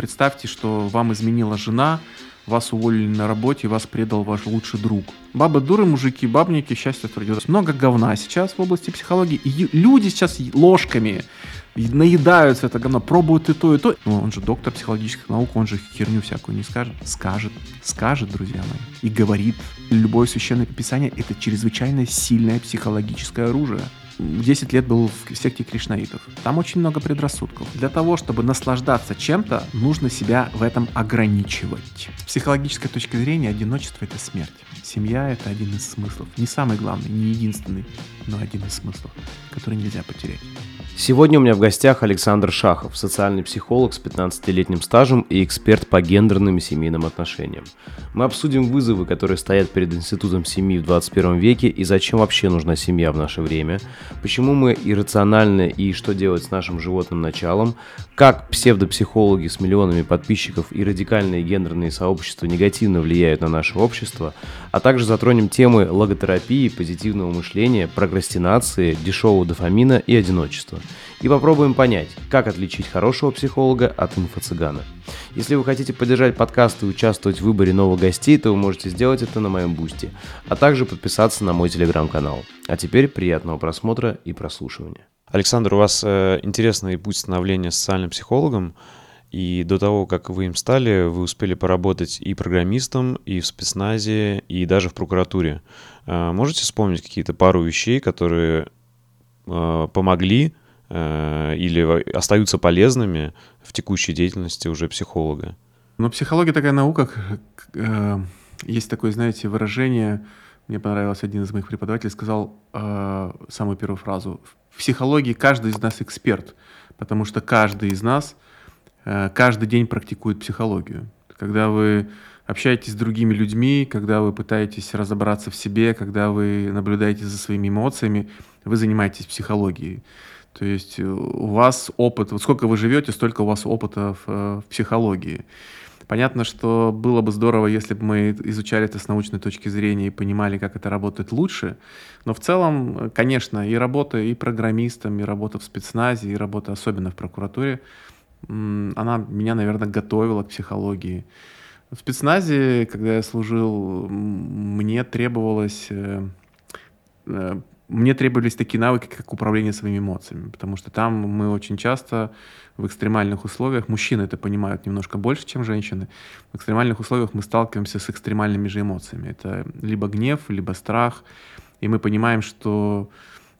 представьте, что вам изменила жена, вас уволили на работе, вас предал ваш лучший друг. Бабы дуры, мужики, бабники, счастье трудилось. Много говна сейчас в области психологии. И люди сейчас ложками наедаются это говно, пробуют и то, и то. Ну, он же доктор психологических наук, он же херню всякую не скажет. Скажет, скажет, друзья мои. И говорит, любое священное писание — это чрезвычайно сильное психологическое оружие. 10 лет был в секте кришнаитов. Там очень много предрассудков. Для того, чтобы наслаждаться чем-то, нужно себя в этом ограничивать. С психологической точки зрения одиночество — это смерть. Семья — это один из смыслов. Не самый главный, не единственный, но один из смыслов, который нельзя потерять. Сегодня у меня в гостях Александр Шахов, социальный психолог с 15-летним стажем и эксперт по гендерным и семейным отношениям. Мы обсудим вызовы, которые стоят перед институтом семьи в 21 веке и зачем вообще нужна семья в наше время, почему мы иррациональны и что делать с нашим животным началом, как псевдопсихологи с миллионами подписчиков и радикальные гендерные сообщества негативно влияют на наше общество, а также затронем темы логотерапии, позитивного мышления, прокрастинации, дешевого дофамина и одиночества и попробуем понять, как отличить хорошего психолога от инфо-цыгана. Если вы хотите поддержать подкаст и участвовать в выборе новых гостей, то вы можете сделать это на моем бусте, а также подписаться на мой телеграм-канал. А теперь приятного просмотра и прослушивания. Александр, у вас э, интересный путь становления социальным психологом. И до того, как вы им стали, вы успели поработать и программистом, и в спецназе, и даже в прокуратуре. Э, можете вспомнить какие-то пару вещей, которые э, помогли или остаются полезными в текущей деятельности уже психолога? Ну, психология такая наука, э, есть такое, знаете, выражение, мне понравилось, один из моих преподавателей сказал э, самую первую фразу. В психологии каждый из нас эксперт, потому что каждый из нас э, каждый день практикует психологию. Когда вы общаетесь с другими людьми, когда вы пытаетесь разобраться в себе, когда вы наблюдаете за своими эмоциями, вы занимаетесь психологией. То есть э, у вас опыт, вот сколько вы живете, столько у вас опыта в, э, в психологии. Понятно, что было бы здорово, если бы мы изучали это с научной точки зрения и понимали, как это работает лучше. Но в целом, э, конечно, и работа и программистом, и работа в спецназе, и работа особенно в прокуратуре, она меня, наверное, готовила к психологии. В спецназе, когда я служил, мне требовалось мне требовались такие навыки, как управление своими эмоциями, потому что там мы очень часто в экстремальных условиях, мужчины это понимают немножко больше, чем женщины, в экстремальных условиях мы сталкиваемся с экстремальными же эмоциями. Это либо гнев, либо страх, и мы понимаем, что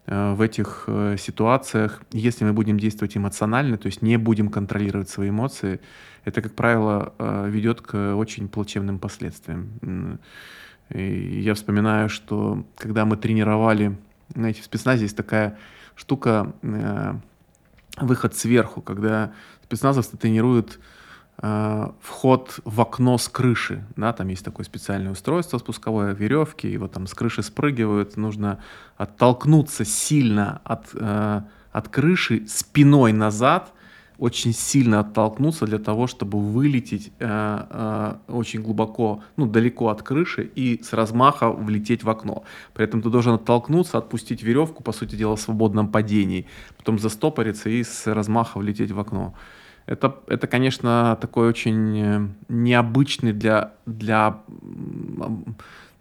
э, в этих э, ситуациях, если мы будем действовать эмоционально, то есть не будем контролировать свои эмоции, это, как правило, э, ведет к очень плачевным последствиям. И я вспоминаю, что когда мы тренировали знаете, в спецназе есть такая штука, э, выход сверху, когда спецназовцы тренируют э, вход в окно с крыши, да, там есть такое специальное устройство спусковое, веревки, его там с крыши спрыгивают, нужно оттолкнуться сильно от, э, от крыши спиной назад, очень сильно оттолкнуться для того, чтобы вылететь э, э, очень глубоко, ну, далеко от крыши и с размаха влететь в окно. При этом ты должен оттолкнуться, отпустить веревку, по сути дела, в свободном падении, потом застопориться и с размаха влететь в окно. Это, это конечно, такой очень э, необычный для, для,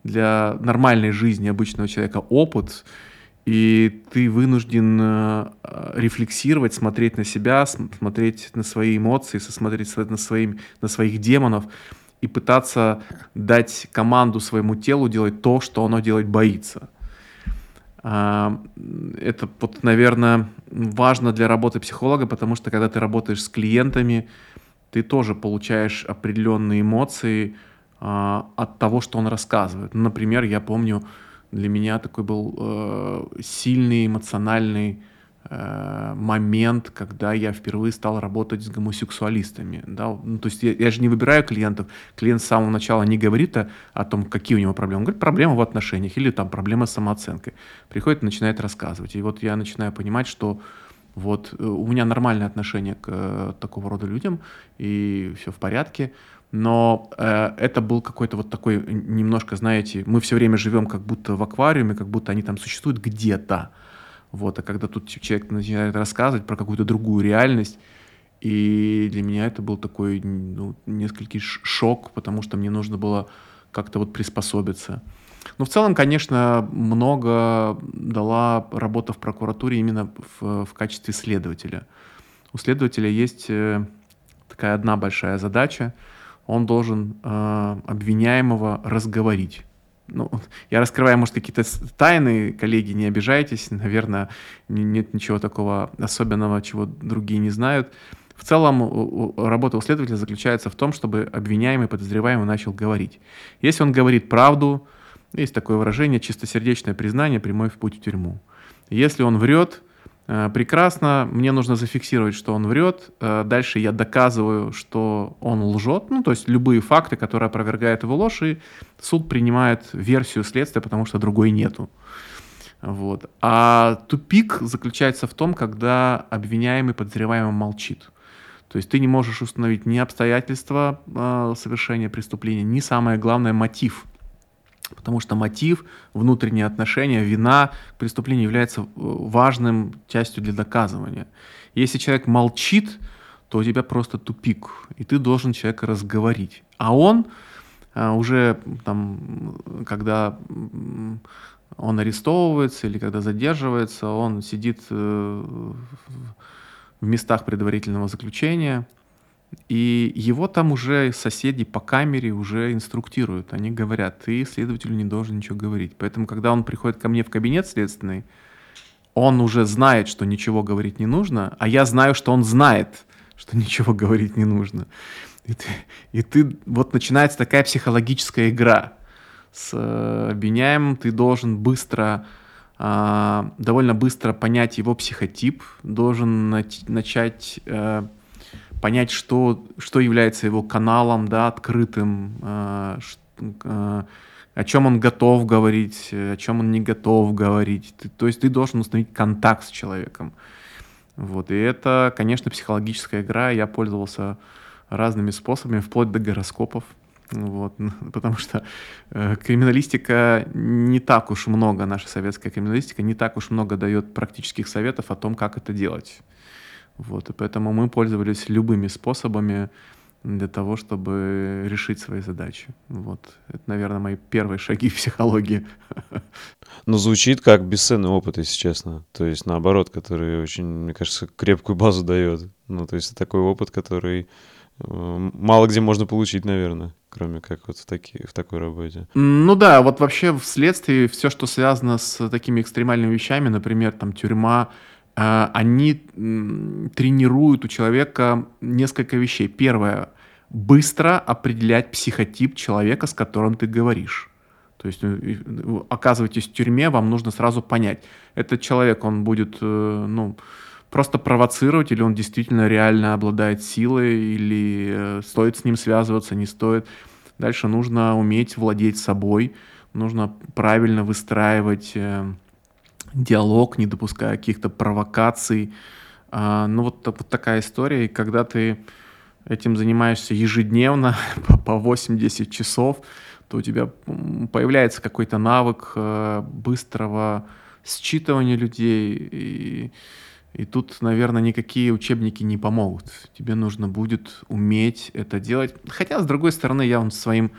для нормальной жизни обычного человека опыт, и ты вынужден э, рефлексировать, смотреть на себя, смотреть на свои эмоции, смотреть на, своим, на своих демонов и пытаться дать команду своему телу делать то, что оно делать боится. А, это, вот, наверное, важно для работы психолога, потому что когда ты работаешь с клиентами, ты тоже получаешь определенные эмоции а, от того, что он рассказывает. Например, я помню, для меня такой был э, сильный эмоциональный э, момент, когда я впервые стал работать с гомосексуалистами. Да? Ну, то есть я, я же не выбираю клиентов. Клиент с самого начала не говорит о, о том, какие у него проблемы. Он говорит, проблема в отношениях или там проблема с самооценкой. Приходит и начинает рассказывать. И вот я начинаю понимать, что вот э, у меня нормальное отношение к э, такого рода людям, и все в порядке но э, это был какой-то вот такой немножко, знаете, мы все время живем как будто в аквариуме, как будто они там существуют где-то. Вот, а когда тут человек начинает рассказывать про какую-то другую реальность, И для меня это был такой ну, несколько шок, потому что мне нужно было как-то вот приспособиться. Но в целом, конечно, много дала работа в прокуратуре именно в, в качестве следователя. У следователя есть э, такая одна большая задача. Он должен э, обвиняемого разговорить. Ну, я раскрываю, может, какие-то тайны, коллеги, не обижайтесь. Наверное, нет ничего такого особенного, чего другие не знают. В целом, работа у следователя заключается в том, чтобы обвиняемый, подозреваемый начал говорить. Если он говорит правду, есть такое выражение «чистосердечное признание, прямой в путь в тюрьму». Если он врет, прекрасно, мне нужно зафиксировать, что он врет, э, дальше я доказываю, что он лжет, ну, то есть любые факты, которые опровергают его ложь, и суд принимает версию следствия, потому что другой нету. Вот. А тупик заключается в том, когда обвиняемый, подозреваемый молчит. То есть ты не можешь установить ни обстоятельства э, совершения преступления, ни самое главное мотив. Потому что мотив, внутренние отношения, вина к преступлению является э, важным частью для доказывания. Если человек молчит, то у тебя просто тупик, и ты должен человека разговорить. А он а, уже там, когда он арестовывается или когда задерживается, он сидит э, в местах предварительного заключения. И его там уже соседи по камере уже инструктируют. Они говорят, ты следователю не должен ничего говорить. Поэтому, когда он приходит ко мне в кабинет следственный, он уже знает, что ничего говорить не нужно, а я знаю, что он знает, что ничего говорить не нужно. И ты, и ты вот начинается такая психологическая игра с э, обвиняемым, ты должен быстро а, довольно быстро понять его психотип, должен начать э, понять, что, что является его каналом, да, открытым, э, э, о чем он готов говорить, о чем он не готов говорить. Ты, то есть ты должен установить контакт с человеком. Вот. И это, конечно, психологическая игра. Я пользовался разными способами, вплоть до гороскопов. Вот, потому что э, криминалистика не так уж много, наша советская криминалистика не так уж много дает практических советов о том, как это делать. Вот, и поэтому мы пользовались любыми способами для того, чтобы решить свои задачи. Вот. Это, наверное, мои первые шаги в психологии. Ну, звучит как бесценный опыт, если честно. То есть, наоборот, который очень, мне кажется, крепкую базу дает. Ну, то есть, такой опыт, который э, мало где можно получить, наверное кроме как вот в, таки, в такой работе. Ну да, вот вообще вследствие все, что связано с такими экстремальными вещами, например, там тюрьма, они тренируют у человека несколько вещей. Первое, быстро определять психотип человека, с которым ты говоришь. То есть э, оказываетесь в тюрьме, вам нужно сразу понять, этот человек, он будет, э, ну, просто провоцировать, или он действительно реально обладает силой, или э, стоит с ним связываться, не стоит. Дальше нужно уметь владеть собой, нужно правильно выстраивать диалог, не допуская каких-то провокаций. А, ну вот, вот такая история, и когда ты этим занимаешься ежедневно по 8-10 часов, то у тебя появляется какой-то навык э, быстрого считывания людей и и тут, наверное, никакие учебники не помогут. Тебе нужно будет уметь это делать. Хотя, с другой стороны, я вам своим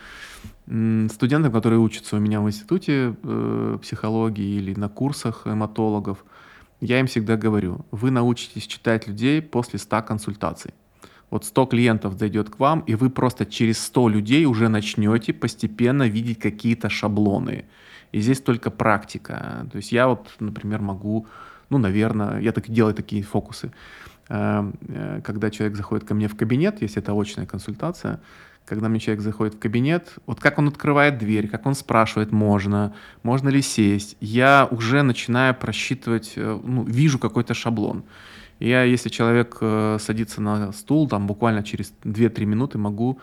студентам, которые учатся у меня в институте э, психологии или на курсах эматологов, я им всегда говорю, вы научитесь читать людей после 100 консультаций. Вот 100 клиентов зайдет к вам, и вы просто через 100 людей уже начнете постепенно видеть какие-то шаблоны. И здесь только практика. То есть я вот, например, могу ну, наверное, я так делаю такие фокусы. Эм, э, когда человек заходит ко мне в кабинет, если это очная консультация, когда мне человек заходит в кабинет, вот как он открывает дверь, как он спрашивает, можно, можно ли сесть, я уже начинаю просчитывать, э, ну, вижу какой-то шаблон. Я, если человек э, садится на стул, там буквально через 2-3 минуты могу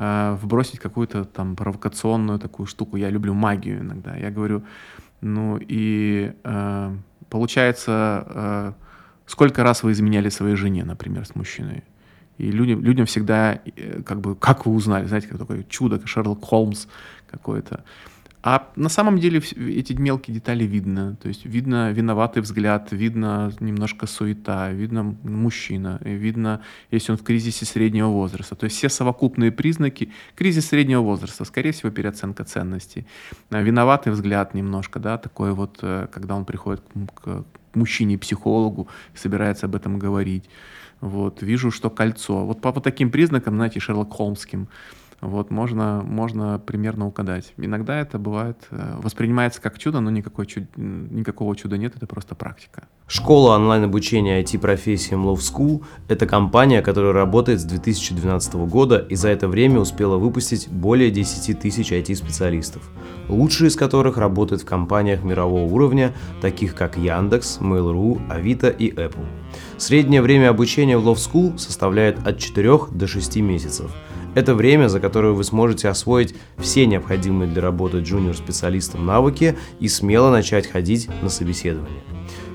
вбросить какую-то там провокационную такую штуку. Я люблю магию иногда. Я говорю, ну и получается, э, сколько раз вы изменяли своей жене, например, с мужчиной? И людям, людям всегда, э, как бы, как вы узнали, знаете, как такое чудо, как Шерлок Холмс какой-то. А на самом деле эти мелкие детали видно. То есть видно виноватый взгляд, видно немножко суета, видно мужчина, видно, если он в кризисе среднего возраста. То есть все совокупные признаки кризис среднего возраста, скорее всего, переоценка ценностей. А виноватый взгляд немножко, да, такой вот, э, когда он приходит к, мужчине-психологу собирается об этом говорить. Вот, вижу, что кольцо. Вот по, по таким признакам, знаете, Шерлок Холмским, вот, можно, можно примерно угадать. Иногда это бывает, э, воспринимается как чудо, но никакой чуд, никакого чуда нет, это просто практика. Школа онлайн-обучения IT-профессиям Love School – это компания, которая работает с 2012 года и за это время успела выпустить более 10 тысяч IT-специалистов, лучшие из которых работают в компаниях мирового уровня, таких как Яндекс, Mail.ru, Авито и Apple. Среднее время обучения в Love School составляет от 4 до 6 месяцев – это время, за которое вы сможете освоить все необходимые для работы джуниор-специалистом навыки и смело начать ходить на собеседование.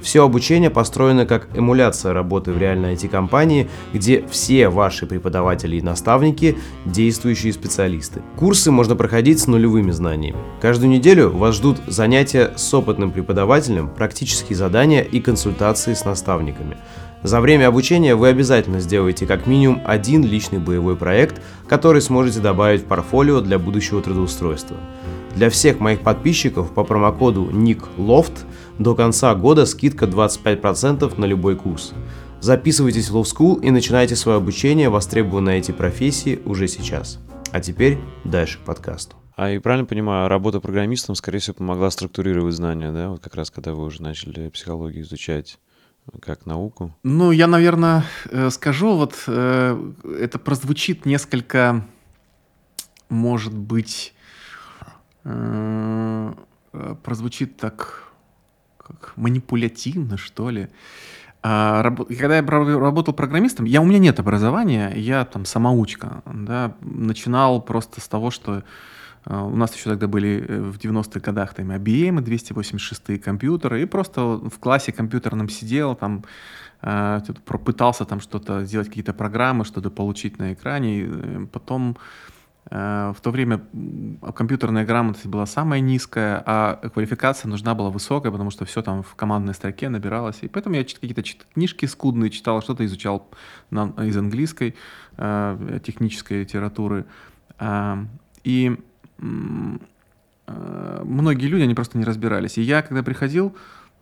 Все обучение построено как эмуляция работы в реальной IT-компании, где все ваши преподаватели и наставники – действующие специалисты. Курсы можно проходить с нулевыми знаниями. Каждую неделю вас ждут занятия с опытным преподавателем, практические задания и консультации с наставниками – за время обучения вы обязательно сделаете как минимум один личный боевой проект, который сможете добавить в портфолио для будущего трудоустройства. Для всех моих подписчиков по промокоду NICLOFT до конца года скидка 25% на любой курс. Записывайтесь в Love School и начинайте свое обучение, востребованной эти профессии уже сейчас. А теперь дальше к подкасту. А и правильно понимаю, работа программистом, скорее всего, помогла структурировать знания, да, вот как раз когда вы уже начали психологию изучать как науку? Ну, я, наверное, э, скажу, вот э, это прозвучит несколько, может быть, э, прозвучит так как манипулятивно, что ли. А, когда я работал программистом, я, у меня нет образования, я там самоучка, да, начинал просто с того, что у нас еще тогда были э, в 90-х годах там IBM, 286 компьютеры, и просто в классе компьютерном сидел, там а, пытался там что-то сделать, какие-то программы, что-то получить на экране. И э, потом э, в то время компьютерная грамотность была самая низкая, а квалификация нужна была высокая, потому что все там в командной строке набиралось. И поэтому я какие-то книжки скудные читал, что-то изучал из английской технической литературы. И многие люди, они просто не разбирались. И я, когда приходил,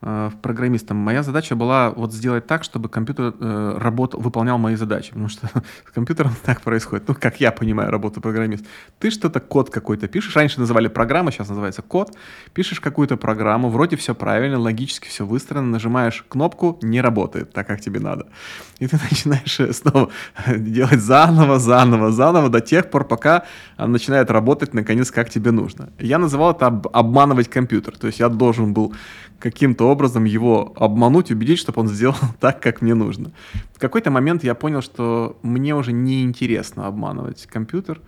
Э, программистом, моя задача была вот сделать так, чтобы компьютер э, работал, выполнял мои задачи, потому что с компьютером так происходит, ну, как я понимаю работу программиста. Ты что-то, код какой-то пишешь, раньше называли программа, сейчас называется код, пишешь какую-то программу, вроде все правильно, логически все выстроено, нажимаешь кнопку, не работает так, как тебе надо. И ты начинаешь снова делать заново, заново, заново до тех пор, пока она начинает работать, наконец, как тебе нужно. Я называл это обманывать компьютер, то есть я должен был каким-то образом его обмануть, убедить, чтобы он сделал так, как мне нужно. В какой-то момент я понял, что мне уже не интересно обманывать компьютер,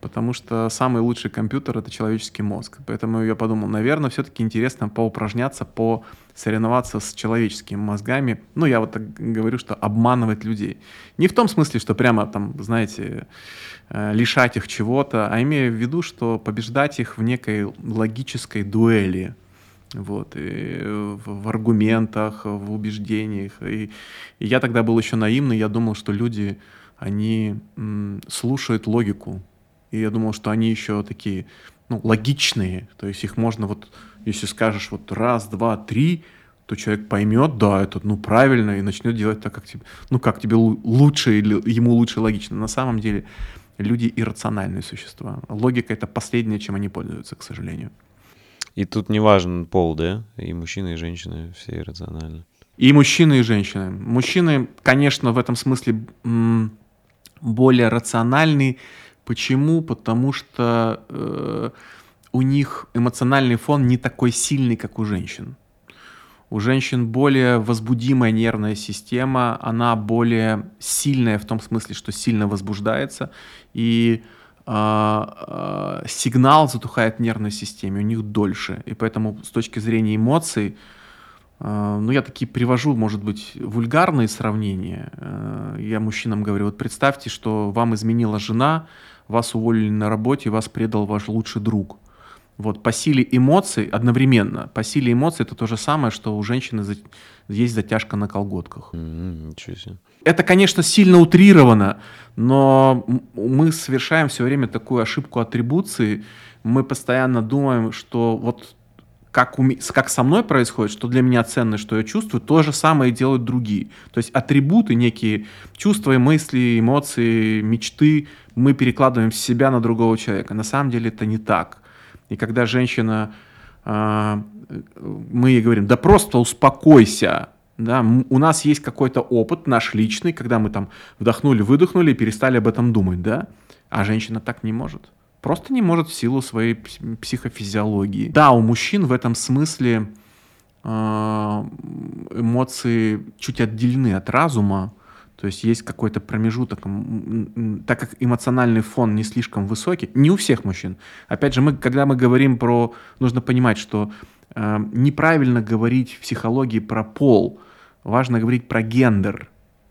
потому что самый лучший компьютер — это человеческий мозг. Поэтому я подумал, наверное, все-таки интересно поупражняться, по соревноваться с человеческими мозгами. Ну, я вот так говорю, что обманывать людей. Не в том смысле, что прямо там, знаете, э, лишать их чего-то, а имея в виду, что побеждать их в некой логической дуэли — вот, и в, в аргументах, в убеждениях. И, и я тогда был еще наивный, я думал, что люди, они м, слушают логику. И я думал, что они еще такие, ну, логичные. То есть их можно вот, если скажешь вот раз, два, три, то человек поймет, да, это, ну, правильно, и начнет делать так, как тебе, ну, как тебе лучше или ему лучше логично. На самом деле люди иррациональные существа. Логика — это последнее, чем они пользуются, к сожалению. И тут не важен пол, да? И мужчины, и женщины все иррациональны. И мужчины, и женщины. Мужчины, конечно, в этом смысле более рациональны. Почему? Потому что э, у них эмоциональный фон не такой сильный, как у женщин. У женщин более возбудимая нервная система, она более сильная в том смысле, что сильно возбуждается. И а, сигнал затухает в нервной системе, у них дольше. И поэтому с точки зрения эмоций, а, ну, я такие привожу, может быть, вульгарные сравнения. Я мужчинам говорю, вот представьте, что вам изменила жена, вас уволили на работе, вас предал ваш лучший друг. Вот, по силе эмоций одновременно. По силе эмоций это то же самое, что у женщины за... есть затяжка на колготках. М, Ничего себе. Это, конечно, сильно утрировано, но мы совершаем все время такую ошибку атрибуции. Мы постоянно думаем, что вот как, у как со мной происходит, что для меня ценно, что я чувствую, то же самое делают другие. То есть атрибуты, некие чувства, мысли, эмоции, мечты мы перекладываем с себя на другого человека. На самом деле это не так. И когда женщина, э, мы ей говорим, да просто успокойся, да, у нас есть какой-то опыт наш личный, когда мы там вдохнули, выдохнули и перестали об этом думать, да, а женщина так не может. Просто не может в силу своей пс- психофизиологии. Да, у мужчин в этом смысле а, эмоции чуть отделены от разума, то есть есть какой-то промежуток, так как эмоциональный фон не слишком высокий, не у всех мужчин. Опять же, мы, когда мы говорим про, нужно понимать, что э, неправильно говорить в психологии про пол, важно говорить про гендер,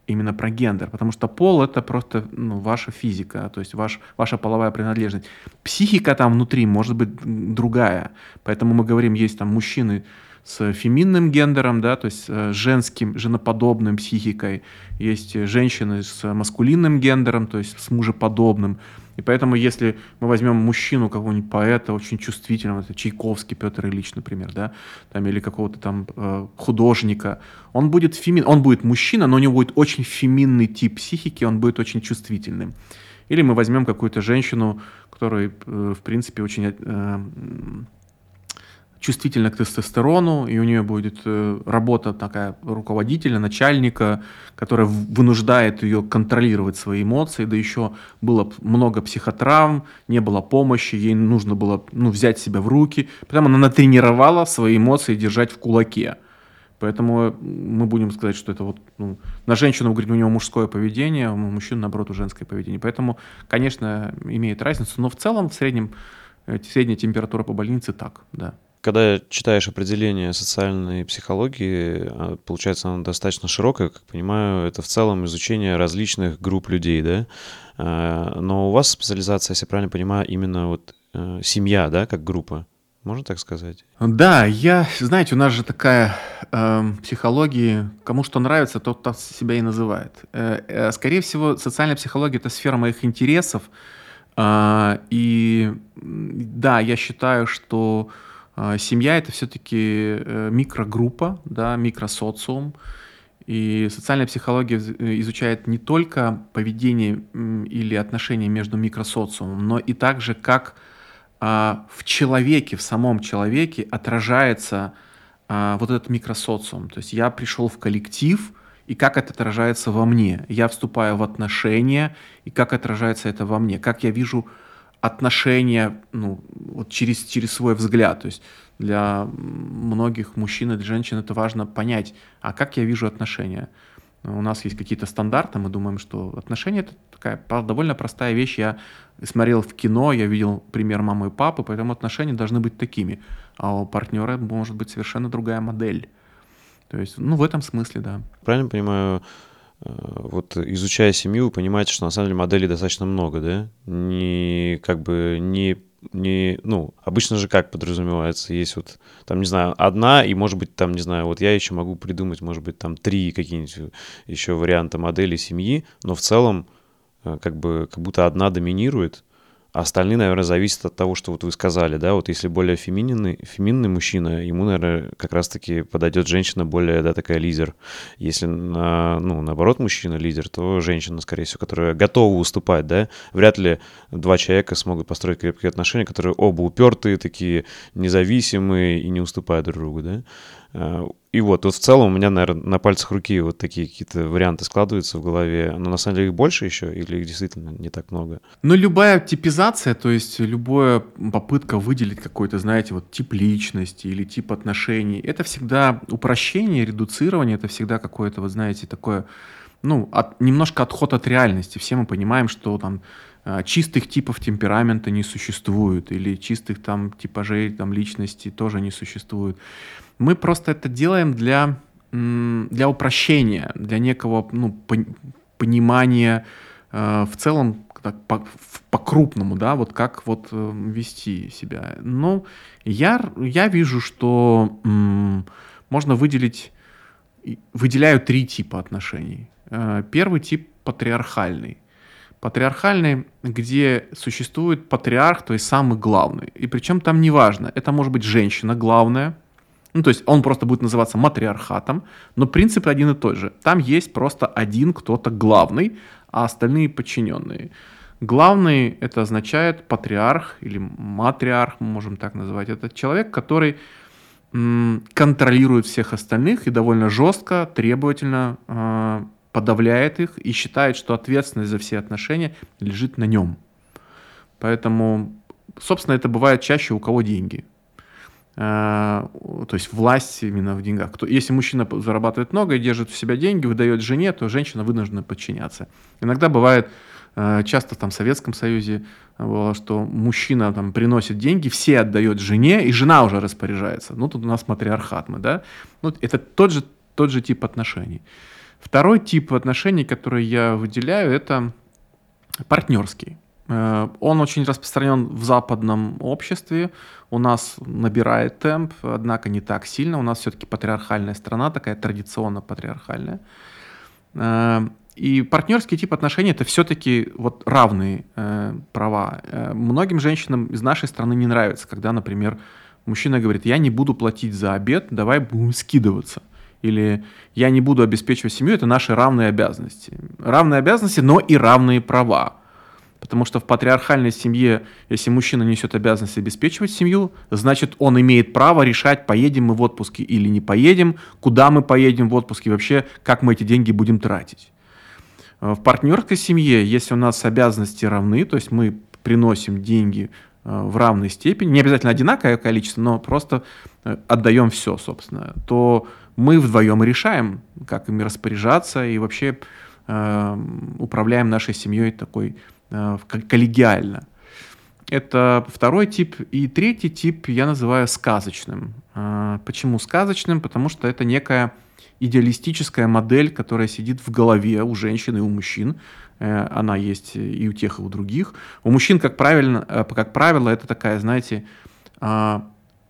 именно про гендер, потому что пол это просто ну, ваша физика, то есть ваш, ваша половая принадлежность. Психика там внутри может быть другая, поэтому мы говорим, есть там мужчины с феминным гендером, да, то есть э, женским, женоподобным психикой, есть женщины с маскулинным гендером, то есть с мужеподобным. И поэтому, если мы возьмем мужчину, какого-нибудь поэта, очень чувствительного, это Чайковский Петр Ильич, например, да, там, или какого-то там э, художника, он будет фемин, он будет мужчина, но у него будет очень феминный тип психики, он будет очень чувствительным. Или мы возьмем какую-то женщину, которая, э, в принципе, очень э, чувствительна к тестостерону, и у нее будет э, работа такая руководителя, начальника, которая вынуждает ее контролировать свои эмоции, да еще было много психотравм, не было помощи, ей нужно было ну, взять себя в руки, потому она натренировала свои эмоции держать в кулаке. Поэтому мы будем сказать, что это вот ну, на женщину, говорит, у него мужское поведение, а у мужчин, наоборот, у женское поведение. Поэтому, конечно, имеет разницу, но в целом в среднем э, средняя температура по больнице так, да. Когда читаешь определение социальной психологии, а, получается, оно достаточно широкое, как понимаю, это в целом изучение различных групп людей, да? А, Но у вас специализация, если я правильно понимаю, именно вот э, семья, да, как группа. Можно так сказать? Да, я, знаете, у нас же такая эм, психология, кому что нравится, тот так себя и называет. Э, э, скорее всего, социальная психология это сфера моих интересов, А, и да, я считаю, что семья это все-таки микрогруппа, да, микросоциум. И социальная психология э, изучает не только поведение или отношения между микросоциумом, но и также как а, в человеке, в самом человеке отражается а, вот этот микросоциум. То есть я пришел в коллектив, и как это отражается во мне. Я вступаю в отношения, и как отражается это во мне. Как я вижу отношения ну, вот через, через свой взгляд. То есть для многих мужчин и для женщин это важно понять, а как я вижу отношения. У нас есть какие-то стандарты, мы думаем, что отношения это такая довольно простая вещь. Я смотрел в кино, я видел пример мамы и папы, поэтому отношения должны быть такими. А у партнера может быть совершенно другая модель. То есть, ну, в этом смысле, да. Правильно понимаю, вот изучая семью, вы понимаете, что на самом деле моделей достаточно много, да? Не как бы не не, ну, обычно же как подразумевается, есть вот, там, не знаю, одна, и, может быть, там, не знаю, вот я еще могу придумать, может быть, там, три какие-нибудь еще варианта модели семьи, но в целом, э, как бы, как будто одна доминирует, а остальные, наверное, зависят от того, что вот вы сказали, да, вот если более фемининный, феминный мужчина, ему, наверное, как раз-таки подойдет женщина более, да, такая лидер. Если, на, ну, наоборот, мужчина лидер, то женщина, скорее всего, которая готова уступать, да. Вряд ли два человека смогут построить крепкие отношения, которые оба упертые, такие независимые и не уступают друг другу, да. А, И вот, вот в целом у меня, наверное, на пальцах руки вот такие какие-то варианты складываются в голове. Но на самом деле их больше еще или их действительно не так много? Ну, любая типизация, то есть любая попытка выделить какой-то, знаете, вот тип личности или тип отношений, это всегда упрощение, редуцирование, это всегда какое-то, вы знаете, такое, ну, от, немножко отход от реальности. Все мы понимаем, что там а, чистых типов темперамента не существует, или чистых там типажей там личности тоже не существует. Мы просто это делаем для, для упрощения, для некого ну, пон- понимания э, в целом так, по, по-крупному, да, вот как вот э, вести себя. Ну, я, я вижу, что можно выделить, выделяю три типа отношений. Э, первый тип патриархальный. Патриархальный, где существует патриарх, то есть самый главный. И причем там не важно, это может быть женщина главная, ну, то есть он просто будет называться матриархатом, но принцип один и тот же. Там есть просто один кто-то главный, а остальные подчиненные. Главный это означает патриарх или матриарх, мы можем так называть. Это человек, который контролирует всех остальных и довольно жестко, требовательно э, подавляет их и считает, что ответственность за все отношения лежит на нем. Поэтому, собственно, это бывает чаще у кого деньги. Э, то есть власть именно в деньгах. Если мужчина зарабатывает много и держит в себя деньги, выдает жене, то женщина вынуждена подчиняться. Иногда бывает, э, часто там в Советском Союзе было, что мужчина там приносит деньги, все отдает жене, и жена уже распоряжается. Ну, тут у нас матриархат мы, да? Ну, это тот же, тот же тип отношений. Второй тип отношений, который я выделяю, это партнерский. Э, он очень распространен в западном обществе, у нас набирает темп, однако не так сильно. У нас все-таки патриархальная страна, такая традиционно патриархальная. Э, и партнерский тип отношений это все-таки вот равные э, права. Многим женщинам из нашей страны не нравится, когда, например, мужчина говорит, я не буду платить за обед, давай будем скидываться. Или я не буду обеспечивать семью, это наши равные обязанности. Равные обязанности, но и равные права. Потому что в патриархальной семье, если мужчина несет обязанность обеспечивать семью, значит, он имеет право решать, поедем мы в отпуске или не поедем, куда мы поедем в отпуске, вообще, как мы эти деньги будем тратить. Э, в партнерской семье, если у нас обязанности равны, то есть мы приносим деньги э, в равной степени, не обязательно одинаковое количество, но просто э, отдаем все, собственно, то мы вдвоем решаем, как ими распоряжаться и вообще э, управляем нашей семьей такой коллегиально. Это второй тип. И третий тип я называю сказочным. Э, почему сказочным? Потому что это некая идеалистическая модель, которая сидит в голове у женщин и у мужчин. Э, она есть и у тех, и у других. У мужчин, как, правильно, как правило, это такая, знаете,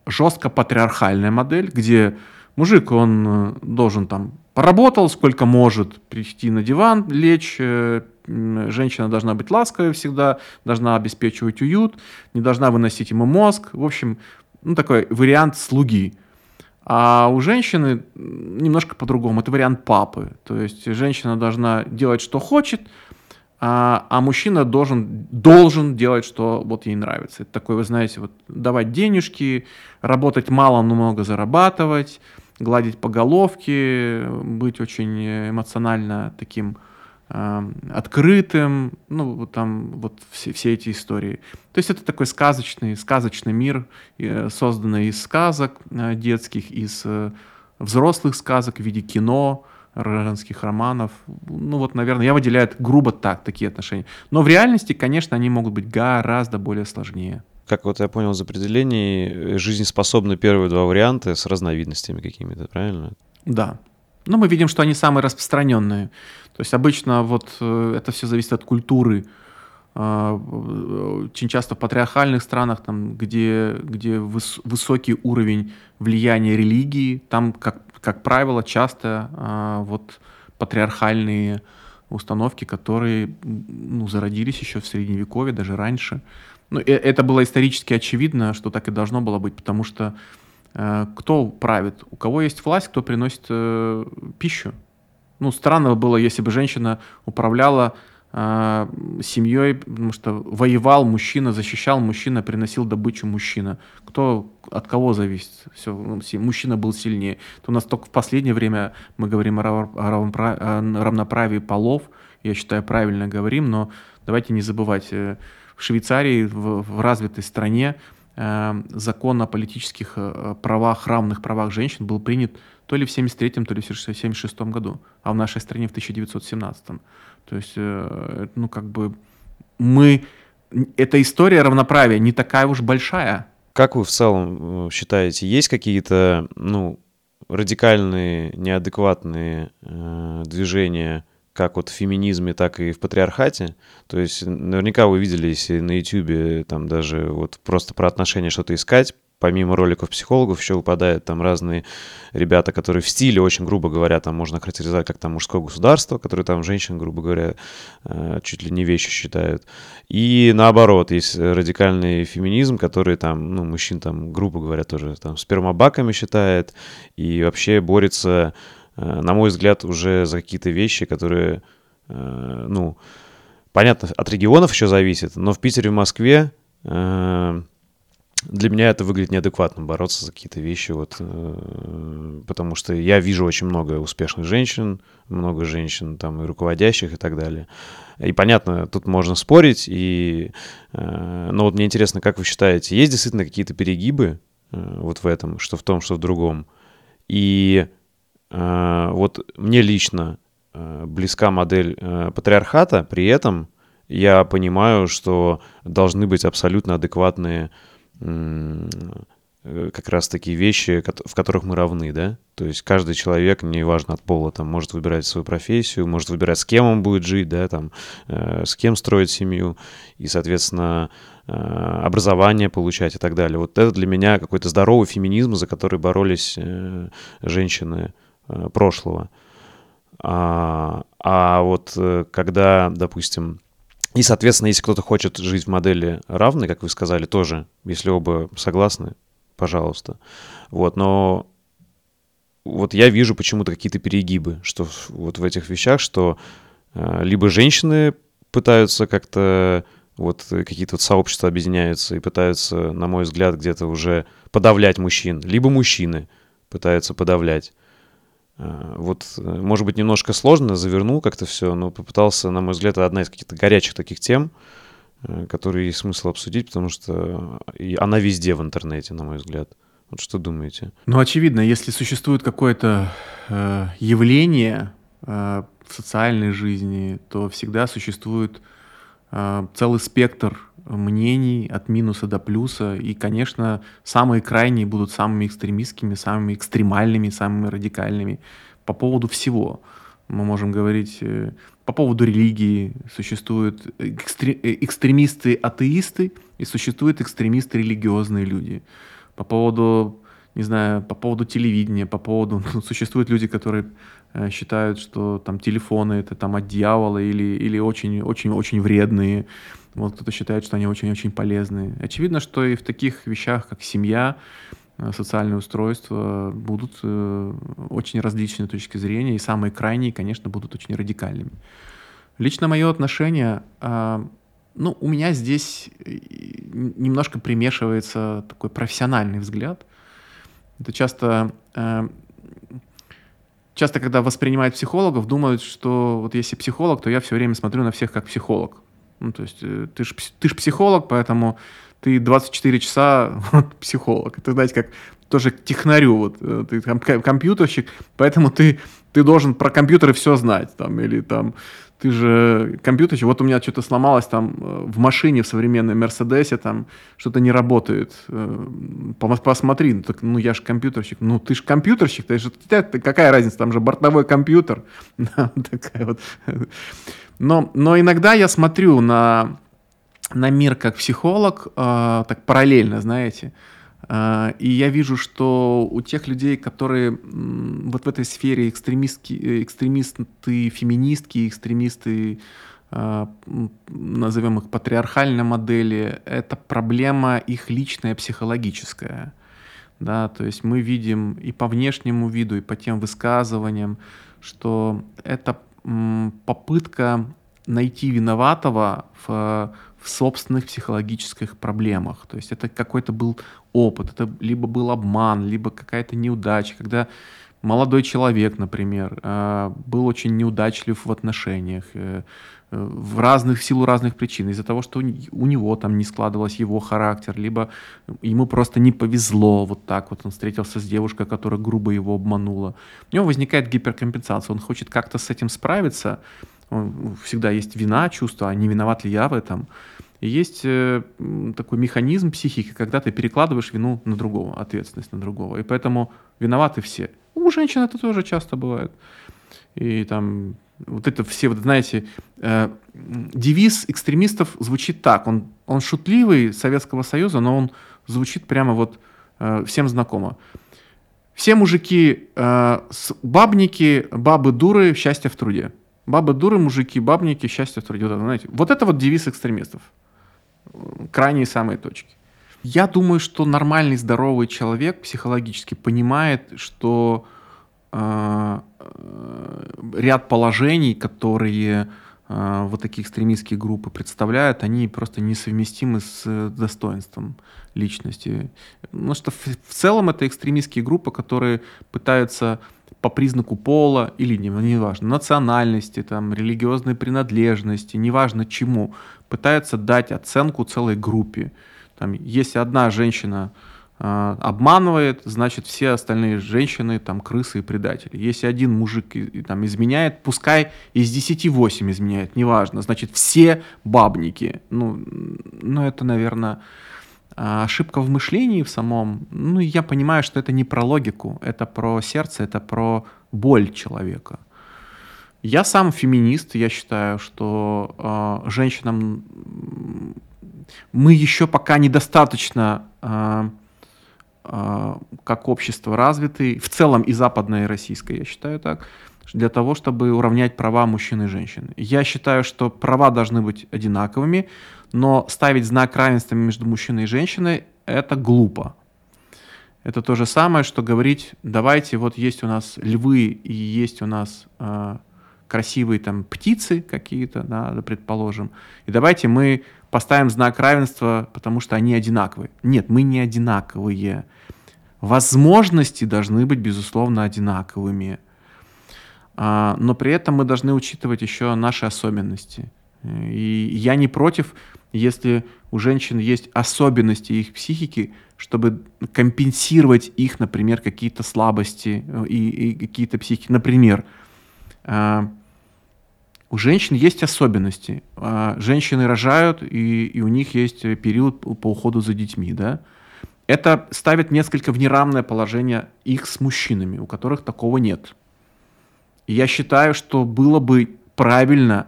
жестко патриархальная модель, где мужик, он должен там поработал сколько может, прийти на диван, лечь, женщина должна быть ласковой всегда, должна обеспечивать уют, не должна выносить ему мозг. В общем, ну, такой вариант слуги. А у женщины немножко по-другому. Это вариант папы. То есть женщина должна делать, что хочет, а, а мужчина должен, должен делать, что вот ей нравится. Это такой, вы знаете, вот давать денежки, работать мало, но много зарабатывать, гладить по головке, быть очень эмоционально таким открытым, ну, вот там вот все, все эти истории. То есть это такой сказочный, сказочный мир, э, созданный из сказок э, детских, из э, взрослых сказок в виде кино, женских романов. Ну вот, наверное, я выделяю грубо так, такие отношения. Но в реальности, конечно, они могут быть гораздо более сложнее. Как вот я понял из определений, жизнеспособны первые два варианта с разновидностями какими-то, правильно? Да. Но мы видим, что они самые распространенные. То есть обычно вот э, это все зависит от культуры. А, очень часто в патриархальных странах, там, где, где выс, высокий уровень влияния религии, там, как, как правило, часто а, вот патриархальные установки, которые ну, зародились еще в Средневековье, даже раньше. Ну, э, это было исторически очевидно, что так и должно было быть, потому что кто правит, у кого есть власть, кто приносит э, пищу. Ну, странно было, если бы женщина управляла э, семьей, потому что воевал мужчина, защищал мужчина, приносил добычу мужчина. Кто от кого зависит? Все, ну, мужчина был сильнее. То у нас только в последнее время мы говорим о, равноправии полов. Я считаю, правильно говорим, но давайте не забывать, э, в Швейцарии, в, в развитой стране, закон о политических э, правах, равных правах женщин был принят то ли в 73-м, то ли в 76-м году, а в нашей стране в 1917-м. То есть, э, ну, как бы мы... Эта история равноправия не такая уж большая. Как вы в целом э, считаете, есть какие-то, ну, радикальные, неадекватные э, движения как вот в феминизме, так и в патриархате. То есть наверняка вы видели, если на YouTube там даже вот просто про отношения что-то искать, помимо роликов психологов еще выпадают там разные ребята, которые в стиле очень грубо говоря, там можно характеризовать как там мужское государство, которые там женщин, грубо говоря, э, чуть ли не вещи считают. И наоборот, есть радикальный феминизм, который там, ну, мужчин там, грубо говоря, тоже там спермобаками считает и вообще борется, на мой взгляд, уже за какие-то вещи, которые, э, ну, понятно, от регионов еще зависит, но в Питере, в Москве для меня это выглядит неадекватно бороться за какие-то вещи, вот, э, потому что я вижу очень много успешных женщин, много женщин там и руководящих и так далее. И понятно, тут можно спорить, и, э, но вот мне интересно, как вы считаете, есть действительно какие-то перегибы э, вот в этом, что в том, что в другом? И э, вот мне лично э, близка модель э, патриархата, при этом я понимаю, что должны быть абсолютно адекватные Э, как раз такие вещи, в которых мы равны, да? То есть каждый человек, неважно от пола, там, может выбирать свою профессию, может выбирать, с кем он будет жить, да, там, э, с кем строить семью, и, соответственно, э, образование получать и так далее. Вот это для меня какой-то здоровый феминизм, за который боролись э, женщины э, прошлого. А, а вот э, когда, допустим, и, соответственно, если кто-то хочет жить в модели равной, как вы сказали, тоже, если оба согласны, пожалуйста. Вот, но вот я вижу почему-то какие-то перегибы, что вот в этих вещах, что э, либо женщины пытаются как-то вот какие-то вот сообщества объединяются и пытаются, на мой взгляд, где-то уже подавлять мужчин, либо мужчины пытаются подавлять. Э, вот, э, может быть, немножко сложно, завернул как-то все, но попытался, на мой взгляд, одна из каких-то горячих таких тем, э, которые есть смысл обсудить, потому что и она везде в интернете, на мой взгляд. Вот что думаете? Ну, очевидно, если существует какое-то э, явление э, в социальной жизни, то всегда существует э, целый спектр мнений от минуса до плюса. И, конечно, самые крайние будут самыми экстремистскими, самыми экстремальными, самыми радикальными по поводу всего. Мы можем говорить э, по поводу религии. Существуют экстре- э, экстремисты-атеисты и существуют экстремисты-религиозные люди. По поводу не знаю, по поводу телевидения, по поводу... Ну, существуют люди, которые э, считают, что там телефоны это там от дьявола или, или очень, очень, очень вредные. Вот кто-то считает, что они очень-очень полезны. Очевидно, что и в таких вещах, как семья, э, социальное устройство, будут э, очень различные точки зрения, и самые крайние, конечно, будут очень радикальными. Лично мое отношение, э, ну, у меня здесь немножко примешивается такой профессиональный взгляд. Это часто часто, когда воспринимают психологов, думают, что вот если психолог, то я все время смотрю на всех как психолог. Ну, то есть э, ты же ты ж психолог, поэтому ты 24 часа вот, психолог. Это, знаете, как тоже технарю, вот, э, ты там компьютерщик, поэтому ты, ты должен про компьютеры все знать, там, или там, ты же компьютерщик, вот у меня что-то сломалось там э, в машине в современной Мерседесе, там что-то не работает, посмотри, ну, так, ну я же компьютерщик, ну ты же компьютерщик, ты же, какая разница, там же бортовой компьютер, такая вот. Но, но иногда я смотрю на, на мир как психолог, э, так параллельно, знаете, э, и я вижу, что у тех людей, которые вот в этой сфере экстремистки, экстремисты, феминистки, экстремисты, э, назовем их патриархальной модели, это проблема их личная психологическая. Да, то есть мы видим и по внешнему виду, и по тем высказываниям, что это попытка найти виноватого в, в собственных психологических проблемах. То есть это какой-то был опыт, это либо был обман, либо какая-то неудача, когда молодой человек, например, э, был очень неудачлив в отношениях, э, в разных, в силу разных причин, из-за того, что у него там не складывалось его характер, либо ему просто не повезло, вот так вот он встретился с девушкой, которая грубо его обманула. У него возникает гиперкомпенсация, он хочет как-то с этим справиться, всегда есть вина, чувство, а не виноват ли я в этом. Есть э, такой механизм психики, когда ты перекладываешь вину на другого, ответственность на другого. И поэтому виноваты все. У женщин это тоже часто бывает. И там Вот это все, вот знаете, э, девиз экстремистов звучит так. Он, он шутливый Советского Союза, но он звучит прямо вот э, всем знакомо. Все мужики э, бабники, бабы дуры, счастье в труде. Бабы дуры, мужики, бабники, счастье в труде. Вот знаете, вот это вот девиз экстремистов. Крайние самые точки. Я думаю, что нормальный, здоровый человек психологически понимает, что э, э, ряд положений, которые э, вот такие экстремистские группы представляют, они просто несовместимы с достоинством личности. Потому что в, в целом это экстремистские группы, которые пытаются по признаку пола или не, неважно, национальности, там, религиозной принадлежности, неважно чему, пытаются дать оценку целой группе. Там, если одна женщина э, обманывает, значит все остальные женщины там крысы и предатели. Если один мужик и, и, там изменяет, пускай из 10 8 изменяет, неважно, значит все бабники. Ну, ну это, наверное, ошибка в мышлении в самом. Ну, я понимаю, что это не про логику, это про сердце, это про боль человека. Я сам феминист, я считаю, что э, женщинам мы еще пока недостаточно э, э, как общество развиты, в целом и западное, и российское, я считаю так, для того, чтобы уравнять права мужчин и женщин. Я считаю, что права должны быть одинаковыми, но ставить знак равенства между мужчиной и женщиной – это глупо. Это то же самое, что говорить, давайте, вот есть у нас львы и есть у нас э, красивые там птицы какие-то, да, предположим, и давайте мы поставим знак равенства, потому что они одинаковые. Нет, мы не одинаковые. Возможности должны быть, безусловно, одинаковыми. А, но при этом мы должны учитывать еще наши особенности. И я не против, если у женщин есть особенности их психики, чтобы компенсировать их, например, какие-то слабости э, и, и какие-то психики. Например, а, у женщин есть особенности. А, женщины рожают, и, и у них есть период по уходу за детьми, да. Это ставит несколько в неравное положение их с мужчинами, у которых такого нет. И я считаю, что было бы правильно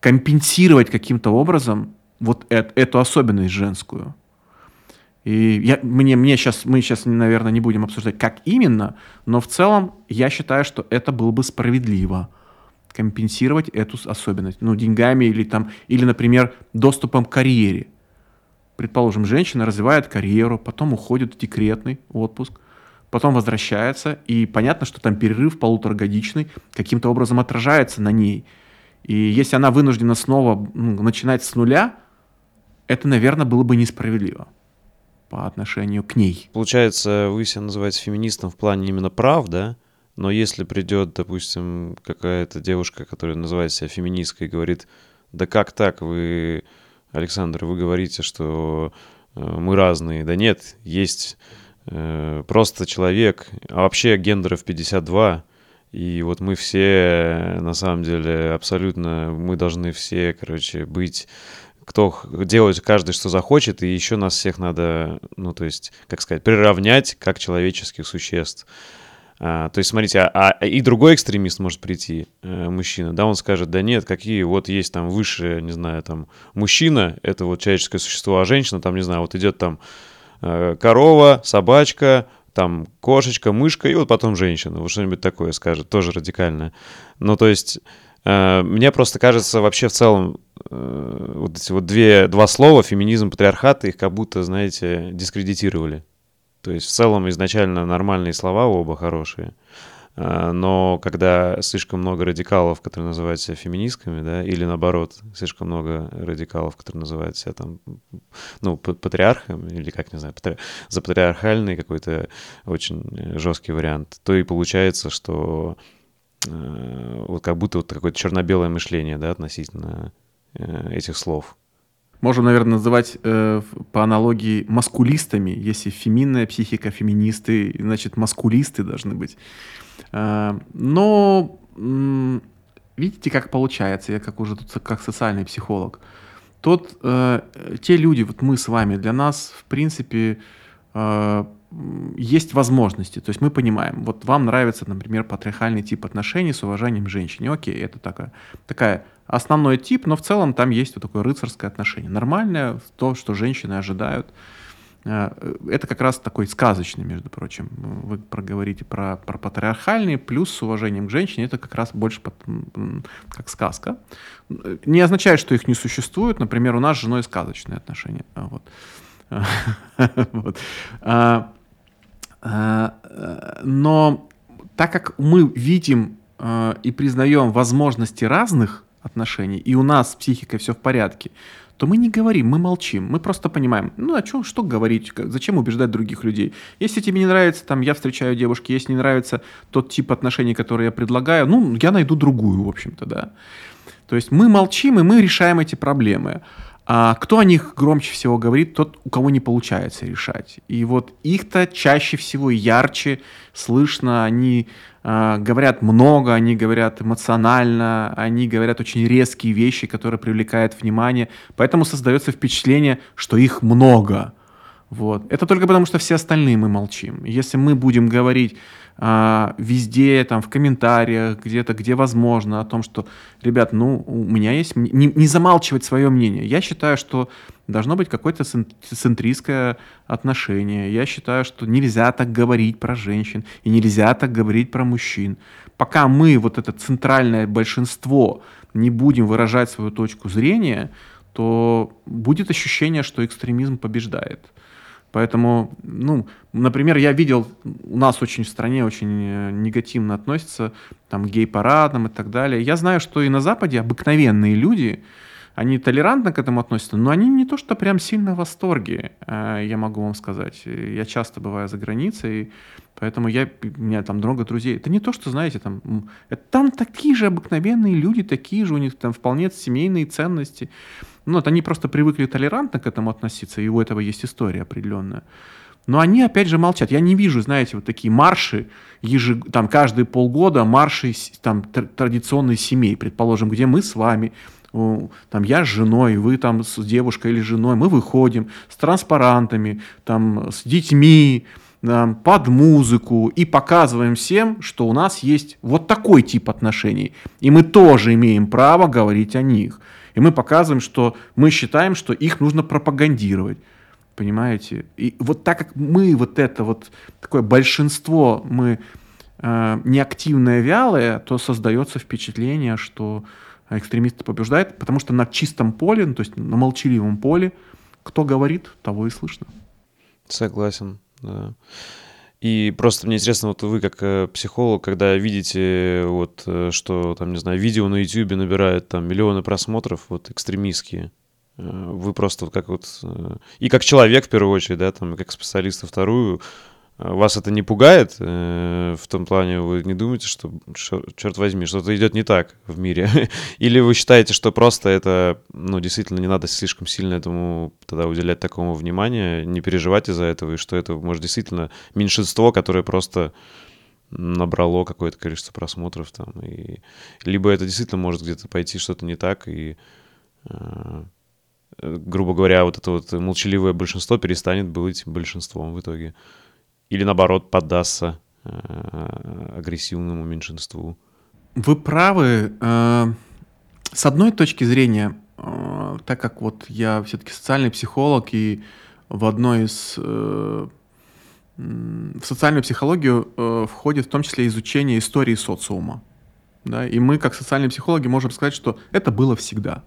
компенсировать каким-то образом вот это, эту особенность женскую. И я, мне, мне сейчас, мы сейчас, наверное, не будем обсуждать, как именно, но в целом я считаю, что это было бы справедливо компенсировать эту особенность, ну, деньгами или там, или, например, доступом к карьере. Предположим, женщина развивает карьеру, потом уходит в декретный отпуск, потом возвращается, и понятно, что там перерыв полуторагодичный каким-то образом отражается на ней. И если она вынуждена снова ну, начинать с нуля, это, наверное, было бы несправедливо по отношению к ней. Получается, вы себя называете феминистом в плане именно прав, да? Но если придет, допустим, какая-то девушка, которая называет себя феминисткой, говорит, да как так, вы, Александр, вы говорите, что э, мы разные. Да нет, есть Э, просто человек, а вообще гендеров 52, и вот мы все, на самом деле, абсолютно, мы должны все, короче, быть кто делать каждый, что захочет, и еще нас всех надо, ну, то есть, как сказать, приравнять как человеческих существ. А, то есть, смотрите, а, а и другой экстремист может прийти, э, мужчина, да, он скажет, да нет, какие вот есть там высшие, не знаю, там, мужчина, это вот человеческое существо, а женщина, там, не знаю, вот идет там Э, корова, собачка, там кошечка, мышка и вот потом женщина. Вот что-нибудь такое скажет, тоже радикальное. Ну, то есть, мне просто кажется, вообще в целом, э, вот эти вот две, два слова, феминизм, патриархат, их как будто, знаете, дискредитировали. То есть, в целом, изначально нормальные слова оба хорошие. А, но когда слишком много радикалов, которые называют себя феминистками, да, или наоборот, слишком много радикалов, которые называют себя там, ну, патриархом, или как, не знаю, патри... за патриархальный какой-то очень жесткий вариант, то и получается, что э, вот как будто вот какое-то черно-белое мышление, да, относительно э, этих слов. Можем, наверное, называть э, по аналогии маскулистами. Если феминная психика, феминисты, значит, маскулисты должны быть. Э, но видите, как получается, я как уже тут как социальный психолог. Тот, э, те люди, вот мы с вами, для нас, в принципе, э, есть возможности. То есть мы понимаем, вот вам нравится, например, патриархальный тип отношений с уважением к женщине. Окей, это такая, такая основной тип, но в целом там есть вот такое рыцарское отношение. Нормальное, то, что женщины ожидают. Э, это как раз такой сказочный, между прочим. Вы проговорите про, про патриархальный, плюс с уважением к женщине, это как раз больше под, как сказка. Не означает, что их не существует. Например, у нас с женой сказочные отношения. Вот. вот. А, а, но так как мы видим а, и признаем возможности разных отношений, и у нас с психикой все в порядке, то мы не говорим, мы молчим, мы просто понимаем, ну а чё, что говорить, зачем убеждать других людей. Если тебе не нравится, там, я встречаю девушки, если не нравится тот тип отношений, который я предлагаю, ну, я найду другую, в общем-то, да. То есть мы молчим, и мы решаем эти проблемы. А кто о них громче всего говорит? Тот, у кого не получается решать. И вот их-то чаще всего ярче слышно, они э, говорят много, они говорят эмоционально, они говорят очень резкие вещи, которые привлекают внимание. Поэтому создается впечатление, что их много. Вот. Это только потому, что все остальные мы молчим. Если мы будем говорить а, везде, там, в комментариях, где-то, где возможно, о том, что, ребят, ну, у меня есть... Не, не замалчивать свое мнение. Я считаю, что должно быть какое-то центристское отношение. Я считаю, что нельзя так говорить про женщин и нельзя так говорить про мужчин. Пока мы, вот это центральное большинство, не будем выражать свою точку зрения, то будет ощущение, что экстремизм побеждает. Поэтому, ну, например, я видел, у нас очень в стране очень э, негативно относятся там, к гей-парадам и так далее. Я знаю, что и на Западе обыкновенные люди, они толерантно к этому относятся, но они не то что прям сильно в восторге, э, я могу вам сказать. Я часто бываю за границей, поэтому я, у меня там много друзей. Это не то, что, знаете, там, там такие же обыкновенные люди, такие же, у них там вполне семейные ценности. Ну, вот они просто привыкли толерантно к этому относиться, и у этого есть история определенная. Но они, опять же, молчат. Я не вижу, знаете, вот такие марши, ежег... там каждые полгода марши там, традиционных семей, предположим, где мы с вами, там я с женой, вы там с девушкой или женой, мы выходим с транспарантами, там с детьми, под музыку и показываем всем, что у нас есть вот такой тип отношений. И мы тоже имеем право говорить о них. И мы показываем, что мы считаем, что их нужно пропагандировать. Понимаете? И вот так как мы вот это вот такое большинство, мы э, неактивное, вялое, то создается впечатление, что экстремисты побеждают, потому что на чистом поле, ну, то есть на молчаливом поле, кто говорит, того и слышно. Согласен, да. И просто мне интересно, вот вы как э, психолог, когда видите, вот, э, что там, не знаю, видео на YouTube набирают там миллионы просмотров, вот, экстремистские, э, вы просто как вот... И как человек, в первую очередь, да, там, как специалист, во вторую, вас это не пугает? Э, в том плане вы не думаете, что, черт возьми, что-то идет не так в мире? Или вы считаете, что просто это, ну, действительно не надо слишком сильно этому тогда уделять такому внимания, не переживать из-за этого, и что это, может, действительно меньшинство, которое просто набрало какое-то количество просмотров там, и либо это действительно может где-то пойти что-то не так, и э, грубо говоря, вот это вот молчаливое большинство перестанет быть большинством в итоге или наоборот поддастся э, агрессивному меньшинству. Вы правы. Э, с одной точки зрения, э, так как вот я все-таки социальный психолог и в одной из в социальную психологию входит в том числе изучение истории социума. Да? И мы, как социальные психологи, можем сказать, что это было всегда.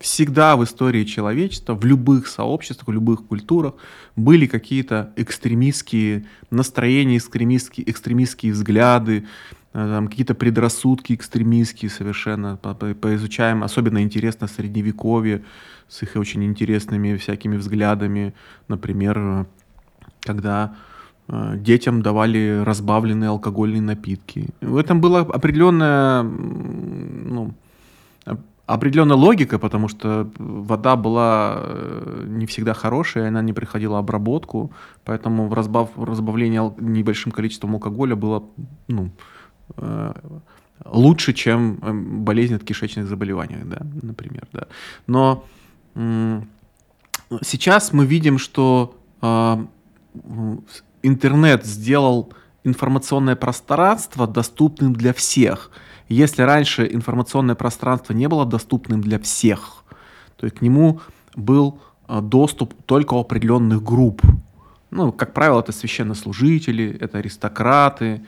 Всегда в истории человечества, в любых сообществах, в любых культурах были какие-то экстремистские настроения, экстремистские, экстремистские взгляды, э, какие-то предрассудки экстремистские совершенно. Поизучаем, особенно интересно Средневековье с их очень интересными всякими взглядами. Например, когда э, детям давали разбавленные алкогольные напитки. В этом была определенная ну, определенная логика, потому что вода была э, не всегда хорошая, она не приходила обработку, поэтому разбав, разбавление небольшим количеством алкоголя было ну, э, лучше, чем э, болезнь от кишечных заболеваний, да, например. Да. Но сейчас мы видим, что интернет сделал информационное пространство доступным для всех. Если раньше информационное пространство не было доступным для всех, то к нему был э, доступ только у определенных групп. Ну, как правило, это священнослужители, это аристократы.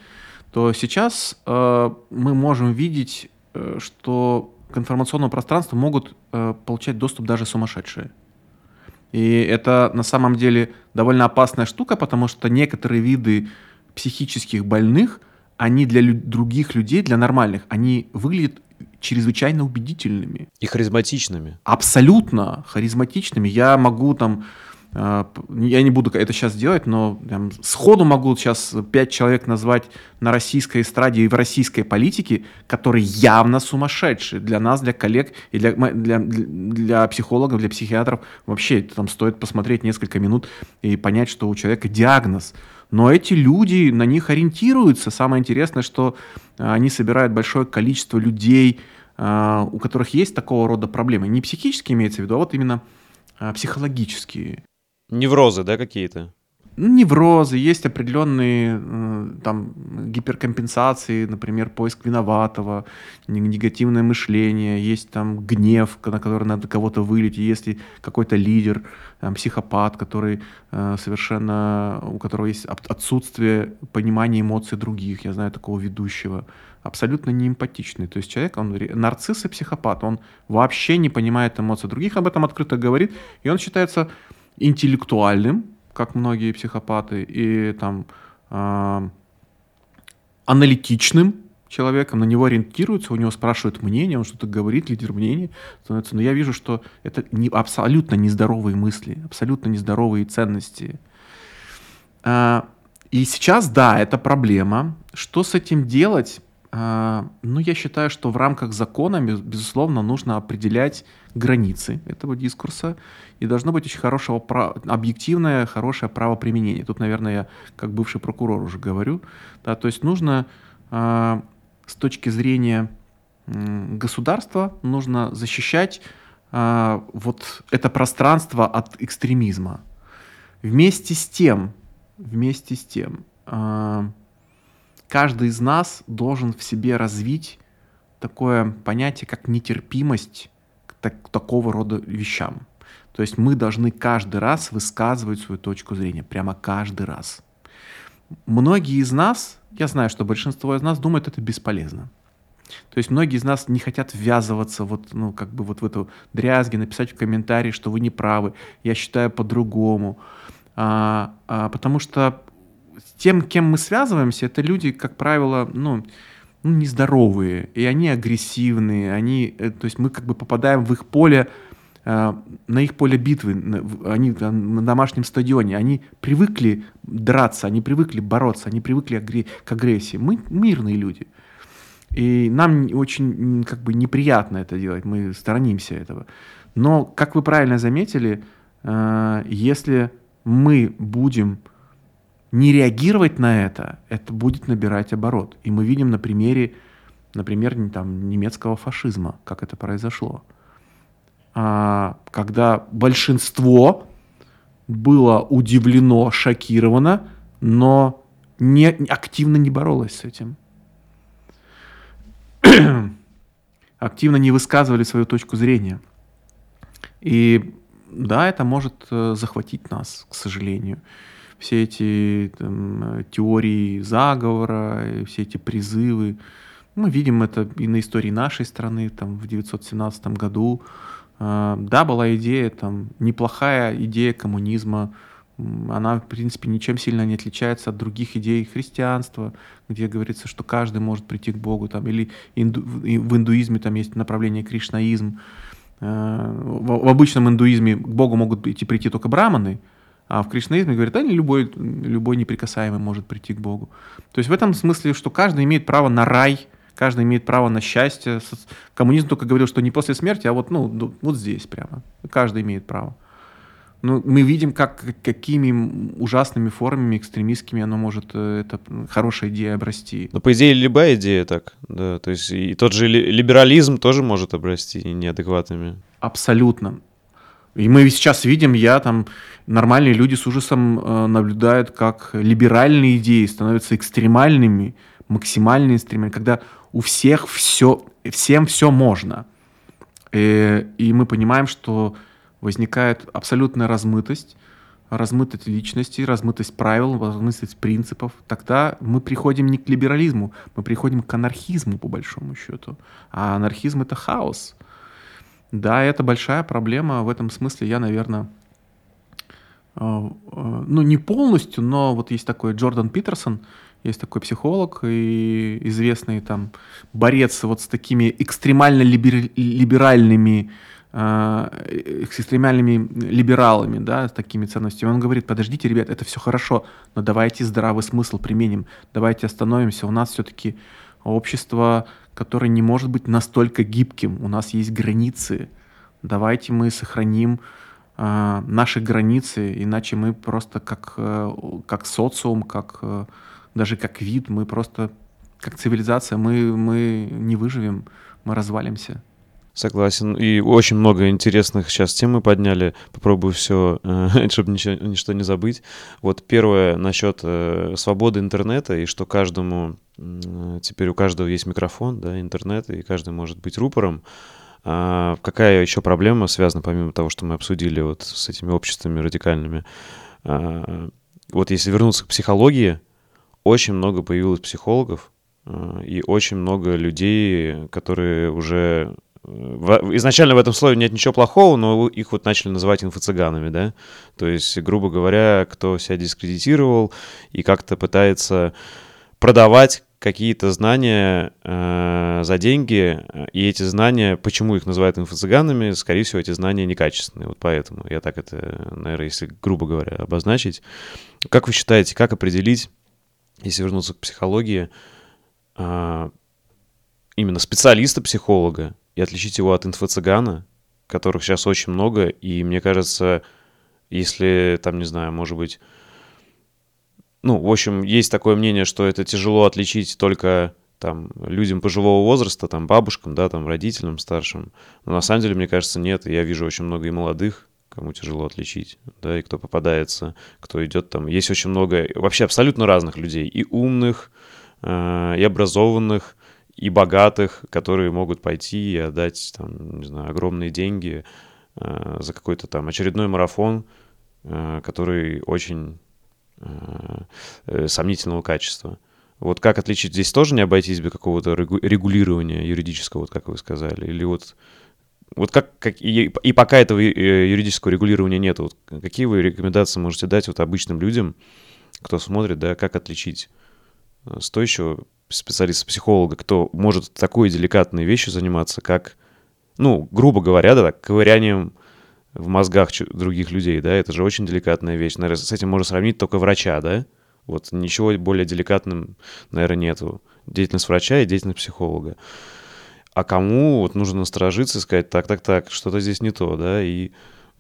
То сейчас э, мы можем видеть, э, что к информационному пространству могут э, получать доступ даже сумасшедшие. И это на самом деле довольно опасная штука, потому что некоторые виды психических больных, они для лю- других людей, для нормальных, они выглядят чрезвычайно убедительными. И харизматичными. Абсолютно харизматичными. Я могу там а, я не буду это сейчас делать, но там, сходу могу сейчас пять человек назвать на российской эстраде и в российской политике, которые явно сумасшедшие для нас, для коллег и для, для, для психологов, для психиатров. Вообще, там стоит посмотреть несколько минут и понять, что у человека диагноз. Но эти люди на них ориентируются. Самое интересное, что а, они собирают большое количество людей, а, у которых есть такого рода проблемы. Не психические имеется в виду, а вот именно психологические. Неврозы, да, какие-то? Неврозы, есть определенные э, там гиперкомпенсации, например, поиск виноватого, негативное мышление, есть там гнев, на который надо кого-то вылить, если какой-то лидер, там, психопат, который э, совершенно, у которого есть отсутствие понимания эмоций других, я знаю такого ведущего, абсолютно неэмпатичный. То есть человек, он нарцисс и психопат, он вообще не понимает эмоций других, об этом открыто говорит, и он считается интеллектуальным, как многие психопаты, и там э, аналитичным человеком, на него ориентируются, у него спрашивают мнение, он что-то говорит, лидер мнения становится. Но я вижу, что это не, абсолютно нездоровые мысли, абсолютно нездоровые ценности. А, и сейчас, да, это проблема. Что с этим делать? А, ну, я считаю, что в рамках закона, безусловно, нужно определять границы этого дискурса, и должно быть очень хорошего, объективное, хорошее правоприменение. Тут, наверное, я как бывший прокурор уже говорю. Да, то есть нужно а, с точки зрения государства, нужно защищать а, вот это пространство от экстремизма. Вместе с тем, вместе с тем, каждый из нас должен в себе развить такое понятие, как нетерпимость к так, такого рода вещам. То есть мы должны каждый раз высказывать свою точку зрения, прямо каждый раз. Многие из нас, я знаю, что большинство из нас думают, это бесполезно. То есть многие из нас не хотят ввязываться вот, ну, как бы вот в эту дрязги, написать в комментарии, что вы не правы, я считаю по-другому. А, а, потому что тем, кем мы связываемся, это люди, как правило, ну, ну, нездоровые, и они агрессивные, они, э, то есть мы как бы попадаем в их поле, э, на их поле битвы, они на домашнем стадионе, они привыкли драться, они привыкли бороться, они привыкли к агрессии. Мы мирные люди. И нам очень как бы неприятно это делать, мы сторонимся этого. Но, как вы правильно заметили, э, если мы будем не реагировать на это, это будет набирать оборот. И мы видим на примере, например, там, немецкого фашизма, как это произошло. А, когда большинство было удивлено, шокировано, но не, активно не боролось с этим. активно не высказывали свою точку зрения. И да, это может э, захватить нас, к сожалению все эти там, теории заговора, все эти призывы. Мы видим это и на истории нашей страны, там, в 1917 году. А, да, была идея, там, неплохая идея коммунизма, она, в принципе, ничем сильно не отличается от других идей христианства, где говорится, что каждый может прийти к Богу, там, или инду, в индуизме там есть направление кришнаизм. В, в обычном индуизме к Богу могут идти прийти только браманы, а в кришнаизме говорят, да, любой, любой неприкасаемый может прийти к Богу. То есть в этом смысле, что каждый имеет право на рай, каждый имеет право на счастье. Коммунизм только говорил, что не после смерти, а вот, ну, вот здесь прямо. Каждый имеет право. Но мы видим, как, какими ужасными формами экстремистскими оно может, э, это хорошая идея обрасти. Но по идее любая идея так, да, то есть и тот же либерализм тоже может обрасти неадекватными. Абсолютно. И мы сейчас видим, я там нормальные люди с ужасом э, наблюдают, как либеральные идеи становятся экстремальными, максимально экстремальными, когда у всех все, всем все можно. И, э, и мы понимаем, что возникает абсолютная размытость, размытость личности, размытость правил, размытость принципов, тогда мы приходим не к либерализму, мы приходим к анархизму, по большому счету. А анархизм — это хаос. Да, это большая проблема. В этом смысле я, наверное, ну, не полностью, но вот есть такой Джордан Питерсон, есть такой психолог и известный там борец вот с такими экстремально либеральными э, экстремальными либералами, да, с такими ценностями. Он говорит, подождите, ребят, это все хорошо, но давайте здравый смысл применим, давайте остановимся. У нас все-таки общество, которое не может быть настолько гибким, у нас есть границы. Давайте мы сохраним э, наши границы, иначе мы просто как, э, как социум, как э, даже как вид, мы просто как цивилизация, мы, мы не выживем, мы развалимся. Согласен. И очень много интересных сейчас тем мы подняли. Попробую все, э, чтобы ничего, ничто не забыть. Вот первое насчет э, свободы интернета и что каждому теперь у каждого есть микрофон, да, интернет, и каждый может быть рупором. А какая еще проблема связана, помимо того, что мы обсудили вот с этими обществами радикальными? А, вот если вернуться к психологии, очень много появилось психологов, а, и очень много людей, которые уже в, изначально в этом слове нет ничего плохого, но их вот начали называть инфо-цыганами, да? То есть, грубо говоря, кто себя дискредитировал и как-то пытается продавать какие-то знания э, за деньги, и эти знания, почему их называют инфо-цыганами, скорее всего, эти знания некачественные. Вот поэтому я так это, наверное, если грубо говоря, обозначить. Как вы считаете, как определить, если вернуться к психологии, э, именно специалиста-психолога, и отличить его от инфо-цыгана, которых сейчас очень много, и мне кажется, если там, не знаю, может быть, ну, в общем, есть такое мнение, что это тяжело отличить только там людям пожилого возраста, там бабушкам, да, там родителям старшим. Но на самом деле, мне кажется, нет. Я вижу очень много и молодых, кому тяжело отличить, да, и кто попадается, кто идет там. Есть очень много вообще абсолютно разных людей, и умных, э, и образованных, и богатых, которые могут пойти и отдать, там, не знаю, огромные деньги э, за какой-то там очередной марафон, э, который очень сомнительного качества. Вот как отличить? Здесь тоже не обойтись без какого-то регулирования юридического, вот как вы сказали, или вот вот как, как и, и пока этого э, юридического регулирования нет, вот какие вы рекомендации можете дать вот обычным людям, кто смотрит, да, как отличить э, стоящего специалиста-психолога, кто может такой деликатной вещью заниматься, как, ну, грубо говоря, да, так, ковырянием в мозгах других людей, да, это же очень деликатная вещь. Наверное, с этим можно сравнить только врача, да? Вот ничего более деликатным, наверное, нету. Деятельность врача и деятельность психолога. А кому вот нужно насторожиться и сказать, так, так, так, что-то здесь не то, да, и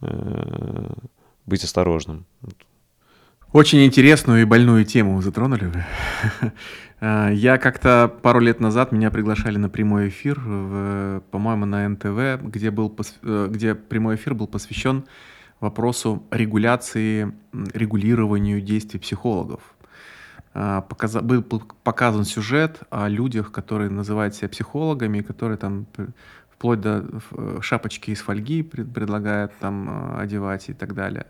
э, быть осторожным. Очень интересную и больную тему затронули вы. А, я как-то пару лет назад меня приглашали на прямой эфир, в, по-моему, на НТВ, где, был, э, где прямой эфир был посвящен вопросу регуляции, регулированию действий психологов. А, Показа, был показан сюжет о людях, которые называют себя психологами, которые там вплоть до э, шапочки из фольги предлагают там э, одевать и так далее.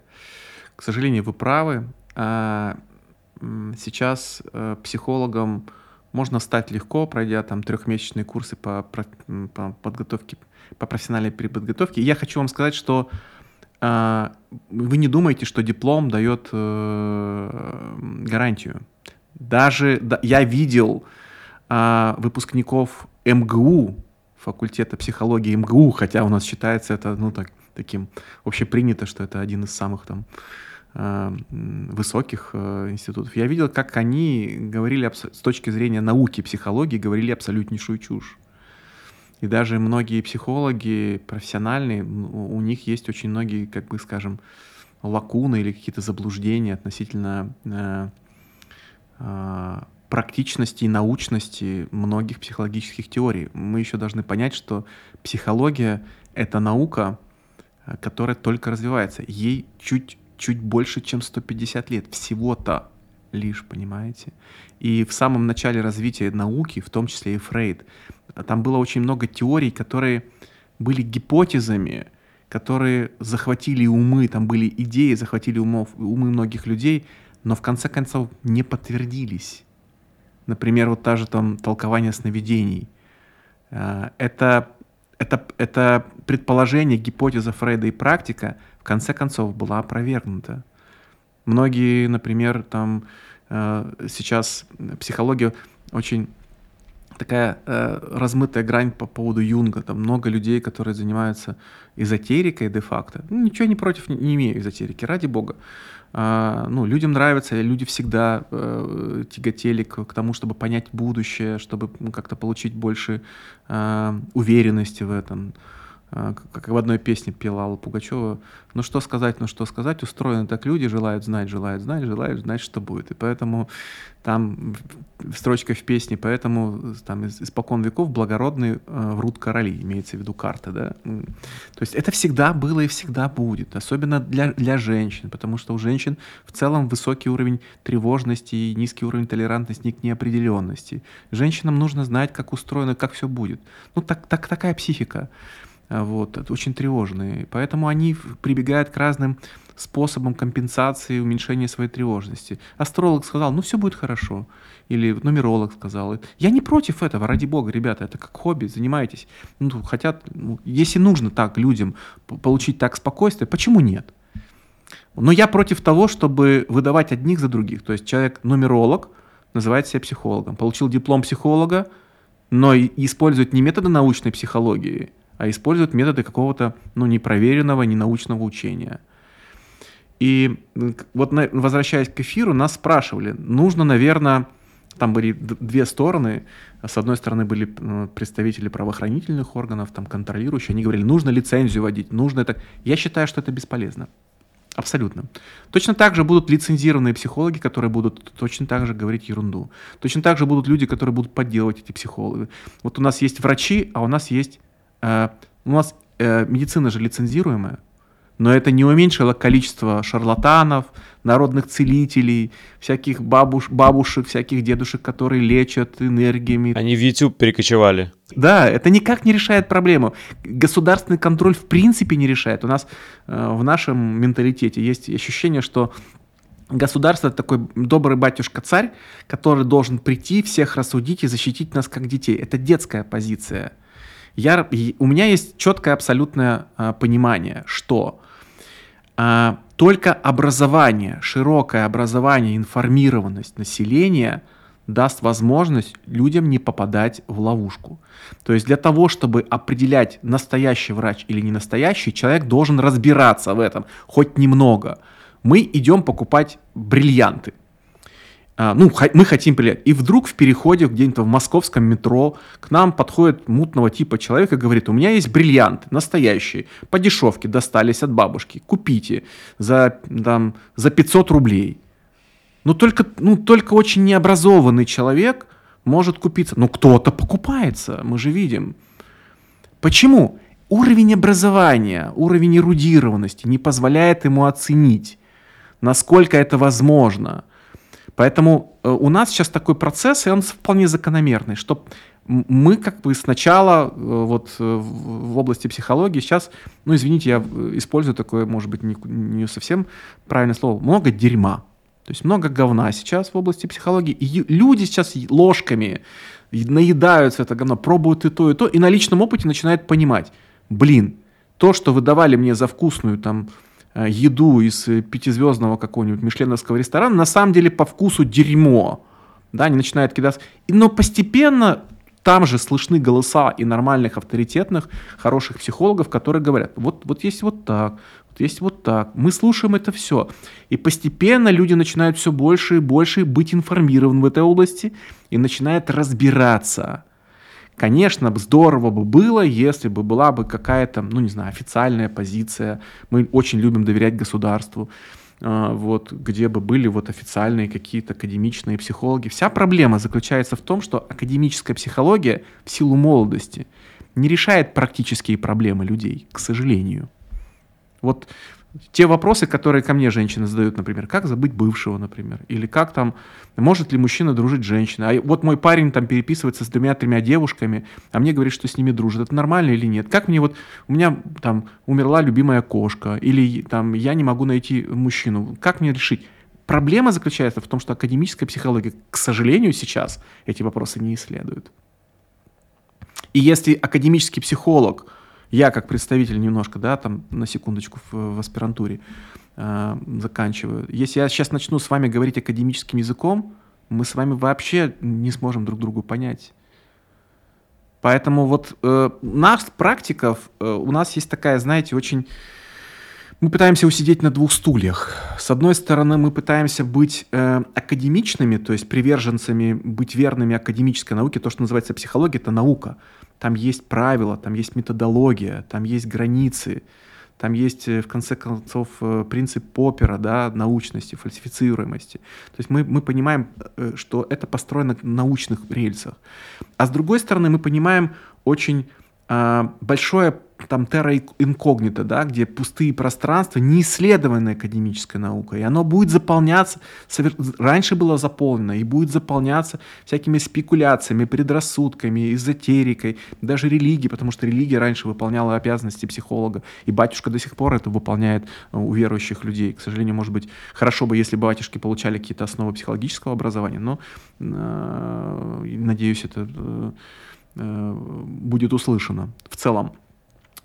К сожалению, вы правы. Сейчас э, психологом можно стать легко, пройдя там трехмесячные курсы по, по подготовке, по профессиональной переподготовке. Я хочу вам сказать, что э, вы не думаете, что диплом дает э, гарантию. Даже да, я видел выпускников МГУ, факультета психологии МГУ, хотя у нас считается это, ну, так, таким общепринято, что это один из самых там высоких э, институтов, я видел, как они говорили с точки зрения науки, психологии, говорили абсолютнейшую чушь. И даже многие психологи профессиональные, у них есть очень многие, как бы скажем, лакуны или какие-то заблуждения относительно э, э, практичности и научности многих психологических теорий. Мы еще должны понять, что психология — это наука, которая только развивается. Ей чуть чуть больше, чем 150 лет. Всего-то лишь, понимаете? И в самом начале развития науки, в том числе и Фрейд, там было очень много теорий, которые были гипотезами, которые захватили умы, там были идеи, захватили умов, умы многих людей, но в конце концов не подтвердились. Например, вот та же там толкование сновидений. А, это, это, это предположение, гипотеза Фрейда и практика в конце концов была опровергнута. Многие, например, там э, сейчас психология очень такая э, размытая грань по поводу Юнга. Там много людей, которые занимаются эзотерикой де-факто. Ну, ничего не против не, имею эзотерики, ради бога. А, ну, людям нравится, люди всегда э, тяготели к, к тому, чтобы понять будущее, чтобы как-то получить больше э, уверенности в этом. А, как в одной песне пела Алла Пугачева, ну что сказать, ну что сказать, устроены так люди, желают знать, желают знать, желают знать, что будет. И поэтому там строчка в песне, поэтому там испокон веков благородные э, врут короли, имеется в виду карты, да. То есть это всегда было и всегда будет, особенно для, для женщин, потому что у женщин в целом высокий уровень тревожности и низкий уровень толерантности к неопределенности. Женщинам нужно знать, как устроено, как все будет. Ну так, так такая психика. Вот, это очень тревожные. Поэтому они прибегают к разным способам компенсации, уменьшения своей тревожности. Астролог сказал, ну все будет хорошо. Или нумеролог сказал. Я не против этого, ради бога, ребята, это как хобби, занимайтесь. Ну, хотят, ну, если нужно так людям получить так спокойствие, почему нет? Но я против того, чтобы выдавать одних за других. То есть человек нумеролог, называет себя психологом, получил диплом психолога, но использует не методы научной психологии, а используют методы какого-то ну, непроверенного, ненаучного учения. И вот возвращаясь к эфиру, нас спрашивали, нужно, наверное, там были две стороны. С одной стороны были представители правоохранительных органов, там контролирующие. Они говорили, нужно лицензию вводить, нужно это. Я считаю, что это бесполезно. Абсолютно. Точно так же будут лицензированные психологи, которые будут точно так же говорить ерунду. Точно так же будут люди, которые будут подделывать эти психологи. Вот у нас есть врачи, а у нас есть Э, у нас э, медицина же лицензируемая, но это не уменьшило количество шарлатанов, народных целителей, всяких бабуш, бабушек, всяких дедушек, которые лечат энергиями. Они в YouTube перекочевали. Да, это никак не решает проблему. Государственный контроль в принципе не решает. У нас э, в нашем менталитете есть ощущение, что государство это такой добрый батюшка-царь, который должен прийти, всех рассудить и защитить нас как детей. Это детская позиция. Я, у меня есть четкое абсолютное а, понимание, что а, только образование, широкое образование, информированность населения даст возможность людям не попадать в ловушку. То есть для того, чтобы определять, настоящий врач или не настоящий, человек должен разбираться в этом хоть немного. Мы идем покупать бриллианты. А, ну, мы хотим приехать. И вдруг в переходе где-нибудь в московском метро к нам подходит мутного типа человек и говорит, у меня есть бриллианты настоящие, по дешевке достались от бабушки, купите за, там, за 500 рублей. Но только, ну, только очень необразованный человек может купиться. Ну, кто-то покупается, мы же видим. Почему? Уровень образования, уровень эрудированности не позволяет ему оценить, насколько это возможно – Поэтому э, у нас сейчас такой процесс, и он вполне закономерный, что мы как бы сначала э, вот э, в области психологии сейчас, ну извините, я использую такое, может быть, не, не совсем правильное слово, много дерьма. То есть много говна сейчас в области психологии. И люди сейчас ложками наедаются это говно, пробуют и то, и то, и на личном опыте начинают понимать, блин, то, что вы давали мне за вкусную там еду из э, пятизвездного какого-нибудь мишленовского ресторана, на самом деле по вкусу дерьмо. Да, они начинают кидаться. Но постепенно там же слышны голоса и нормальных, авторитетных, хороших психологов, которые говорят, вот, вот есть вот так, вот есть вот так. Мы слушаем это все. И постепенно люди начинают все больше и больше быть информированы в этой области и начинают разбираться. Конечно, здорово бы было, если бы была бы какая-то, ну не знаю, официальная позиция. Мы очень любим доверять государству а, вот, где бы были вот официальные какие-то академичные психологи. Вся проблема заключается в том, что академическая психология в силу молодости не решает практические проблемы людей, к сожалению. Вот Те вопросы, которые ко мне женщины задают, например, как забыть бывшего, например, или как там, может ли мужчина дружить с женщиной. А вот мой парень там переписывается с двумя-тремя девушками, а мне говорит, что с ними дружит. Это нормально или нет? Как мне вот, у меня там умерла любимая кошка, или там я не могу найти мужчину. Как мне решить? Проблема заключается в том, что академическая психология, к сожалению, сейчас эти вопросы не исследует. И если академический психолог – я как представитель немножко, да, там на секундочку в, в аспирантуре э, заканчиваю. Если я сейчас начну с вами говорить академическим языком, мы с вами вообще не сможем друг другу понять. Поэтому вот э, нас, практиков, э, у нас есть такая, знаете, очень... Мы пытаемся усидеть на двух стульях. С одной стороны, мы пытаемся быть э, академичными, то есть приверженцами, быть верными академической науке. То, что называется психология, это наука. Там есть правила, там есть методология, там есть границы, там есть, э, в конце концов, э, принцип Поппера, да, научности, фальсифицируемости. То есть мы, мы понимаем, э, что это построено на научных рельсах. А с другой стороны, мы понимаем очень большое там терра инкогнито, да, где пустые пространства, не исследованная академической наукой, и оно будет заполняться, раньше было заполнено, и будет заполняться всякими спекуляциями, предрассудками, эзотерикой, даже религией, потому что религия раньше выполняла обязанности психолога, и батюшка до сих пор это выполняет э, у верующих людей. К сожалению, может быть, хорошо бы, если бы батюшки получали какие-то основы психологического образования, но э, надеюсь, это э будет услышано в целом.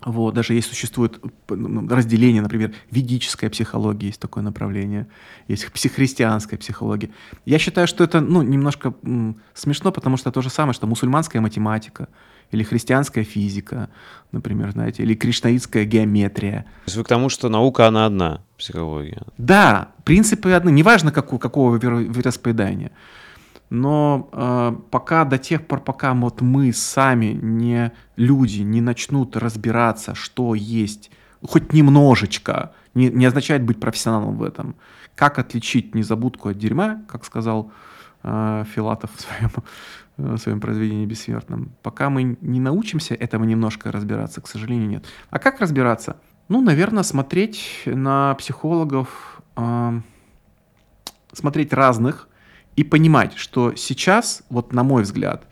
Вот, даже есть существует разделение, например, ведическая психология, есть такое направление, есть психристианская психология. Я считаю, что это ну, немножко м, смешно, потому что то же самое, что мусульманская математика или христианская физика, например, знаете, или кришнаитская геометрия. То есть вы к тому, что наука, она одна, психология? Да, принципы одны, неважно какого, какого вероисповедания. Но э, пока до тех пор, пока вот мы сами не люди не начнут разбираться, что есть, хоть немножечко, не, не означает быть профессионалом в этом. Как отличить незабудку от дерьма, как сказал э, Филатов в своем, в своем произведении «Бессмертном». Пока мы не научимся этого немножко разбираться, к сожалению, нет. А как разбираться? Ну, наверное, смотреть на психологов, э, смотреть разных, и понимать, что сейчас, вот на мой взгляд,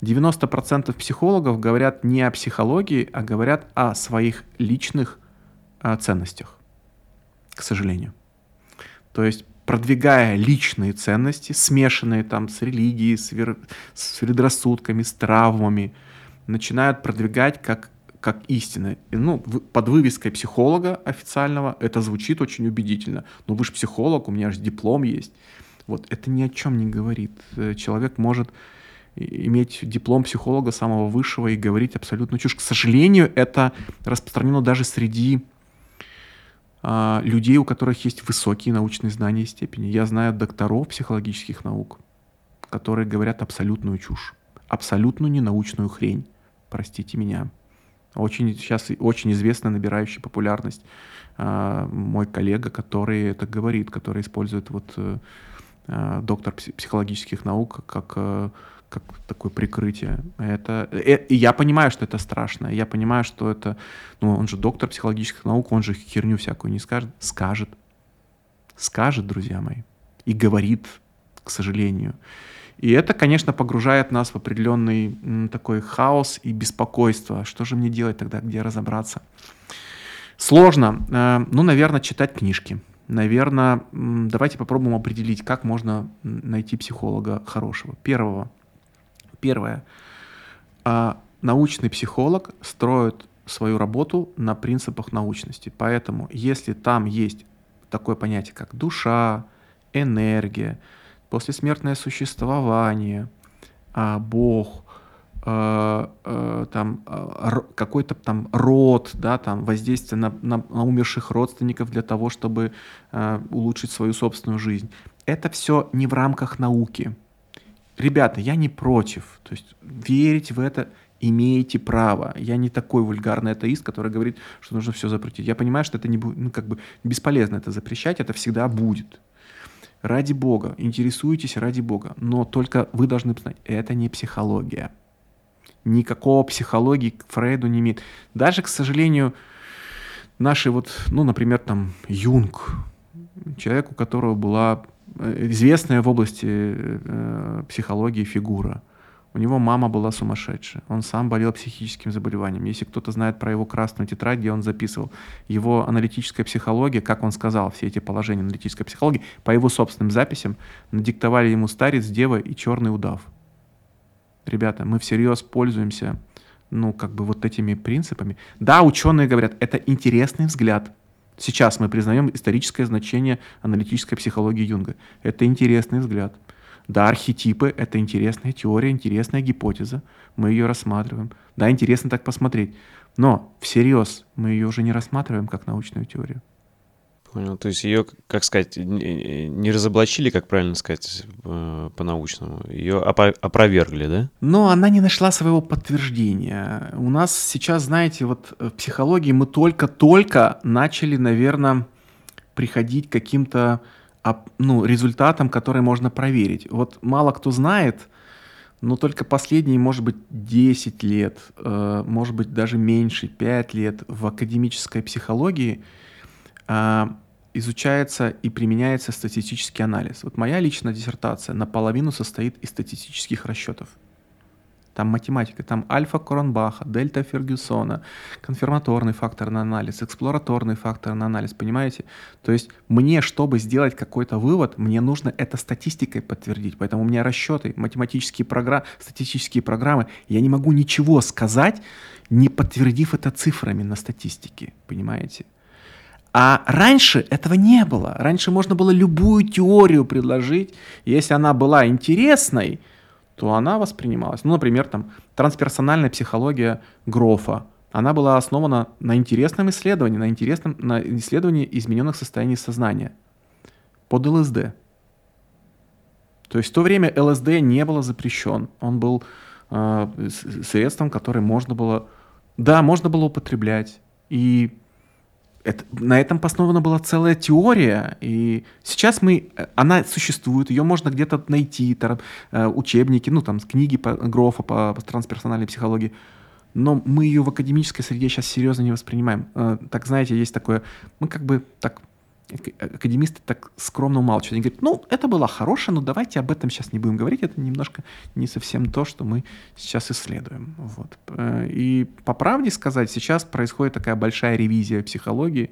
90% психологов говорят не о психологии, а говорят о своих личных а, ценностях, к сожалению. То есть продвигая личные ценности, смешанные там с религией, с, вер... с предрассудками, с травмами, начинают продвигать как, как истины. И, ну, под вывеской психолога официального это звучит очень убедительно. Ну вы же психолог, у меня же диплом есть. Вот это ни о чем не говорит. Э, человек может иметь диплом психолога самого высшего и говорить абсолютно чушь. К сожалению, это распространено даже среди а, людей, у которых есть высокие научные знания и степени. Я знаю докторов психологических наук, которые говорят абсолютную чушь, абсолютную ненаучную хрень. Простите меня. Очень сейчас очень известно, набирающий популярность а, мой коллега, который это говорит, который использует вот э, Э, доктор психологических наук как, э, как такое прикрытие. Это, э, и я понимаю, что это страшно. Я понимаю, что это... Ну, он же доктор психологических наук, он же херню всякую не скажет. Скажет. Скажет, друзья мои. И говорит, к сожалению. И это, конечно, погружает нас в определенный такой хаос и беспокойство. Что же мне делать тогда, где разобраться? Сложно. Э, ну, наверное, читать книжки наверное, давайте попробуем определить, как можно найти психолога хорошего. Первого. Первое. А, научный психолог строит свою работу на принципах научности. Поэтому, если там есть такое понятие, как душа, энергия, послесмертное существование, а, Бог, Э, э, там э, какой-то там род, да, там воздействие на, на, на умерших родственников для того, чтобы улучшить свою собственную жизнь. Это все не в рамках науки. Ребята, я не против. То есть верить в это имеете право. Я не такой вульгарный атеист, который говорит, что нужно все запретить. Я понимаю, что это не ну, как бы бесполезно это запрещать, это всегда будет. Ради Бога, интересуйтесь ради Бога. Но только вы должны знать, это не психология никакого психологии к Фрейду не имеет. Даже, к сожалению, наши вот, ну, например, там Юнг, человек, у которого была э, известная в области э, психологии фигура. У него мама была сумасшедшая. Он сам болел психическим заболеванием. Если кто-то знает про его красную тетрадь, где он записывал его аналитическая психология, как он сказал, все эти положения аналитической психологии, по его собственным записям, надиктовали ему старец, дева и черный удав. Ребята, мы всерьез пользуемся ну, как бы вот этими принципами. Да, ученые говорят, это интересный взгляд. Сейчас мы признаем историческое значение аналитической психологии Юнга. Это интересный взгляд. Да, архетипы — это интересная теория, интересная гипотеза. Мы ее рассматриваем. Да, интересно так посмотреть. Но всерьез мы ее уже не рассматриваем как научную теорию. Понял. То есть ее, как сказать, не разоблачили, как правильно сказать э, по-научному, ее опровергли, да? Но она не нашла своего подтверждения. У нас сейчас, знаете, вот в психологии мы только-только начали, наверное, приходить к каким-то ну, результатам, которые можно проверить. Вот мало кто знает, но только последние, может быть, 10 лет, э, может быть, даже меньше, 5 лет в академической психологии а, изучается и применяется статистический анализ. Вот моя личная диссертация наполовину состоит из статистических расчетов. Там математика, там альфа Коронбаха, дельта Фергюсона, конфирматорный факторный анализ, эксплораторный факторный анализ, понимаете? То есть мне, чтобы сделать какой-то вывод, мне нужно это статистикой подтвердить. Поэтому у меня расчеты, математические программы, статистические программы. Я не могу ничего сказать, не подтвердив это цифрами на статистике, понимаете? А раньше этого не было. Раньше можно было любую теорию предложить. Если она была интересной, то она воспринималась. Ну, например, там трансперсональная психология Грофа. Она была основана на интересном исследовании, на интересном на исследовании измененных состояний сознания под ЛСД. То есть в то время ЛСД не был запрещен. Он был э, средством, которое можно было, да, можно было употреблять. И это, на этом основана была целая теория, и сейчас мы, э, она существует, ее можно где-то найти, тар, э, учебники, ну там книги по, Грофа по, по трансперсональной психологии, но мы ее в академической среде сейчас серьезно не воспринимаем. Э, так знаете, есть такое, мы как бы так академисты так скромно умалчивают. Они говорят, ну, это было хорошее, но давайте об этом сейчас не будем говорить, это немножко не совсем то, что мы сейчас исследуем. Вот. Э, и по правде сказать, сейчас происходит такая большая ревизия психологии.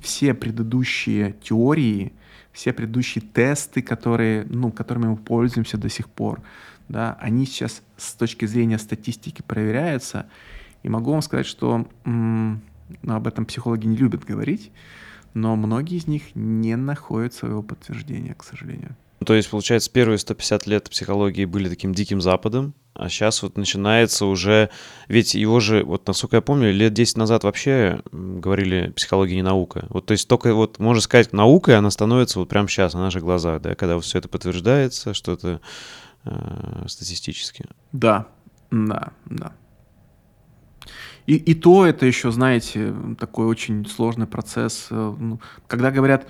Все предыдущие теории, все предыдущие тесты, которые, ну, которыми мы пользуемся до сих пор, да, они сейчас с точки зрения статистики проверяются. И могу вам сказать, что ну, об этом психологи не любят говорить, но многие из них не находят своего подтверждения, к сожалению. То есть, получается, первые 150 лет психологии были таким диким западом, а сейчас вот начинается уже... Ведь его же, вот насколько я помню, лет 10 назад вообще говорили психология не наука. Вот то есть только вот, можно сказать, наукой она становится вот прямо сейчас на наших глазах, да, когда вот все это подтверждается, что это э, статистически. Да, да, да. И, и то это еще, знаете, такой очень сложный процесс. Э, ну, когда говорят,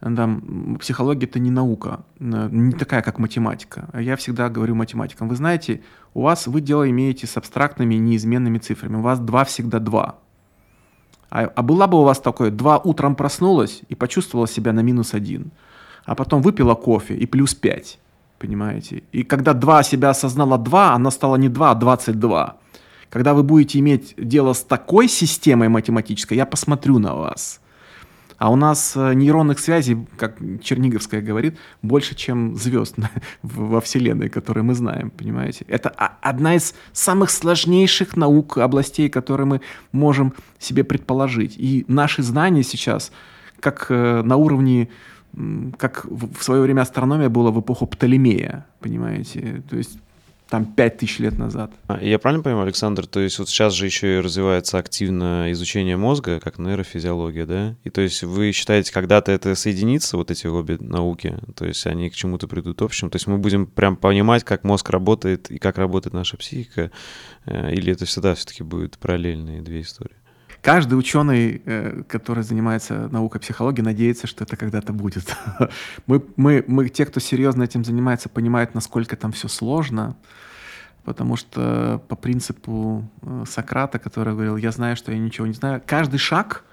там, психология это не наука, э, не такая, как математика. Я всегда говорю математикам, вы знаете, у вас вы дело имеете с абстрактными неизменными цифрами. У вас два всегда два. А, а была бы у вас такое, два утром проснулась и почувствовала себя на минус один, а потом выпила кофе и плюс пять, понимаете? И когда два себя осознала два, она стала не два, а двадцать два. Когда вы будете иметь дело с такой системой математической, я посмотрю на вас. А у нас э, нейронных связей, как Черниговская говорит, больше, чем звезд во Вселенной, которые мы знаем, понимаете? Это одна из самых сложнейших наук, областей, которые мы можем себе предположить. И наши знания сейчас, как э, на уровне как в свое время астрономия была в эпоху Птолемея, понимаете? То есть там пять тысяч лет назад. А, я правильно понимаю, Александр, то есть вот сейчас же еще и развивается активно изучение мозга, как нейрофизиология, да? И то есть вы считаете, когда-то это соединится, вот эти обе науки, то есть они к чему-то придут общим, то есть мы будем прям понимать, как мозг работает и как работает наша психика, э, или это всегда все-таки будут параллельные две истории? Каждый ученый, э, который занимается наукой психологии, надеется, что это когда-то будет. Мы, мы, мы, те, кто серьезно этим занимается, понимают, насколько там все сложно, потому что по принципу э, Сократа, который говорил, я знаю, что я ничего не знаю, каждый шаг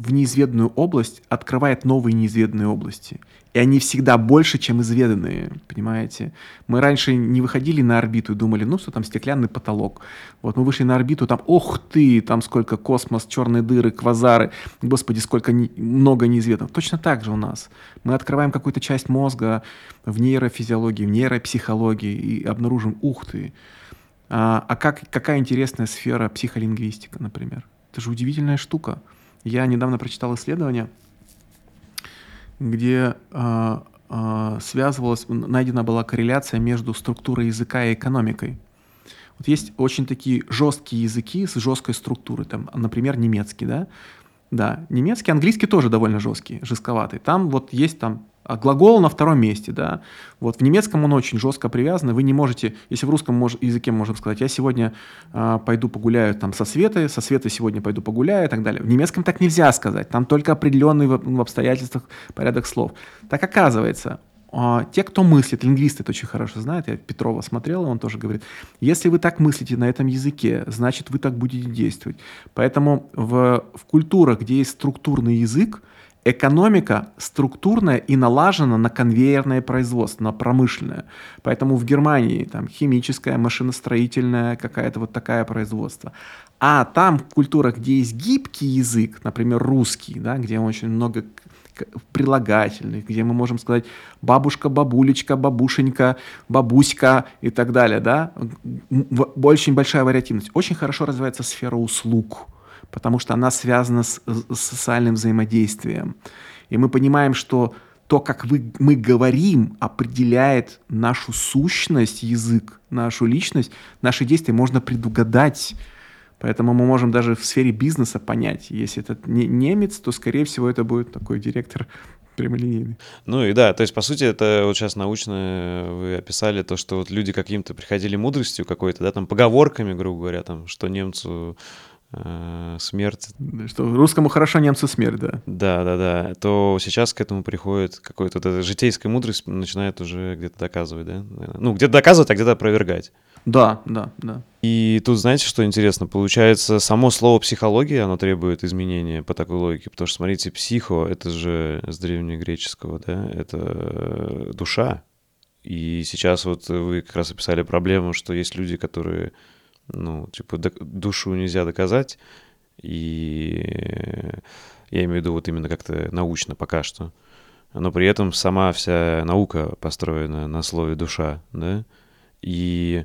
в неизведанную область открывает новые неизведанные области. И они всегда больше, чем изведанные, понимаете? Мы раньше не выходили на орбиту и думали, ну что там, стеклянный потолок. Вот мы вышли на орбиту, там, ох ты, там сколько космос, черные дыры, квазары, господи, сколько не, много неизведанных. Точно так же у нас. Мы открываем какую-то часть мозга в нейрофизиологии, в нейропсихологии и обнаружим, ух ты, а, а как, какая интересная сфера психолингвистика, например. Это же удивительная штука. Я недавно прочитал исследование, где э, э, связывалась, найдена была корреляция между структурой языка и экономикой. Вот есть очень такие жесткие языки с жесткой структурой, там, например, немецкий, да, да, немецкий, английский тоже довольно жесткий, жестковатый. Там вот есть там а глагол на втором месте, да. Вот в немецком он очень жестко привязан, вы не можете, если в русском мож, языке можем сказать, я сегодня э, пойду погуляю там со Светой, со Светой сегодня пойду погуляю и так далее. В немецком так нельзя сказать, там только определенный в, в обстоятельствах порядок слов. Так оказывается, э, те, кто мыслит, лингвисты это очень хорошо знают, я Петрова смотрел, он тоже говорит, если вы так мыслите на этом языке, значит вы так будете действовать. Поэтому в, в культурах, где есть структурный язык, экономика структурная и налажена на конвейерное производство, на промышленное. Поэтому в Германии там химическое, машиностроительное, какая-то вот такая производство. А там в культурах, где есть гибкий язык, например, русский, да, где очень много прилагательных, где мы можем сказать бабушка, бабулечка, бабушенька, бабуська и так далее, да, очень большая вариативность. Очень хорошо развивается сфера услуг потому что она связана с, с социальным взаимодействием. И мы понимаем, что то, как вы, мы говорим, определяет нашу сущность, язык, нашу личность, наши действия можно предугадать. Поэтому мы можем даже в сфере бизнеса понять, если это не немец, то, скорее всего, это будет такой директор прямолинейный. Ну и да, то есть, по сути, это вот сейчас научно вы описали то, что вот люди каким-то приходили мудростью какой-то, да, там, поговорками, грубо говоря, там, что немцу Э, смерть. Что русскому хорошо, немцу смерть, да. Да, да, да. То сейчас к этому приходит какой-то вот житейская мудрость начинает уже где-то доказывать, да? Ну, где-то доказывать, а где-то опровергать. Да, да, да. И тут, знаете, что интересно? Получается, само слово психология, оно требует изменения по такой логике, потому что, смотрите, психо, это же с древнегреческого, да, это душа. И сейчас вот вы как раз описали проблему, что есть люди, которые ну, типа, душу нельзя доказать, и я имею в виду вот именно как-то научно пока что. Но при этом сама вся наука построена на слове душа, да, и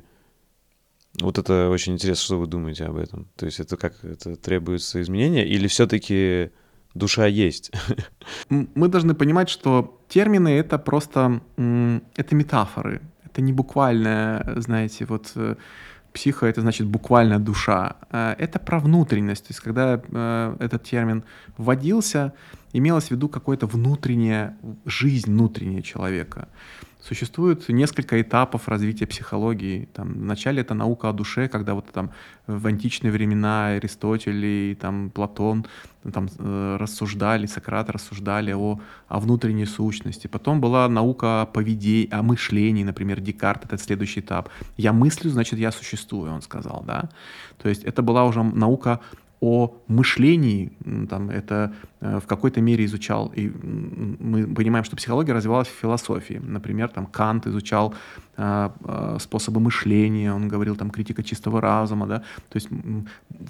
вот это очень интересно, что вы думаете об этом. То есть это как, это требуется изменения, или все-таки душа есть? Мы должны понимать, что термины — это просто, это метафоры, это не буквально, знаете, вот э, психо это значит буквально душа. Э, это про внутренность. То есть когда э, этот термин вводился, имелось в виду какая-то внутренняя жизнь внутренняя человека. Существует несколько этапов развития психологии. Там, вначале это наука о душе, когда вот там в античные времена Аристотель и там Платон там, э, рассуждали, Сократ рассуждали о, о внутренней сущности. Потом была наука о поведении, о мышлении, например, Декарт, это следующий этап. Я мыслю, значит, я существую, он сказал, да. То есть это была уже наука о мышлении, там, это э, в какой-то мере изучал, и мы понимаем, что психология развивалась в философии. Например, там Кант изучал э, э, способы мышления, он говорил там критика чистого разума, да, то есть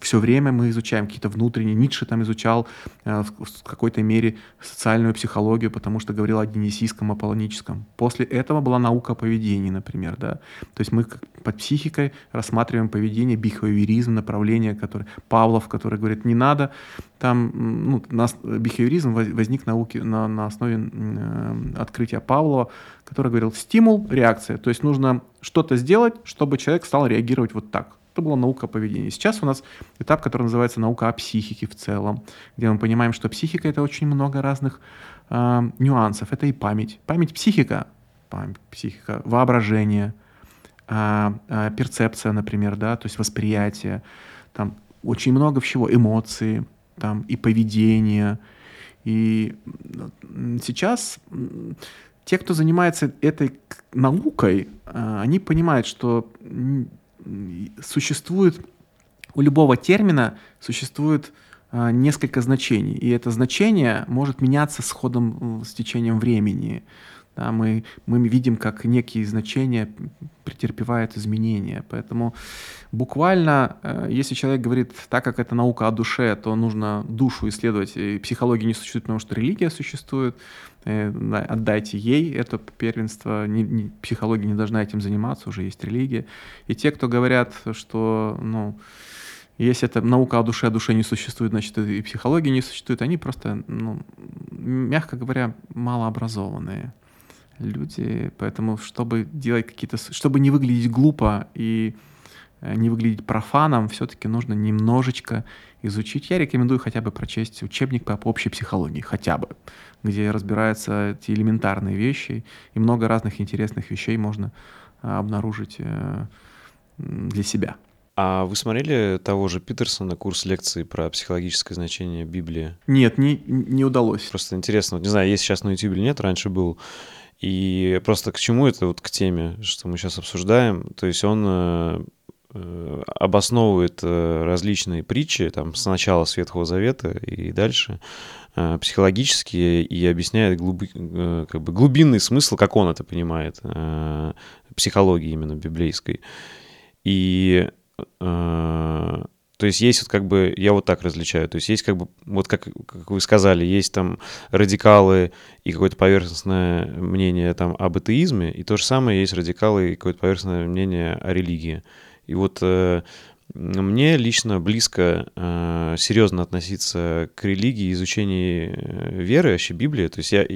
все время мы изучаем какие-то внутренние, Ницше там изучал в какой-то мере социальную психологию, потому что говорил о денисийском, аполлоническом. После этого была наука о поведении, например, да, то есть мы под психикой рассматриваем поведение, бихевиоризм, направление, которое Павлов, который говорит, не надо, там ну, нас, бихевиоризм возник науки на, на основе э, открытия Павлова, который говорил стимул, реакция. То есть нужно что-то сделать, чтобы человек стал реагировать вот так. Это была наука поведения. Сейчас у нас этап, который называется наука о психике в целом, где мы понимаем, что психика это очень много разных э, нюансов. Это и память. Память психика, память, психика, воображение, э, э, перцепция, например, да, то есть восприятие, там очень много всего, эмоции, там и поведение. И сейчас те, кто занимается этой наукой, а, они понимают, что существует у любого термина существует э, несколько значений, и это значение может меняться с ходом, с течением времени. Да, мы, мы видим, как некие значения претерпевают изменения. Поэтому буквально, э, если человек говорит, так как это наука о душе, то нужно душу исследовать. И психологии не существует, потому что религия существует. Э, отдайте ей это первенство. Не, не, психология не должна этим заниматься, уже есть религия. И те, кто говорят, что ну, если это наука о душе, о душе не существует, значит и психология не существует, они просто, ну, мягко говоря, малообразованные люди, поэтому чтобы делать какие-то, чтобы не выглядеть глупо и э, не выглядеть профаном, все-таки нужно немножечко изучить. Я рекомендую хотя бы прочесть учебник по общей психологии, хотя бы, где разбираются эти элементарные вещи, и много разных интересных вещей можно э, обнаружить э, для себя. А вы смотрели того же Питерсона курс лекций про психологическое значение Библии? Нет, не, не удалось. Просто интересно, вот не знаю, есть сейчас на YouTube или нет, раньше был. И просто к чему это вот к теме, что мы сейчас обсуждаем? То есть он э, э, обосновывает э, различные притчи, там, с начала Светлого Завета и дальше, психологические, и объясняет глуби, как бы глубинный смысл, как он это понимает, психологии именно библейской. И то есть есть вот как бы, я вот так различаю, то есть есть как бы, вот как, как вы сказали, есть там радикалы и какое-то поверхностное мнение там об атеизме, и то же самое есть радикалы и какое-то поверхностное мнение о религии. И вот э, мне лично близко э, серьезно относиться к религии, изучению э, веры, вообще Библии. То есть я,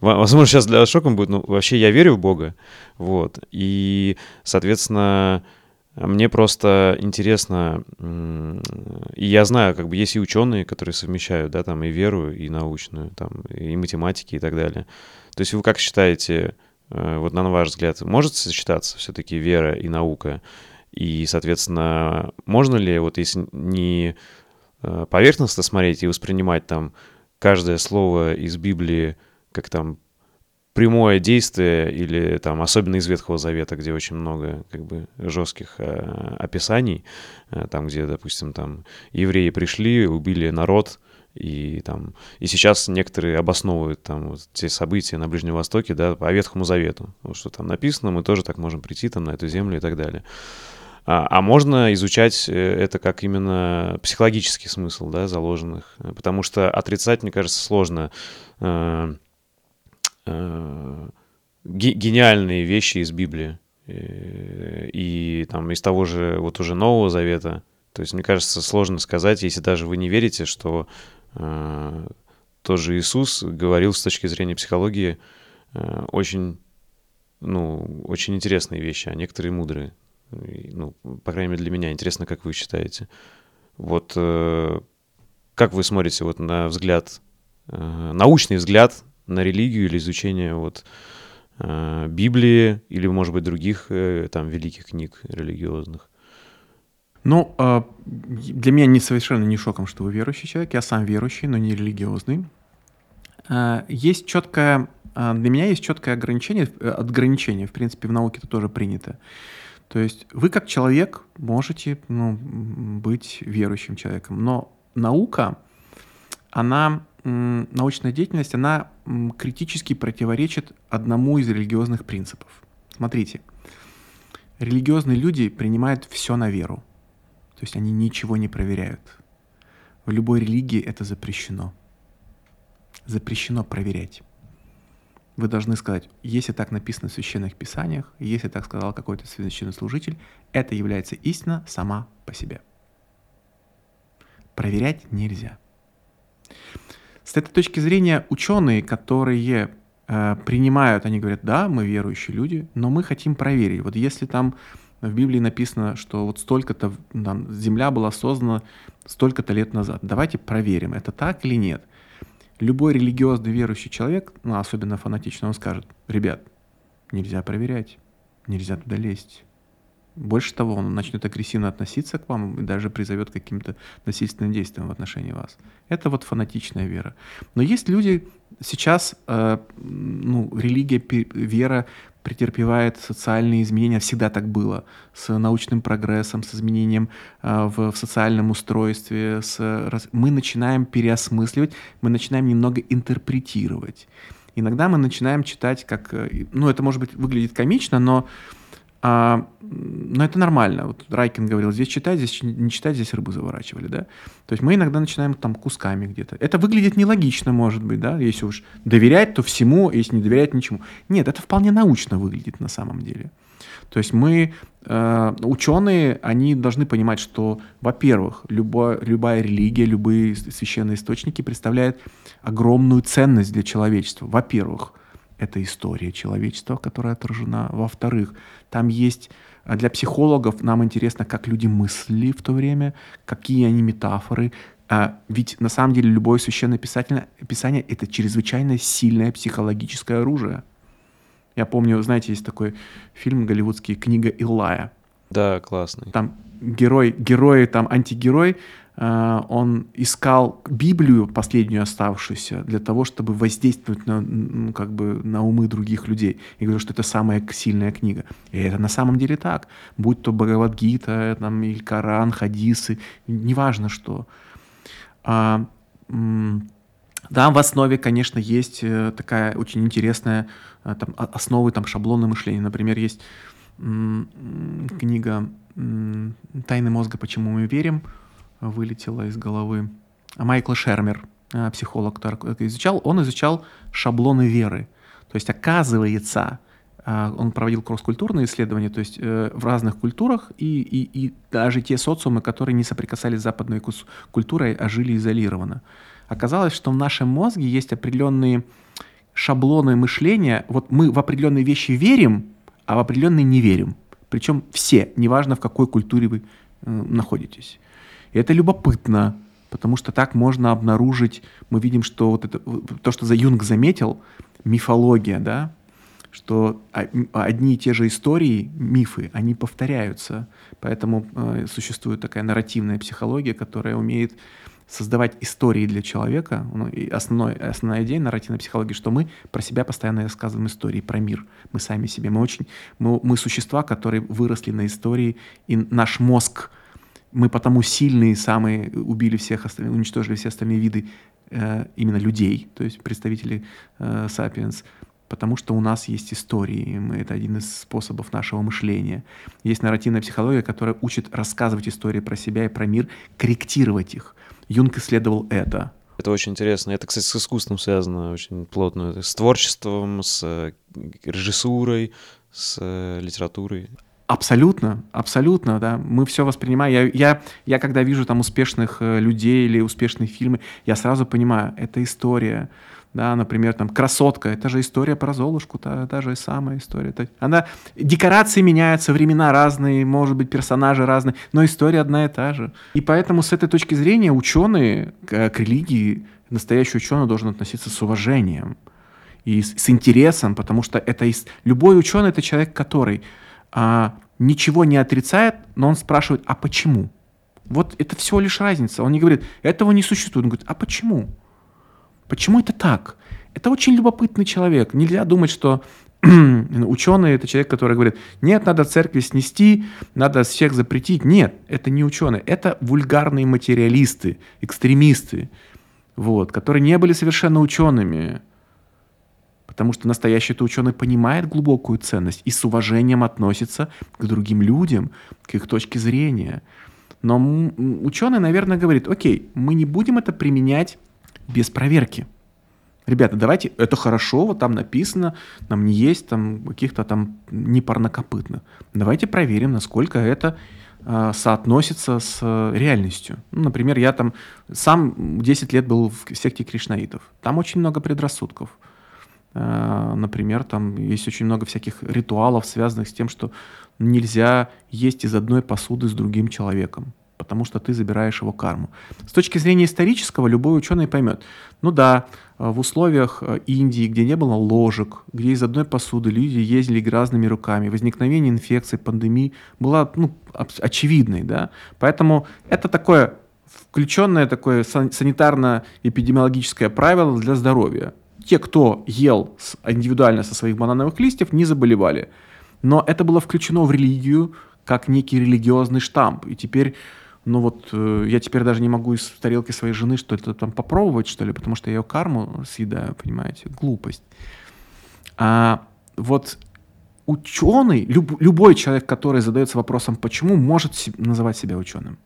возможно, сейчас для шоком будет, но вообще я верю в Бога, вот. И, соответственно, мне просто интересно, и я знаю, как бы есть и ученые, которые совмещают, да, там и веру, и научную, там, и математики, и так далее. То есть вы как считаете, э, вот на ваш взгляд, может сочетаться все-таки вера и наука? И, соответственно, можно ли, вот если не э, поверхностно смотреть и воспринимать там каждое слово из Библии как там прямое действие или там особенно из Ветхого Завета, где очень много как бы жестких э, описаний, э, там где, допустим, там евреи пришли, убили народ, и там и сейчас некоторые обосновывают там вот те события на Ближнем Востоке, да, по Ветхому Завету, вот что там написано, мы тоже так можем прийти там на эту землю и так далее. А, а можно изучать э, это как именно психологический смысл, да, заложенных, потому что отрицать, мне кажется, сложно. Э, э, гениальные вещи из Библии. И, и там из того же вот уже Нового Завета. То есть, мне кажется, сложно сказать, если даже вы не верите, что э, тоже Иисус говорил с точки зрения психологии э, очень, ну, очень интересные вещи, а некоторые мудрые. Ну, по крайней мере, для меня интересно, как вы считаете. Вот э, как вы смотрите вот на взгляд, э, научный взгляд на религию или изучение вот э, Библии или, может быть, других э, там великих книг религиозных? Ну, э, для меня не совершенно не шоком, что вы верующий человек. Я сам верующий, но не религиозный. Есть четкое, для меня есть четкое ограничение, ограничение, в принципе, в науке это тоже принято. То есть вы как человек можете ну, быть верующим человеком, но наука, она научная деятельность, она критически противоречит одному из религиозных принципов. Смотрите, религиозные люди принимают все на веру. То есть они ничего не проверяют. В любой религии это запрещено. Запрещено проверять. Вы должны сказать, если так написано в священных писаниях, если так сказал какой-то священнослужитель, это является истина сама по себе. Проверять нельзя. С этой точки зрения ученые, которые э, принимают, они говорят, да, мы верующие люди, но мы хотим проверить. Вот если там в Библии написано, что вот столько-то там, Земля была создана столько-то лет назад, давайте проверим, это так или нет. Любой религиозный верующий человек, ну, особенно фанатично, он скажет, ребят, нельзя проверять, нельзя туда лезть. Больше того, он начнет агрессивно относиться к вам и даже призовет к каким-то насильственным действиям в отношении вас. Это вот фанатичная вера. Но есть люди, сейчас э, ну, религия, вера претерпевает социальные изменения, всегда так было, с научным прогрессом, с изменением э, в, в социальном устройстве, с, раз... мы начинаем переосмысливать, мы начинаем немного интерпретировать. Иногда мы начинаем читать как, э, ну это может быть выглядит комично, но а, но это нормально. Вот Райкин говорил, здесь читать, здесь не читать, здесь рыбу заворачивали, да. То есть мы иногда начинаем там кусками где-то. Это выглядит нелогично, может быть, да, если уж доверять, то всему, если не доверять ничему. Нет, это вполне научно выглядит на самом деле. То есть мы, э, ученые, они должны понимать, что, во-первых, любая, любая религия, любые священные источники представляют огромную ценность для человечества. Во-первых, это история человечества, которая отражена. Во-вторых, там есть а для психологов нам интересно, как люди мыслили в то время, какие они метафоры. А ведь на самом деле любое священное писание, писание — это чрезвычайно сильное психологическое оружие. Я помню, знаете, есть такой фильм голливудский «Книга Илая». Да, классный. Там герой, герой, там антигерой, он искал Библию, последнюю оставшуюся, для того, чтобы воздействовать на, ну, как бы, на умы других людей. И говорю, что это самая сильная книга. И это на самом деле так. Будь то Бхагавадгита, там, или Коран, хадисы, неважно что. А, да, в основе, конечно, есть э, такая очень интересная э, там, основы, там, шаблоны мышления. Например, есть книга «Тайны мозга. Почему мы верим», вылетело из головы. Майкл Шермер, э, психолог, который изучал, он изучал шаблоны веры. То есть, оказывается, э, он проводил кросс-культурные исследования, то есть э, в разных культурах, и, и, и даже те социумы, которые не соприкасались с западной культурой, а жили изолированно. Оказалось, что в нашем мозге есть определенные шаблоны мышления. Вот мы в определенные вещи верим, а в определенные не верим. Причем все, неважно в какой культуре вы находитесь. И это любопытно, потому что так можно обнаружить, мы видим, что вот это, то, что за Юнг заметил, мифология, да, что одни и те же истории, мифы, они повторяются. Поэтому э, существует такая нарративная психология, которая умеет создавать истории для человека. Ну, и основной, основная идея нарративной психологии, что мы про себя постоянно рассказываем истории, про мир. Мы сами себе. Мы очень, мы, мы существа, которые выросли на истории, и наш мозг — мы потому сильные самые, убили всех остальных, уничтожили все остальные виды э, именно людей, то есть представителей э, сапиенс, потому что у нас есть истории, мы, это один из способов нашего мышления. Есть нарративная психология, которая учит рассказывать истории про себя и про мир, корректировать их. Юнг исследовал это. Это очень интересно. Это, кстати, с искусством связано очень плотно. С творчеством, с э, режиссурой, с э, литературой. Абсолютно, абсолютно, да. Мы все воспринимаем. Я, я, я когда вижу там успешных э, людей или успешные фильмы, я сразу понимаю, это история. Да, например, там «Красотка» — это же история про Золушку, та, та же самая история. Она, декорации меняются, времена разные, может быть, персонажи разные, но история одна и та же. И поэтому с этой точки зрения ученые к, к религии, настоящий ученый должен относиться с уважением и с, с интересом, потому что это любой ученый — это человек, который а, ничего не отрицает, но он спрашивает, а почему? Вот это всего лишь разница. Он не говорит, этого не существует. Он говорит, а почему? Почему это так? Это очень любопытный человек. Нельзя думать, что ученый это человек, который говорит, нет, надо церкви снести, надо всех запретить. Нет, это не ученые, это вульгарные материалисты, экстремисты, вот, которые не были совершенно учеными. Потому что настоящий-то ученый понимает глубокую ценность и с уважением относится к другим людям, к их точке зрения. Но ученый, наверное, говорит, окей, мы не будем это применять без проверки. Ребята, давайте, это хорошо, вот там написано, нам не есть там каких-то там непарнокопытных. Давайте проверим, насколько это э, соотносится с э, реальностью. Ну, например, я там сам 10 лет был в секте кришнаитов. Там очень много предрассудков. Э, например, там есть очень много всяких ритуалов, связанных с тем, что нельзя есть из одной посуды с другим человеком, потому что ты забираешь его карму. С точки зрения исторического, любой ученый поймет. Ну да, э, в условиях э, Индии, где не было ложек, где из одной посуды люди ездили разными руками, возникновение инфекций, пандемии было ну, очевидной. Да? Поэтому это такое включенное такое санитарно-эпидемиологическое правило для здоровья те, кто ел индивидуально со своих банановых листьев, не заболевали. Но это было включено в религию как некий религиозный штамп. И теперь, ну вот, э, я теперь даже не могу из тарелки своей жены что-то там попробовать, что ли, потому что я ее карму съедаю, понимаете, глупость. А вот ученый, люб, любой человек, который задается вопросом «почему?», может называть себя ученым.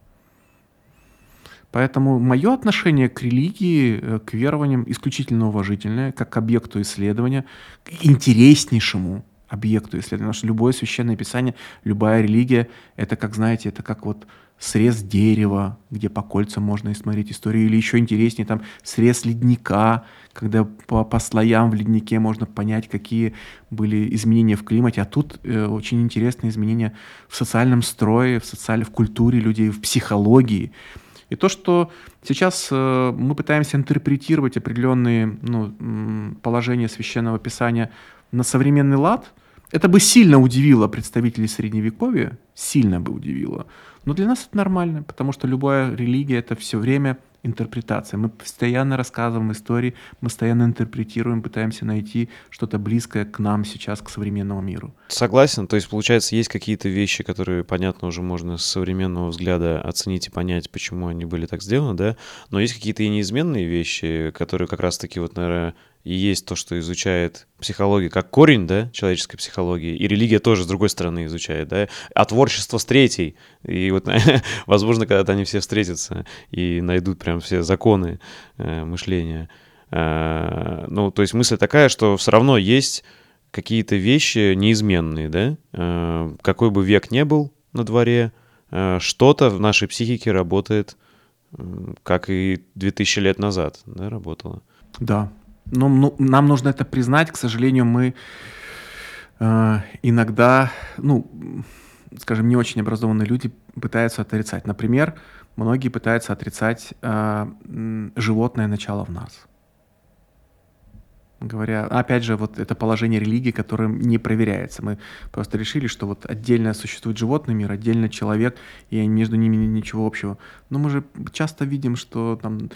Поэтому мое отношение к религии, э, к верованиям исключительно уважительное, как к объекту исследования, к интереснейшему объекту исследования. Потому что любое священное писание, любая религия, это как, знаете, это как вот срез дерева, где по кольцам можно и смотреть историю, или еще интереснее, там срез ледника, когда по, по слоям в леднике можно понять, какие были изменения в климате, а тут э, очень интересные изменения в социальном строе, в социальной, в культуре людей, в психологии. И то, что сейчас э, мы пытаемся интерпретировать определенные ну, положения священного писания на современный лад, это бы сильно удивило представителей Средневековья, сильно бы удивило. Но для нас это нормально, потому что любая религия — это все время интерпретация. Мы постоянно рассказываем истории, мы постоянно интерпретируем, пытаемся найти что-то близкое к нам сейчас, к современному миру. Согласен. То есть, получается, есть какие-то вещи, которые, понятно, уже можно с современного взгляда оценить и понять, почему они были так сделаны, да? Но есть какие-то и неизменные вещи, которые как раз-таки вот, наверное, и есть то, что изучает психология как корень, да, человеческой психологии, и религия тоже с другой стороны изучает, да, а творчество с третьей. И вот, возможно, когда-то они все встретятся и найдут прям все законы э, мышления. Э, ну, то есть мысль такая, что все равно есть какие-то вещи неизменные, да, э, какой бы век не был на дворе, э, что-то в нашей психике работает, э, как и 2000 лет назад, да, работало. Да, но ну, нам нужно это признать. К сожалению, мы э, иногда, ну, скажем, не очень образованные люди пытаются отрицать. Например, многие пытаются отрицать э, животное начало в нас говоря, опять же, вот это положение религии, которое не проверяется. Мы просто решили, что вот отдельно существует животный мир, отдельно человек, и между ними ничего общего. Но мы же часто видим, что там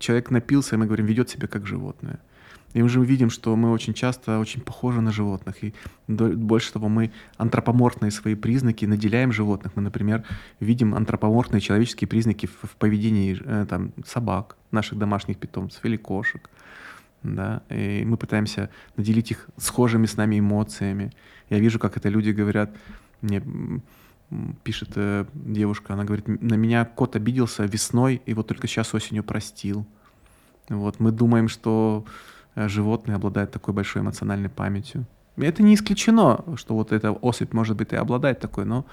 человек напился, и мы говорим, ведет себя как животное. И мы же видим, что мы очень часто очень похожи на животных. И больше того, мы антропоморфные свои признаки наделяем животных. Мы, например, видим антропоморфные человеческие признаки в, поведении э, там, собак, наших домашних питомцев или кошек да, и мы пытаемся наделить их схожими с нами эмоциями. Я вижу, как это люди говорят, мне пишет э, девушка, она говорит, на меня кот обиделся весной, и вот только сейчас осенью простил. Вот, мы думаем, что э, животные обладают такой большой эмоциональной памятью. Это не исключено, что вот эта особь, может быть, и обладает такой, но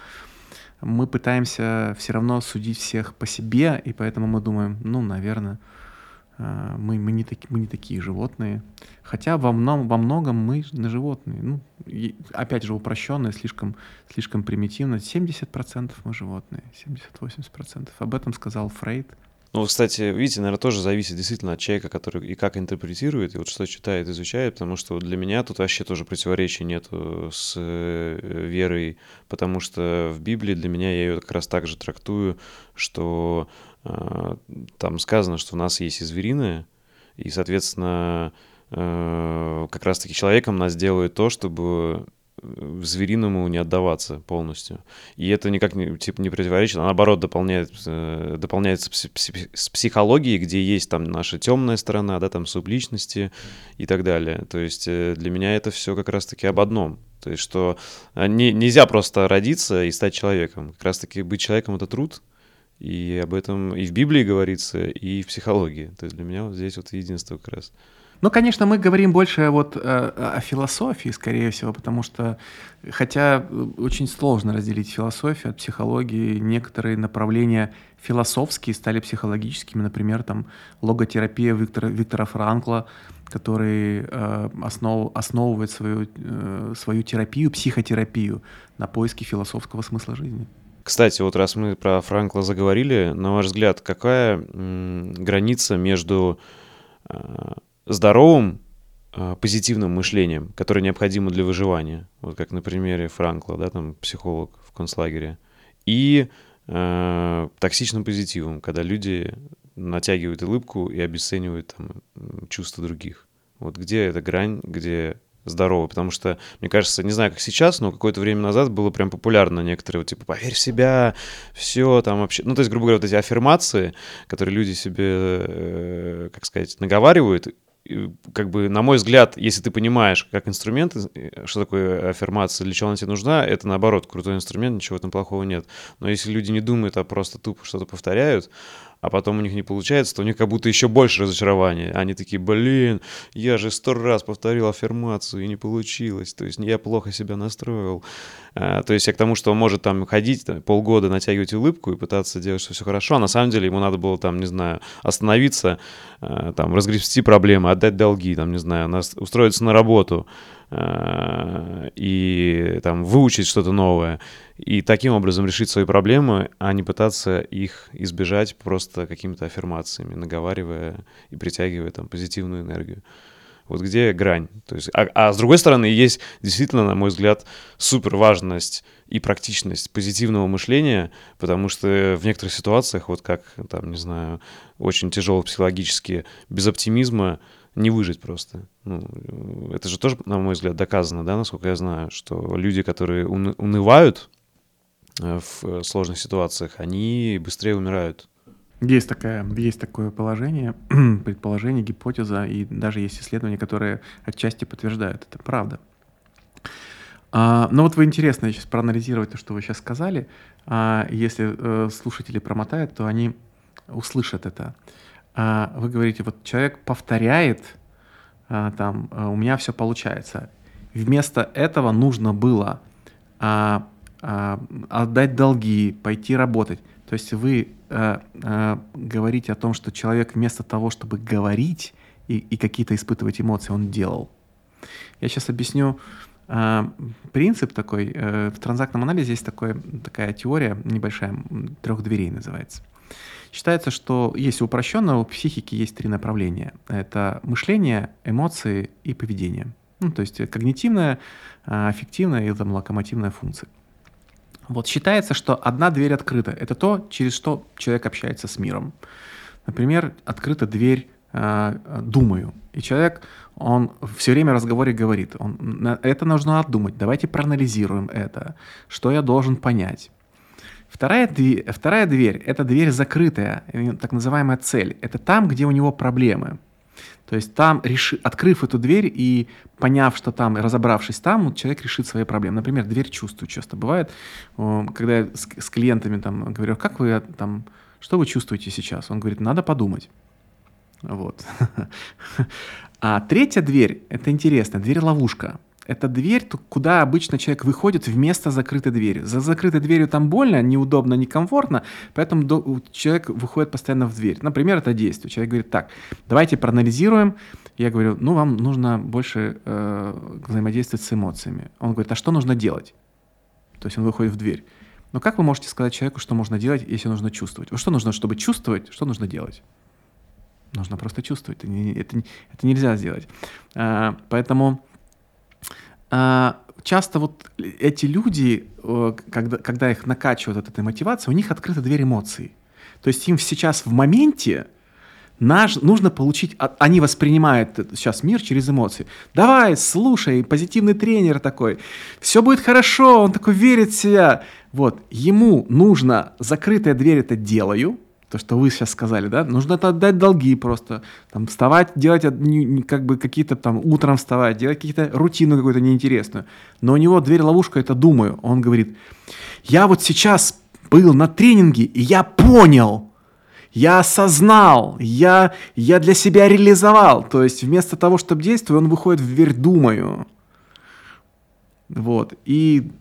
мы пытаемся все равно судить всех по себе, и поэтому мы думаем, ну, наверное, мы, мы, не таки, мы не такие животные. Хотя во, мном, во многом мы на животные. Ну, и, опять же, упрощенно, слишком, слишком примитивно. 70% мы животные, 70-80%. Об этом сказал Фрейд. Ну, кстати, видите, наверное, тоже зависит действительно от человека, который и как интерпретирует, и вот что читает, изучает, потому что для меня тут вообще тоже противоречия нету с э, верой, потому что в Библии для меня я ее как раз так же трактую, что э, там сказано, что у нас есть и звериное, и, соответственно, э, как раз-таки человеком нас делает то, чтобы звериному не отдаваться полностью. И это никак не, типа, не противоречит, а наоборот дополняет, э, дополняется с психологией, где есть там наша темная сторона, да, там субличности и так далее. То есть э, для меня это все как раз-таки об одном. То есть что э, не, нельзя просто родиться и стать человеком. Как раз-таки быть человеком — это труд, и об этом и в Библии говорится, и в психологии. То есть для меня вот здесь вот единство как раз. Ну, конечно, мы говорим больше вот э, о философии, скорее всего, потому что, хотя э, очень сложно разделить философию от психологии, некоторые направления философские стали психологическими, например, там логотерапия Виктора, Виктора Франкла, который э, основ, основывает свою, э, свою терапию, психотерапию на поиске философского смысла жизни. Кстати, вот раз мы про Франкла заговорили, на ваш взгляд, какая граница между э, здоровым э, позитивным мышлением, которое необходимо для выживания, вот как на примере Франкла, да, там психолог в концлагере, и э, токсичным позитивом, когда люди натягивают улыбку и обесценивают там чувства других. Вот где эта грань, где здорово, потому что, мне кажется, не знаю, как сейчас, но какое-то время назад было прям популярно некоторые, вот, типа, поверь в себя, все там вообще, ну, то есть, грубо говоря, вот эти аффирмации, которые люди себе, э, как сказать, наговаривают, как бы, на мой взгляд, если ты понимаешь, как инструмент, э, что такое аффирмация, для чего она тебе нужна, это, наоборот, крутой инструмент, ничего этом плохого нет. Но если люди не думают, а просто тупо что-то повторяют, а потом у них не получается, то у них как будто еще больше разочарования. Они такие, блин, я же сто раз повторил аффирмацию, и не получилось. То есть я плохо себя настроил. А, то есть я к тому, что он может там ходить там, полгода, натягивать улыбку и пытаться делать, что все хорошо, а на самом деле ему надо было там, не знаю, остановиться, а, там, разгребсти проблемы, отдать долги, там, не знаю, устроиться на работу, Э, и там выучить что-то новое, и таким образом решить свои проблемы, а не пытаться их избежать просто какими-то аффирмациями, наговаривая и притягивая там позитивную энергию. Вот где грань. То есть, а, а с другой стороны, есть действительно, на мой взгляд, супер важность и практичность позитивного мышления, потому что в некоторых ситуациях, вот как, там, не знаю, очень тяжело психологически, без оптимизма не выжить просто. Ну, это же тоже, на мой взгляд, доказано, да, насколько я знаю, что люди, которые унывают в сложных ситуациях, они быстрее умирают. Есть, такая, есть такое положение, предположение, гипотеза, и даже есть исследования, которые отчасти подтверждают это. Правда. А, но вот вы интересно сейчас проанализировать то, что вы сейчас сказали. А, если э, слушатели промотают, то они услышат это а, вы говорите, вот человек повторяет, а, там, а, у меня все получается. Вместо этого нужно было а, отдать долги, пойти работать. То есть вы а, а, говорите о том, что человек вместо того, чтобы говорить и, и какие-то испытывать эмоции, он делал. Я сейчас объясню а, принцип такой. А, в транзактном анализе есть такой, такая теория небольшая, трех дверей называется. Считается, что если упрощенно, у психики есть три направления. Это мышление, эмоции и поведение. Ну, то есть когнитивная, а, аффективная и там, локомотивная функция. Вот считается, что одна дверь открыта. Это то, через что человек общается с миром. Например, открыта дверь э, «думаю». И человек, он все время в разговоре говорит, он, это нужно отдумать, давайте проанализируем это, что я должен понять. Вторая дверь, вторая дверь – это дверь закрытая, так называемая цель. Это там, где у него проблемы. То есть там, реши, открыв эту дверь и поняв, что там, разобравшись там, человек решит свои проблемы. Например, дверь чувствую часто бывает, когда я с, с клиентами там говорю, как вы там, что вы чувствуете сейчас? Он говорит, надо подумать. Вот. А третья дверь, это интересно, дверь-ловушка это дверь, куда обычно человек выходит вместо закрытой двери. За закрытой дверью там больно, неудобно, некомфортно, поэтому человек выходит постоянно в дверь. Например, это действие. Человек говорит, так, давайте проанализируем. Я говорю, ну, вам нужно больше э, взаимодействовать с эмоциями. Он говорит, а что нужно делать? То есть он выходит в дверь. Но как вы можете сказать человеку, что можно делать, если нужно чувствовать? Что нужно, чтобы чувствовать, что нужно делать? Нужно просто чувствовать. Это, это, это нельзя сделать. А, поэтому часто вот эти люди, когда, когда их накачивают от этой мотивации, у них открыта дверь эмоций. То есть им сейчас в моменте наш, нужно получить, а, они воспринимают сейчас мир через эмоции. Давай, слушай, позитивный тренер такой, все будет хорошо, он такой верит в себя. Вот, ему нужно закрытая дверь это делаю, то, что вы сейчас сказали, да, нужно это отдать долги просто, там, вставать, делать как бы какие-то там, утром вставать, делать какие-то рутину какую-то неинтересную. Но у него дверь-ловушка, это думаю. Он говорит, я вот сейчас был на тренинге, и я понял, я осознал, я, я для себя реализовал. То есть вместо того, чтобы действовать, он выходит в дверь «думаю». Вот. И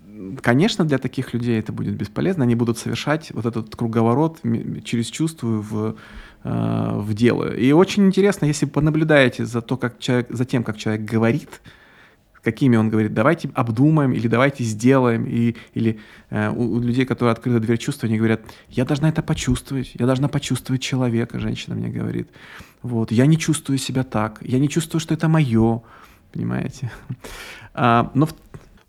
конечно, для таких людей это будет бесполезно. Они будут совершать вот этот круговорот через чувства в, э, в дело. И очень интересно, если понаблюдаете за, то, как человек, за тем, как человек говорит, какими он говорит, давайте обдумаем или давайте сделаем, и, или э, у, у людей, которые открыли дверь чувства, они говорят, я должна это почувствовать, я должна почувствовать человека, женщина мне говорит, вот, я не чувствую себя так, я не чувствую, что это мое, понимаете. А, но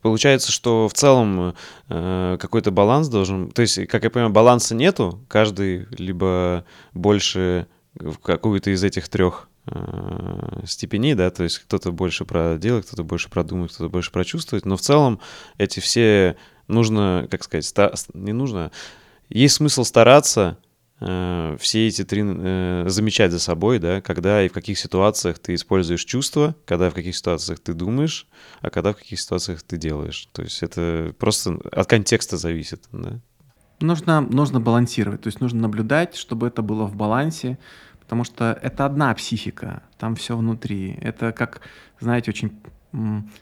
Получается, что в целом э, какой-то баланс должен... То есть, как я понимаю, баланса нету. Каждый либо больше в какую-то из этих трех э, степеней, да, то есть кто-то больше про делать, кто-то больше продумать, кто-то больше прочувствовать, но в целом эти все нужно, как сказать, ста- не нужно, есть смысл стараться э, все эти три э, замечать за собой, да, когда и в каких ситуациях ты используешь чувства, когда в каких ситуациях ты думаешь, а когда в каких ситуациях ты делаешь. То есть это просто от контекста зависит, да. Нужно, нужно балансировать, то есть нужно наблюдать, чтобы это было в балансе, потому что это одна психика, там все внутри. Это как, знаете, очень...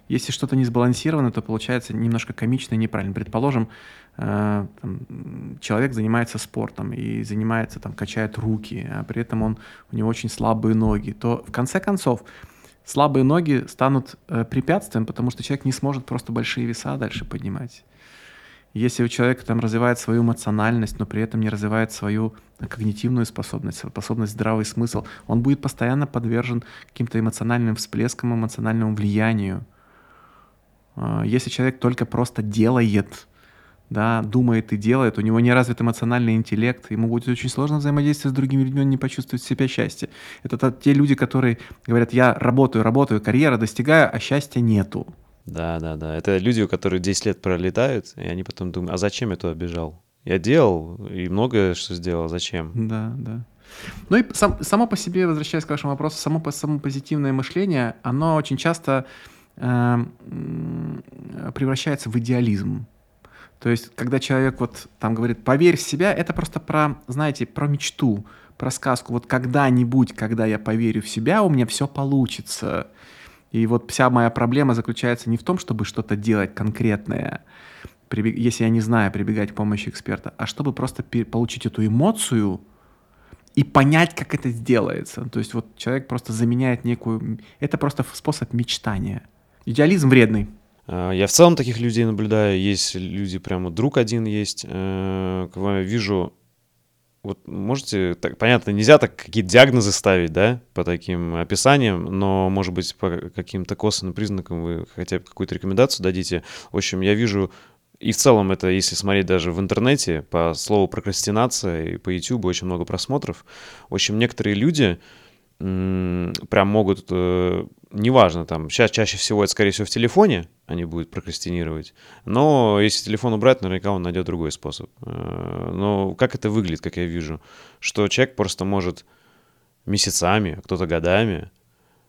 Если что-то не сбалансировано, то получается немножко комично и неправильно. Предположим, э, там, человек занимается спортом и занимается, там, качает руки, а при этом он, у него очень слабые ноги, то в конце концов слабые ноги станут э, препятствием, потому что человек не сможет просто большие веса дальше поднимать. Если у человека там развивает свою эмоциональность, но при этом не развивает свою когнитивную способность, способность здравый смысл, он будет постоянно подвержен каким-то эмоциональным всплескам, эмоциональному влиянию. А, если человек только просто делает, да, думает и делает, у него не развит эмоциональный интеллект, ему будет очень сложно взаимодействовать с другими людьми, он не почувствует в себе счастье. Это те люди, которые говорят, я работаю, работаю, карьера достигаю, а счастья нету. Да, да, да. Это люди, у которых 10 лет пролетают, и они потом думают, а зачем я туда бежал? Я делал, и многое что сделал, зачем? Да, да. Ну и сам, само по себе, возвращаясь к вашему вопросу, само, само позитивное мышление, оно очень часто э, превращается в идеализм. То есть, когда человек вот там говорит, поверь в себя, это просто про, знаете, про мечту, про сказку. Вот когда-нибудь, когда я поверю в себя, у меня все получится. И вот вся моя проблема заключается не в том, чтобы что-то делать конкретное, если я не знаю, прибегать к помощи эксперта, а чтобы просто получить эту эмоцию и понять, как это сделается. То есть вот человек просто заменяет некую... Это просто способ мечтания. Идеализм вредный. А, я в целом таких людей наблюдаю. Есть люди, прямо друг один есть. Э, вижу, вот можете, так, понятно, нельзя так какие-то диагнозы ставить, да, по таким описаниям, но, может быть, по каким-то косвенным признакам вы хотя бы какую-то рекомендацию дадите. В общем, я вижу, и в целом это, если смотреть даже в интернете, по слову прокрастинация и по YouTube очень много просмотров. В общем, некоторые люди, прям могут, э, неважно, там, сейчас чаще всего это, скорее всего, в телефоне они будут прокрастинировать, но если телефон убрать, наверняка он найдет другой способ. Э, но как это выглядит, как я вижу, что человек просто может месяцами, а кто-то годами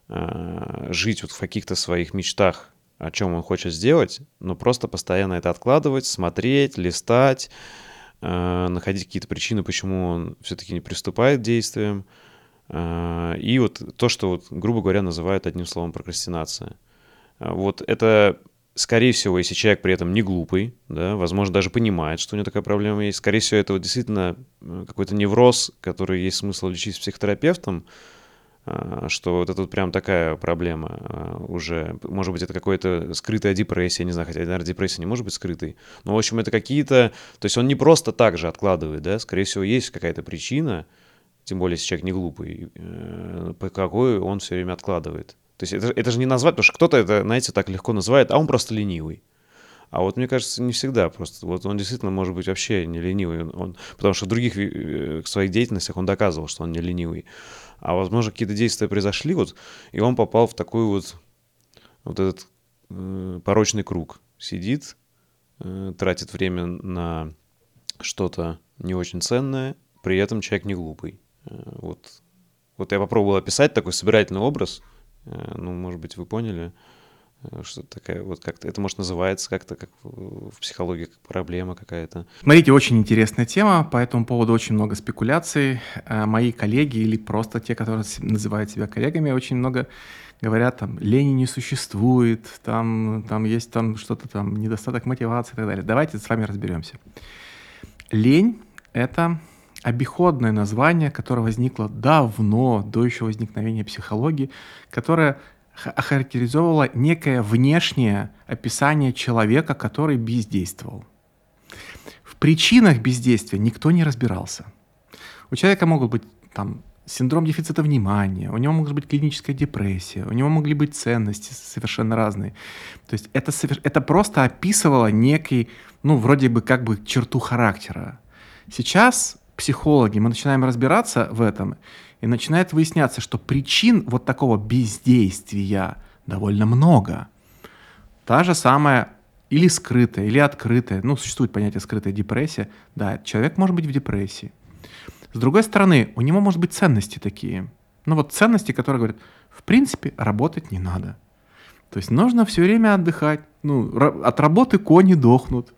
э, жить вот в каких-то своих мечтах, о чем он хочет сделать, но просто постоянно это откладывать, смотреть, листать, находить какие-то причины, почему он все-таки не приступает к действиям, и вот то, что, вот, грубо говоря, называют одним словом прокрастинация. А, вот это, скорее всего, если человек при этом не глупый, да, возможно, даже понимает, что у него такая проблема есть, скорее всего, это вот действительно э, какой-то невроз, который есть смысл лечить с психотерапевтом, что вот это вот прям такая проблема уже. Может быть, это какая-то скрытая депрессия, не знаю, хотя, наверное, депрессия не может быть скрытой. Но, в общем, это какие-то... То есть он не просто так же откладывает, да, скорее всего, есть какая-то причина, тем более, если человек не глупый, э, по какой он все время откладывает. То есть это, это же не назвать, потому что кто-то это, знаете, так легко называет, а он просто ленивый. А вот мне кажется, не всегда просто. Вот он действительно может быть вообще не ленивый. Он, потому что в других э, своих деятельностях он доказывал, что он не ленивый. А возможно, какие-то действия произошли, вот, и он попал в такой вот, вот этот э, порочный круг. Сидит, э, тратит время на что-то не очень ценное, при этом человек не глупый. Э, вот, вот я попробовал описать такой собирательный образ. Э, ну, может быть, вы поняли, э, что такая вот как-то это может называется как-то как в психологии как проблема какая-то. Смотрите, очень интересная тема, по этому поводу очень много спекуляций. Мои коллеги или просто те, которые называют себя коллегами, очень много говорят, там, лени не существует, там, там есть там что-то там, недостаток мотивации и так далее. Давайте с вами разберемся. Лень — это обиходное название, которое возникло давно, до еще возникновения психологии, которое охарактеризовывало некое внешнее описание человека, который бездействовал. В причинах бездействия никто не разбирался. У человека могут быть там синдром дефицита внимания, у него может быть клиническая депрессия, у него могли быть ценности совершенно разные. То есть это, это просто описывало некий, ну, вроде бы как бы черту характера. Сейчас психологи, мы начинаем разбираться в этом, и начинает выясняться, что причин вот такого бездействия довольно много. Та же самая или скрытая, или открытая, ну, существует понятие скрытая депрессия, да, человек может быть в депрессии. С другой стороны, у него может быть ценности такие. Ну вот ценности, которые говорят, в принципе, работать не надо. То есть нужно все время отдыхать. Ну, от работы кони дохнут.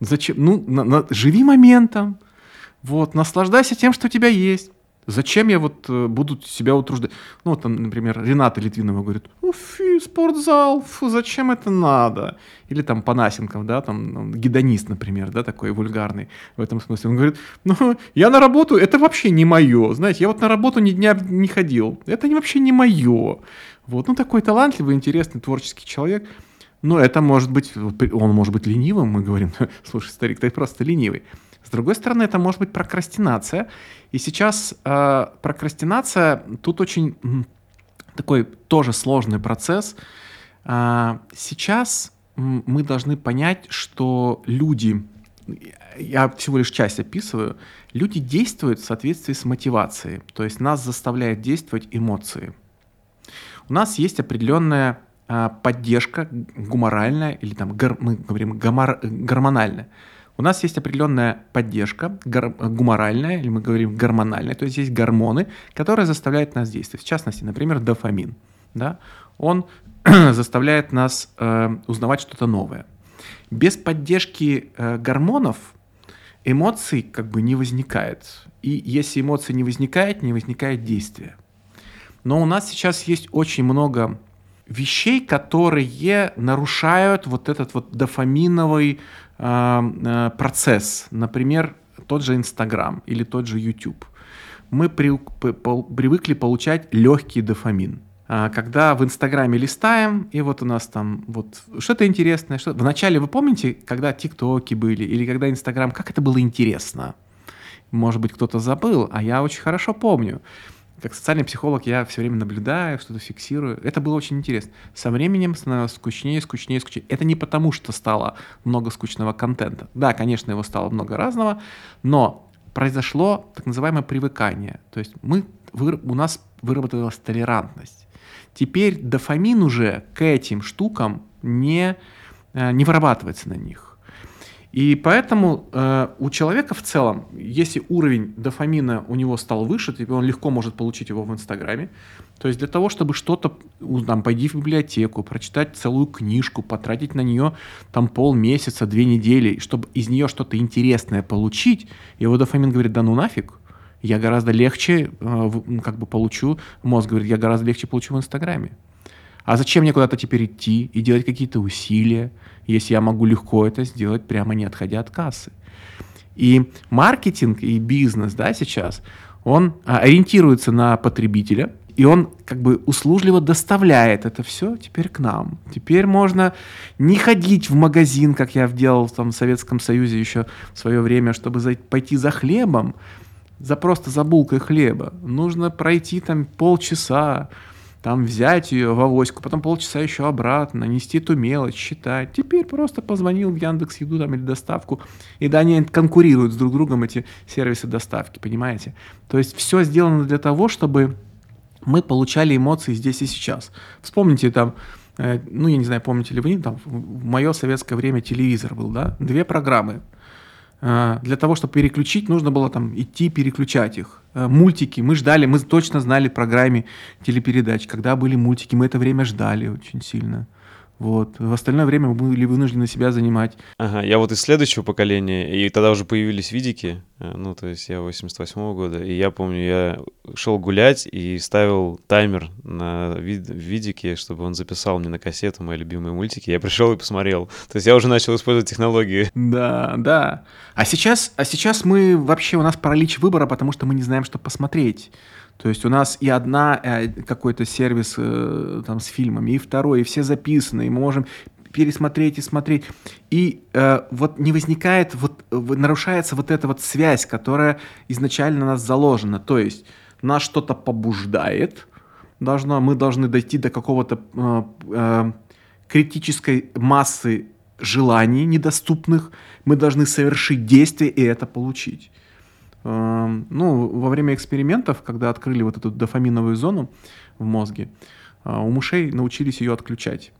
Зачем? Ну, на, на, живи моментом. Вот, наслаждайся тем, что у тебя есть. Зачем я вот э, буду себя утруждать? Ну, там, например, Рената Литвинова говорит, фи, спортзал, фу, зачем это надо? Или там Панасенков, да, там ну, гедонист, например, да, такой вульгарный в этом смысле. Он говорит, ну, я на работу, это вообще не мое. Знаете, я вот на работу ни дня не ходил. Это вообще не мое. Вот, ну, такой талантливый, интересный, творческий человек. Но это может быть, он может быть ленивым, мы говорим, слушай, старик, ты просто ленивый. С другой стороны, это может быть прокрастинация. И сейчас э, прокрастинация тут очень такой тоже сложный процесс. Э, сейчас мы должны понять, что люди, я всего лишь часть описываю, люди действуют в соответствии с мотивацией. То есть нас заставляют действовать эмоции. У нас есть определенная э, поддержка гуморальная, или там гор, мы говорим гомор, гормональная. У нас есть определенная поддержка гуморальная, или мы говорим гормональная, то есть есть гормоны, которые заставляют нас действовать. В частности, например, дофамин. Да? Он заставляет нас э, узнавать что-то новое. Без поддержки э, гормонов эмоций как бы не возникает. И если эмоции не возникает, не возникает действия. Но у нас сейчас есть очень много вещей, которые нарушают вот этот вот дофаминовый процесс. Например, тот же Инстаграм или тот же YouTube. Мы привыкли получать легкий дофамин. А, когда в Инстаграме листаем, и вот у нас там вот что-то интересное. Что... Вначале вы помните, когда ТикТоки были, или когда Инстаграм, как это было интересно? Может быть, кто-то забыл, а я очень хорошо помню как социальный психолог я все время наблюдаю, что-то фиксирую. Это было очень интересно. Со временем становилось скучнее, скучнее, скучнее. Это не потому, что стало много скучного контента. Да, конечно, его стало много разного, но произошло так называемое привыкание. То есть мы, у нас выработалась толерантность. Теперь дофамин уже к этим штукам не, э, не вырабатывается на них. И поэтому э, у человека в целом, если уровень дофамина у него стал выше, то он легко может получить его в Инстаграме. То есть для того, чтобы что-то, там, пойти в библиотеку, прочитать целую книжку, потратить на нее там полмесяца, две недели, чтобы из нее что-то интересное получить, его дофамин говорит, да ну нафиг, я гораздо легче э, как бы получу, мозг говорит, я гораздо легче получу в Инстаграме. А зачем мне куда-то теперь идти и делать какие-то усилия, если я могу легко это сделать, прямо не отходя от кассы? И маркетинг и бизнес да, сейчас, он а, ориентируется на потребителя, и он как бы услужливо доставляет это все теперь к нам. Теперь можно не ходить в магазин, как я делал там, в Советском Союзе еще в свое время, чтобы пойти за хлебом, за просто за булкой хлеба. Нужно пройти там полчаса, там взять ее в авоську, потом полчаса еще обратно, нести эту мелочь, считать. Теперь просто позвонил в Яндекс Еду там или доставку, и да, они конкурируют с друг другом эти сервисы доставки, понимаете? То есть все сделано для того, чтобы мы получали эмоции здесь и сейчас. Вспомните там, э, ну я не знаю, помните ли вы, там в мое советское время телевизор был, да, две программы – для того, чтобы переключить, нужно было там идти переключать их. А, мультики мы ждали, мы точно знали в программе телепередач, когда были мультики, мы это время ждали очень сильно. Вот. В остальное время мы были вынуждены себя занимать. Ага, я вот из следующего поколения, и тогда уже появились видики, э, ну, то есть я 88-го года, и я помню, я шел гулять и ставил таймер на вид видике, чтобы он записал мне на кассету мои любимые мультики. Я пришел и посмотрел. То есть я уже начал использовать технологии. Да, да. А сейчас, а сейчас мы вообще, у нас паралич выбора, потому что мы не знаем, что посмотреть. То есть у нас и одна э, какой-то сервис э, там с фильмами, и второй, и все записаны, и мы можем пересмотреть и смотреть. И э, вот не возникает, вот нарушается вот эта вот связь, которая изначально у нас заложена. То есть нас что-то побуждает, должно, мы должны дойти до какого-то э, э, критической массы желаний недоступных, мы должны совершить действие и это получить. Эм, ну, во время экспериментов, когда открыли вот эту дофаминовую зону в мозге, э, у мышей научились ее отключать.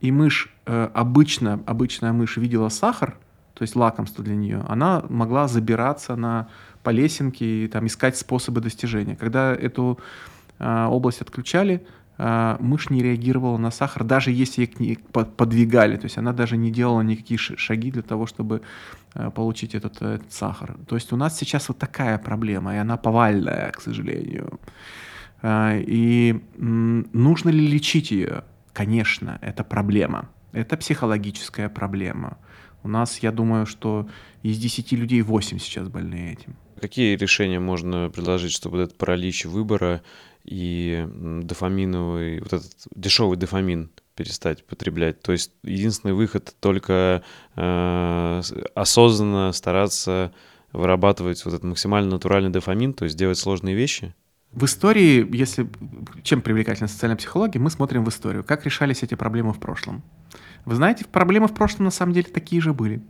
И мышь, э, обычно, обычная мышь видела сахар, то есть лакомство для нее, она могла забираться на по лесенке и там искать способы достижения. Когда эту э, область отключали, мышь не реагировала на сахар, даже если ее к ней подвигали. То есть она даже не делала никакие шаги для того, чтобы э, получить этот, этот сахар. То есть у нас сейчас вот такая проблема, и она повальная, к сожалению. Э, и э, нужно ли лечить ее? Конечно, это проблема. Это психологическая проблема. У нас, я думаю, что из 10 людей 8 сейчас больны этим. Какие решения можно предложить, чтобы этот паралич выбора и дофаминовый, вот этот дешевый дофамин перестать потреблять? То есть единственный выход только э, осознанно стараться вырабатывать вот этот максимально натуральный дофамин, то есть делать сложные вещи? В истории, если чем привлекательна социальная психология, мы смотрим в историю, как решались эти проблемы в прошлом. Вы знаете, проблемы в прошлом на самом деле такие же были.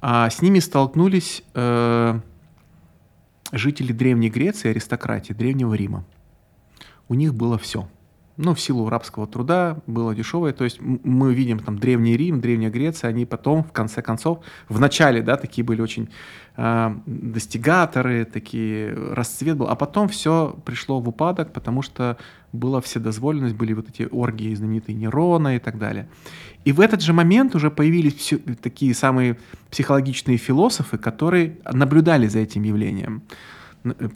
А с ними столкнулись э, жители Древней Греции, аристократии Древнего Рима. У них было все. Ну, в силу рабского труда было дешевое. То есть мы видим там Древний Рим, Древняя Греция, они потом, в конце концов, в начале, да, такие были очень э, достигаторы, такие расцвет был, а потом все пришло в упадок, потому что была вседозволенность, были вот эти оргии знаменитые Нерона и так далее. И в этот же момент уже появились все, такие самые психологичные философы, которые наблюдали за этим явлением.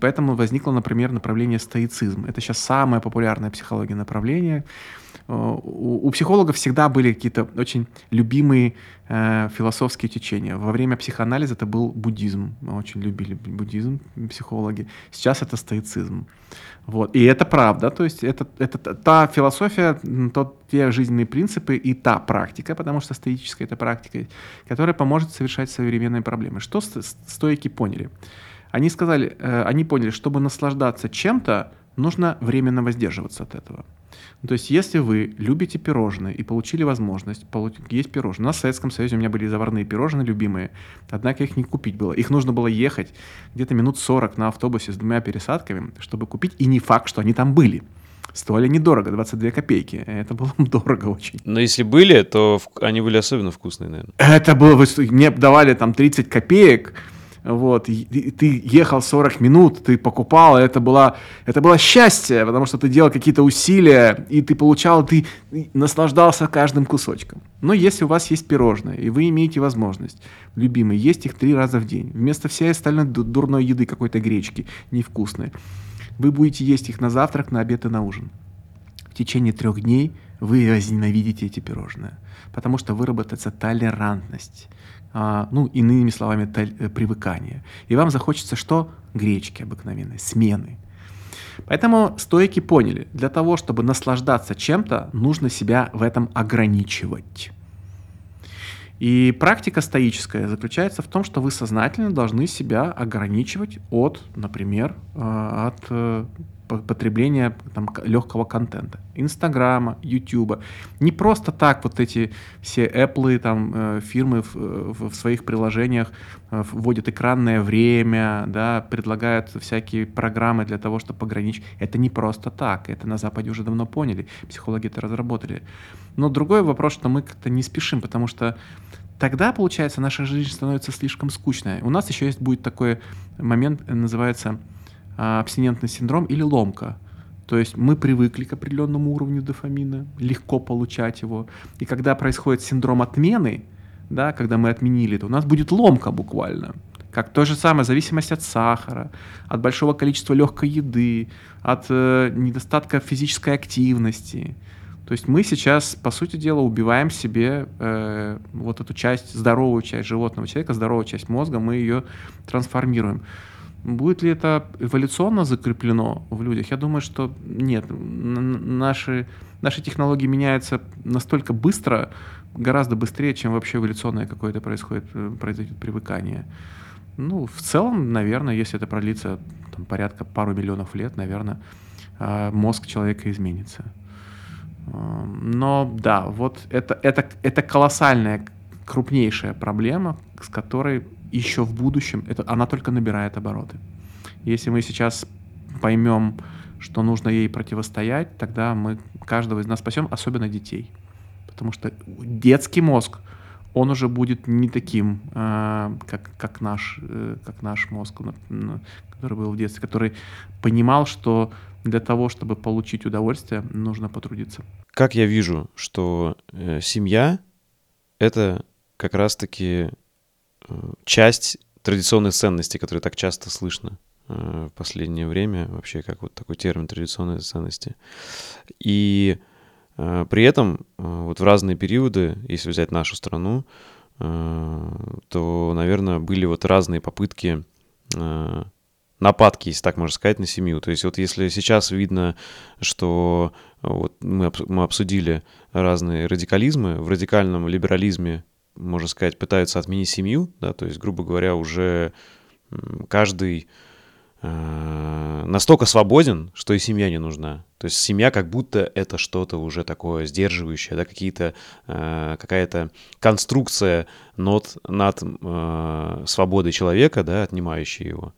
Поэтому возникло, например, направление стоицизм. Это сейчас самое популярное психология направление. У, у психологов всегда были какие-то очень любимые э, философские течения. Во время психоанализа это был буддизм. Мы очень любили буддизм психологи. Сейчас это стоицизм. Вот. И это правда. То есть это, это та философия, тот, те жизненные принципы и та практика, потому что стоическая это практика, которая поможет совершать современные проблемы. Что стоики поняли? Они сказали, э, они поняли, чтобы наслаждаться чем-то, нужно временно воздерживаться от этого. То есть, если вы любите пирожные и получили возможность есть пирожные, на Советском Союзе у меня были заварные пирожные любимые, однако их не купить было. Их нужно было ехать где-то минут 40 на автобусе с двумя пересадками, чтобы купить, и не факт, что они там были. Стоили недорого, 22 копейки. Это было дорого очень. Но если были, то они были особенно вкусные, наверное. Это было... Мне давали там 30 копеек, вот, и, ты ехал 40 минут, ты покупал, это было, это было счастье, потому что ты делал какие-то усилия, и ты получал, ты наслаждался каждым кусочком. Но если у вас есть пирожное, и вы имеете возможность, любимый, есть их три раза в день, вместо всей остальной дурной еды, какой-то гречки, невкусной, вы будете есть их на завтрак, на обед и на ужин. В течение трех дней вы возненавидите эти пирожные, потому что выработается толерантность ну, иными словами, э, привыкание. И вам захочется что? Гречки обыкновенной, смены. Поэтому стойки поняли, для того, чтобы наслаждаться чем-то, нужно себя в этом ограничивать. И практика стоическая заключается в том, что вы сознательно должны себя ограничивать от, например, э, от э, потребления там, легкого контента. Инстаграма, Ютуба. Не просто так вот эти все Apple, там, э, фирмы в, в, в своих приложениях э, вводят экранное время, да, предлагают всякие программы для того, чтобы ограничить. Это не просто так. Это на Западе уже давно поняли. Психологи это разработали. Но другой вопрос, что мы как-то не спешим, потому что тогда, получается, наша жизнь становится слишком скучной. У нас еще есть будет такой момент, называется абстинентный синдром или ломка. То есть мы привыкли к определенному уровню дофамина, легко получать его. И когда происходит синдром отмены, да, когда мы отменили это, у нас будет ломка буквально. Как то же самое, зависимость от сахара, от большого количества легкой еды, от э, недостатка физической активности. То есть мы сейчас, по сути дела, убиваем себе э, вот эту часть, здоровую часть животного человека, здоровую часть мозга, мы ее трансформируем. Будет ли это эволюционно закреплено в людях? Я думаю, что нет. Наши, наши технологии меняются настолько быстро, гораздо быстрее, чем вообще эволюционное какое-то происходит, э, произойдет привыкание. Ну, в целом, наверное, если это продлится там, порядка пару миллионов лет, наверное, а, мозг человека изменится. Но да, вот это, это, это колоссальная, крупнейшая проблема, с которой еще в будущем, это, она только набирает обороты. Если мы сейчас поймем, что нужно ей противостоять, тогда мы каждого из нас спасем, особенно детей. Потому что детский мозг, он уже будет не таким, э, как, как, наш, э, как наш мозг, который был в детстве, который понимал, что для того, чтобы получить удовольствие, нужно потрудиться. Как я вижу, что э, семья — это как раз-таки часть традиционных ценностей, которые так часто слышно э, в последнее время, вообще как вот такой термин традиционные ценности. И э, при этом э, вот в разные периоды, если взять нашу страну, то, наверное, были вот разные попытки нападки, если так можно сказать, на семью. То есть вот если сейчас видно, что вот мы, мы обсудили разные радикализмы, в радикальном либерализме, можно сказать, пытаются отменить семью, да, то есть, грубо говоря, уже каждый э, настолько свободен, что и семья не нужна. То есть семья как будто это что-то уже такое сдерживающее, да, какие-то, э, какая-то конструкция над, над э, свободой человека, да, отнимающая его.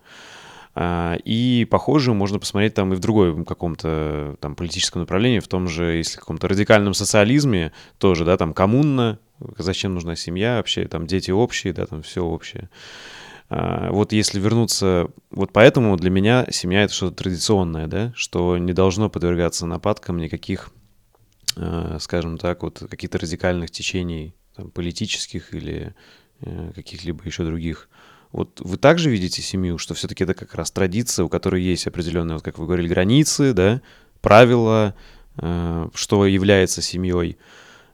А, и похоже можно посмотреть там и в другой каком-то там политическом направлении, в том же, если каком-то радикальном социализме тоже, да, там коммуна, зачем нужна семья вообще, там дети общие, да, там все общее. А, вот если вернуться, вот поэтому для меня семья это что-то традиционное, да, что не должно подвергаться нападкам никаких, а, скажем так, вот каких-то радикальных течений там, политических или э, каких-либо еще других. Вот вы также видите семью, что все-таки это как раз традиция, у которой есть определенные, вот как вы говорили, границы, да, правила, э, что является семьей.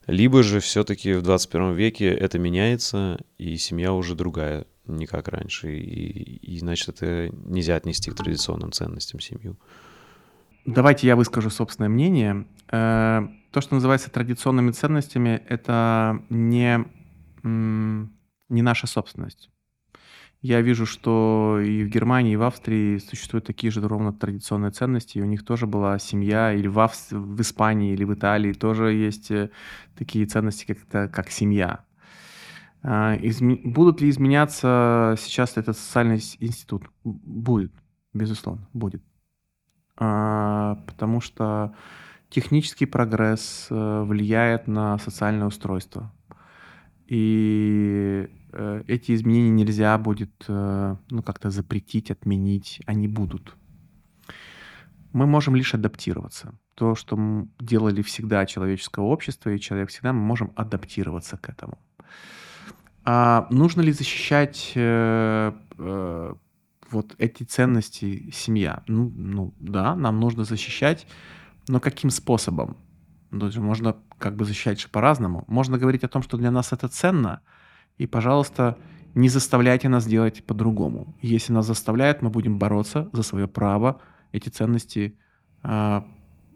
Либо же все-таки в 21 веке это меняется, и семья уже другая, не как раньше, и, и значит это нельзя отнести к традиционным ценностям семью. Давайте я выскажу собственное мнение. Э, то, что называется традиционными ценностями, это не, не наша собственность. Я вижу, что и в Германии, и в Австрии существуют такие же ровно традиционные ценности. И у них тоже была семья, или в, Авс... в Испании, или в Италии тоже есть э, такие ценности, как, это, как семья. А, изме... Будут ли изменяться сейчас этот социальный институт? Будет, безусловно, будет. А, потому что технический прогресс э, влияет на социальное устройство. И эти изменения нельзя будет э, ну, как-то запретить, отменить, они будут. Мы можем лишь адаптироваться. То, что делали всегда человеческое общество и человек всегда, мы можем адаптироваться к этому. А нужно ли защищать э, э, вот эти ценности семья? Ну, ну да, нам нужно защищать, но каким способом? Ну, можно как бы защищать по-разному. Можно говорить о том, что для нас это ценно – и, пожалуйста, не заставляйте нас делать по-другому. Если нас заставляют, мы будем бороться за свое право эти ценности э,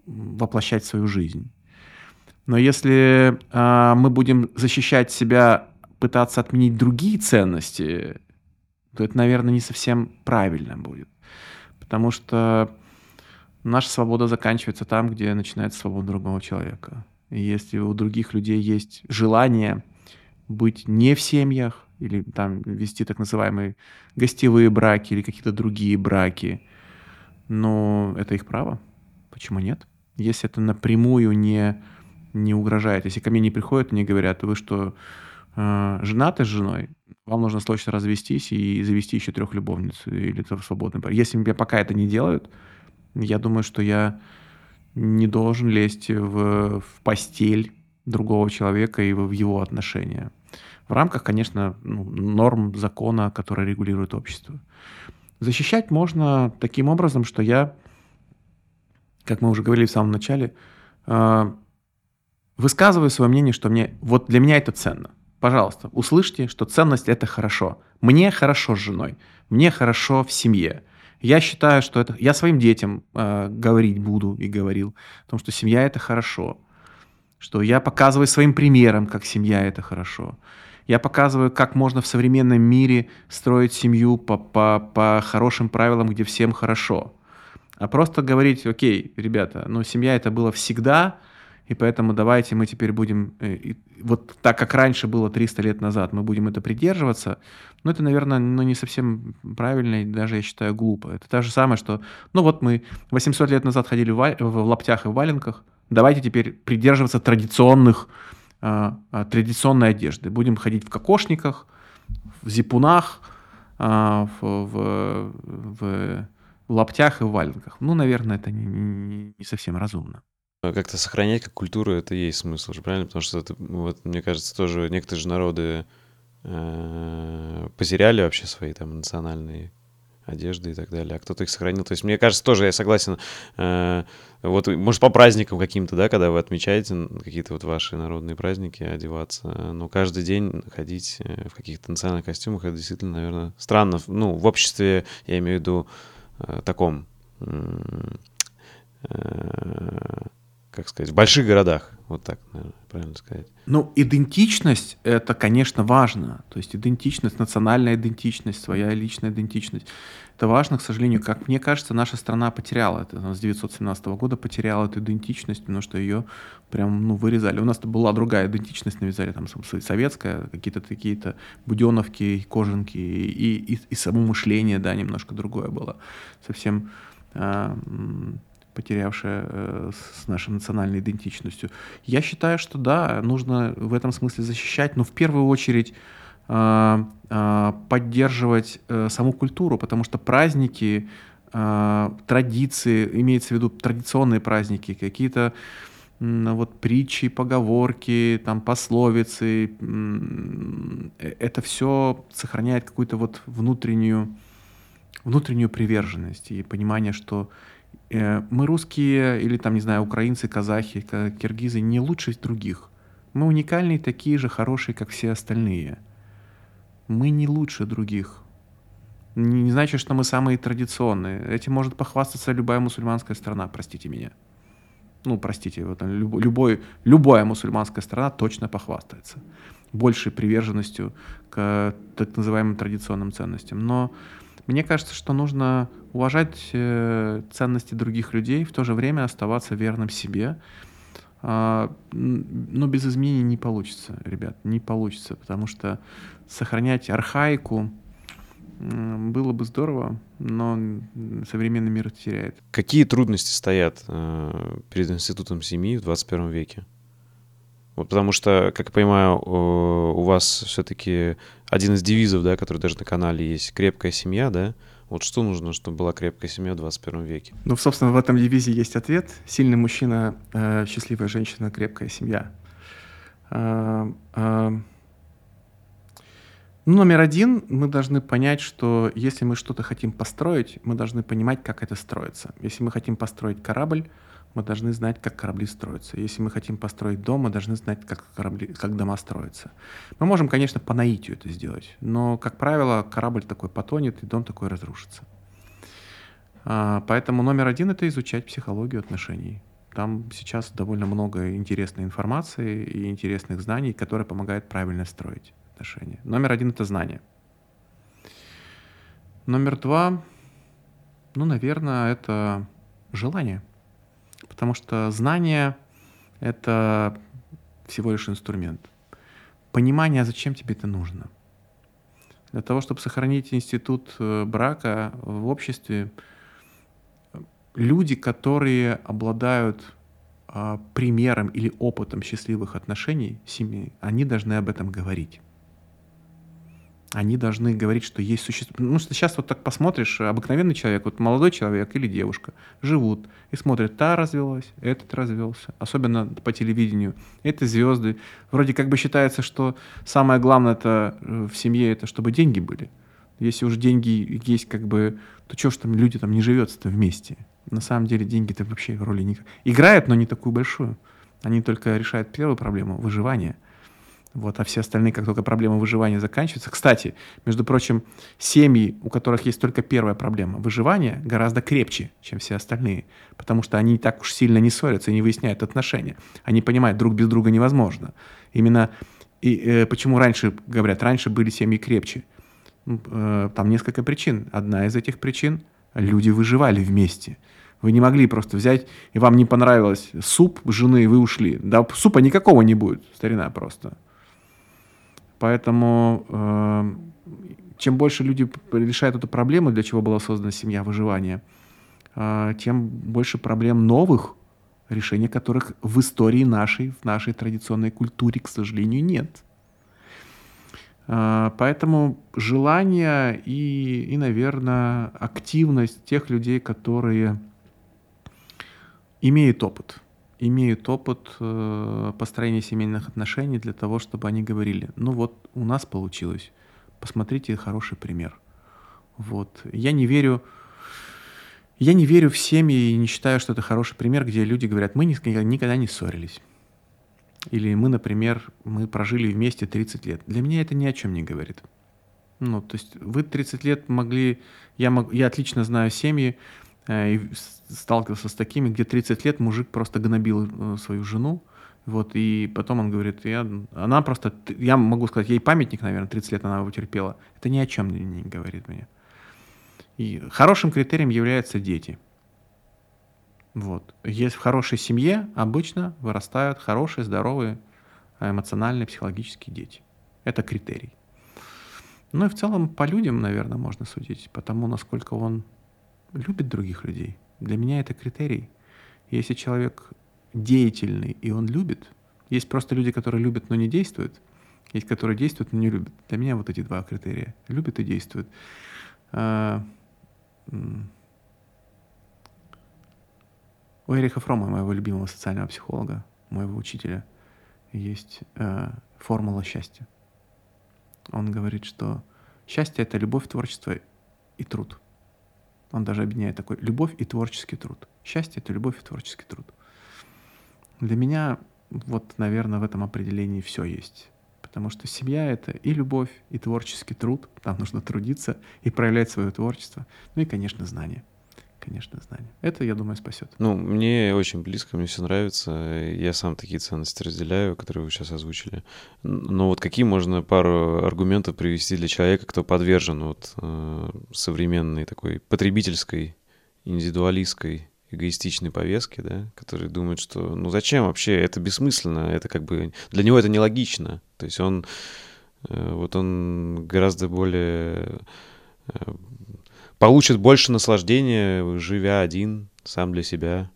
воплощать в свою жизнь. Но если э, мы будем защищать себя, пытаться отменить другие ценности, то это, наверное, не совсем правильно будет. Потому что наша свобода заканчивается там, где начинается свобода другого человека. И если у других людей есть желание быть не в семьях или там вести так называемые гостевые браки или какие-то другие браки. Но это их право. Почему нет? Если это напрямую не, не угрожает. Если ко мне не приходят, мне говорят, вы что, э, женаты с женой? Вам нужно срочно развестись и завести еще трех любовниц или это свободный брак. Если мне пока это не делают, я думаю, что я не должен лезть в, в постель другого человека и в его отношения. В рамках, конечно, ну, норм закона, который регулирует общество. Защищать можно таким образом, что я, как мы уже говорили в самом начале, э, высказываю свое мнение, что мне, вот для меня это ценно. Пожалуйста, услышьте, что ценность это хорошо. Мне хорошо с женой, мне хорошо в семье. Я считаю, что это... Я своим детям э, говорить буду и говорил, о том, что семья это хорошо что я показываю своим примером, как семья это хорошо. Я показываю, как можно в современном мире строить семью по, по, по хорошим правилам, где всем хорошо. А просто говорить, окей, ребята, ну семья это было всегда, и поэтому давайте мы теперь будем, э, вот так как раньше было 300 лет назад, мы будем это придерживаться, но это, наверное, ну, не совсем правильно и даже, я считаю, глупо. Это то же самое, что, ну вот мы 800 лет назад ходили в, в лаптях и в валенках, давайте теперь придерживаться традиционных, э, традиционной одежды. Будем ходить в кокошниках, в зипунах, э, в, в, в лаптях и в валенках. Ну, наверное, это не, не, не совсем разумно. А как-то сохранять как культуру это есть смысл же, правильно? Потому что это, вот, мне кажется, тоже некоторые же народы э, потеряли вообще свои там национальные одежды и так далее, а кто-то их сохранил. То есть, мне кажется, тоже я согласен, э, вот, может, по праздникам каким-то, да, когда вы отмечаете какие-то вот ваши народные праздники, одеваться, но каждый день ходить э, в каких-то национальных костюмах, это действительно, наверное, странно. Ну, в обществе, я имею в виду, э, таком... Э, как сказать, в больших городах. Вот так, наверное, правильно сказать. Ну, идентичность — это, конечно, важно. То есть идентичность, национальная идентичность, своя личная идентичность. Это важно, к сожалению. Как мне кажется, наша страна потеряла это. Она с 1917 года потеряла эту идентичность, потому что ее прям, ну, вырезали. У нас была другая идентичность, навязали там советская, какие-то такие-то буденовки, кожанки, и, и, и само мышление, да, немножко другое было. Совсем а, потерявшая э, с нашей национальной идентичностью. Я считаю, что да, нужно в этом смысле защищать, но в первую очередь э, э, поддерживать э, саму культуру, потому что праздники, э, традиции, имеется в виду традиционные праздники, какие-то вот притчи, поговорки, там пословицы, э, это все сохраняет какую-то вот внутреннюю внутреннюю приверженность и понимание, что мы русские или там, не знаю, украинцы, казахи, киргизы не лучше других. Мы уникальные, такие же хорошие, как все остальные. Мы не лучше других. Не, не значит, что мы самые традиционные. Этим может похвастаться любая мусульманская страна, простите меня. Ну, простите, вот, любой, любая мусульманская страна точно похвастается большей приверженностью к так называемым традиционным ценностям. Но мне кажется, что нужно уважать э, ценности других людей, в то же время оставаться верным себе. А, но без изменений не получится, ребят, не получится, потому что сохранять архаику было бы здорово, но современный мир теряет. Какие трудности стоят э, перед институтом семьи в 21 веке? Вот потому что, как я понимаю, у вас все-таки один из девизов, да, который даже на канале есть, крепкая семья, да? Вот что нужно, чтобы была крепкая семья в 21 веке? Ну, собственно, в этом девизе есть ответ. Сильный мужчина, э, счастливая женщина, крепкая семья. Э, э, ну, номер один, мы должны понять, что если мы что-то хотим построить, мы должны понимать, как это строится. Если мы хотим построить корабль, мы должны знать, как корабли строятся. Если мы хотим построить дом, мы должны знать, как, корабли, как дома строятся. Мы можем, конечно, по наитию это сделать, но, как правило, корабль такой потонет, и дом такой разрушится. А, поэтому номер один — это изучать психологию отношений. Там сейчас довольно много интересной информации и интересных знаний, которые помогают правильно строить отношения. Номер один — это знание. Номер два, ну, наверное, это желание — Потому что знание — это всего лишь инструмент. Понимание, а зачем тебе это нужно. Для того, чтобы сохранить институт э, брака в обществе, люди, которые обладают а, примером или опытом счастливых отношений семьи, они должны об этом говорить они должны говорить, что есть существо. Ну, что сейчас вот так посмотришь, обыкновенный человек, вот молодой человек или девушка, живут и смотрят, та развелась, этот развелся, особенно по телевидению, это звезды. Вроде как бы считается, что самое главное это э, в семье, это чтобы деньги были. Если уже деньги есть, как бы, то что ж там люди там не живется-то вместе? На самом деле деньги-то вообще роли не играют, но не такую большую. Они только решают первую проблему — выживание — вот, а все остальные, как только проблема выживания заканчивается. Кстати, между прочим, семьи, у которых есть только первая проблема выживания, гораздо крепче, чем все остальные, потому что они так уж сильно не ссорятся и не выясняют отношения. Они понимают, друг без друга невозможно. Именно и, э, почему раньше, говорят, раньше были семьи крепче. Ну, э, там несколько причин. Одна из этих причин – люди выживали вместе – Вы не могли просто взять, и вам не понравилось суп жены, вы ушли. Да, супа никакого не будет, старина просто. Поэтому э, чем больше люди решают эту проблему, для чего была создана семья, выживания, э, тем больше проблем новых, решения которых в истории нашей, в нашей традиционной культуре, к сожалению, нет. Э, поэтому желание и, и, наверное, активность тех людей, которые имеют опыт, имеют опыт э, построения семейных отношений для того, чтобы они говорили, ну вот у нас получилось, посмотрите хороший пример. Вот. Я не верю, я не верю в семьи и не считаю, что это хороший пример, где люди говорят, мы никогда не ссорились. Или мы, например, мы прожили вместе 30 лет. Для меня это ни о чем не говорит. Ну, то есть вы 30 лет могли... Я, мог, я отлично знаю семьи, э, и сталкивался с такими, где 30 лет мужик просто гнобил э, свою жену, вот, и потом он говорит, я, она просто, я могу сказать, ей памятник, наверное, 30 лет она его терпела. Это ни о чем не, не говорит мне. И хорошим критерием являются дети. Вот. Есть в хорошей семье обычно вырастают хорошие, здоровые, эмоциональные, психологические дети. Это критерий. Ну и в целом по людям, наверное, можно судить, потому насколько он любит других людей. Для меня это критерий. Если человек деятельный и он любит, есть просто люди, которые любят, но не действуют, есть, которые действуют, но не любят. Для меня вот эти два критерия. Любят и действуют. А, у Эриха Фрома, моего любимого социального психолога, моего учителя, есть э, формула счастья. Он говорит, что счастье — это любовь, творчество и труд. Он даже объединяет такой любовь и творческий труд. Счастье — это любовь и творческий труд. Для меня вот, наверное, в этом определении все есть. Потому что семья — это и любовь, и творческий труд. Там нужно трудиться и проявлять свое творчество. Ну и, конечно, знания конечно, знания. Это, я думаю, спасет. Ну, мне очень близко, мне все нравится. Я сам такие ценности разделяю, которые вы сейчас озвучили. Но вот какие можно пару аргументов привести для человека, кто подвержен вот э, современной такой потребительской, индивидуалистской эгоистичной повестке, да, который думает, что ну зачем вообще, это бессмысленно, это как бы для него это нелогично. То есть он э, вот он гораздо более э, получит больше наслаждения, живя один, сам для себя.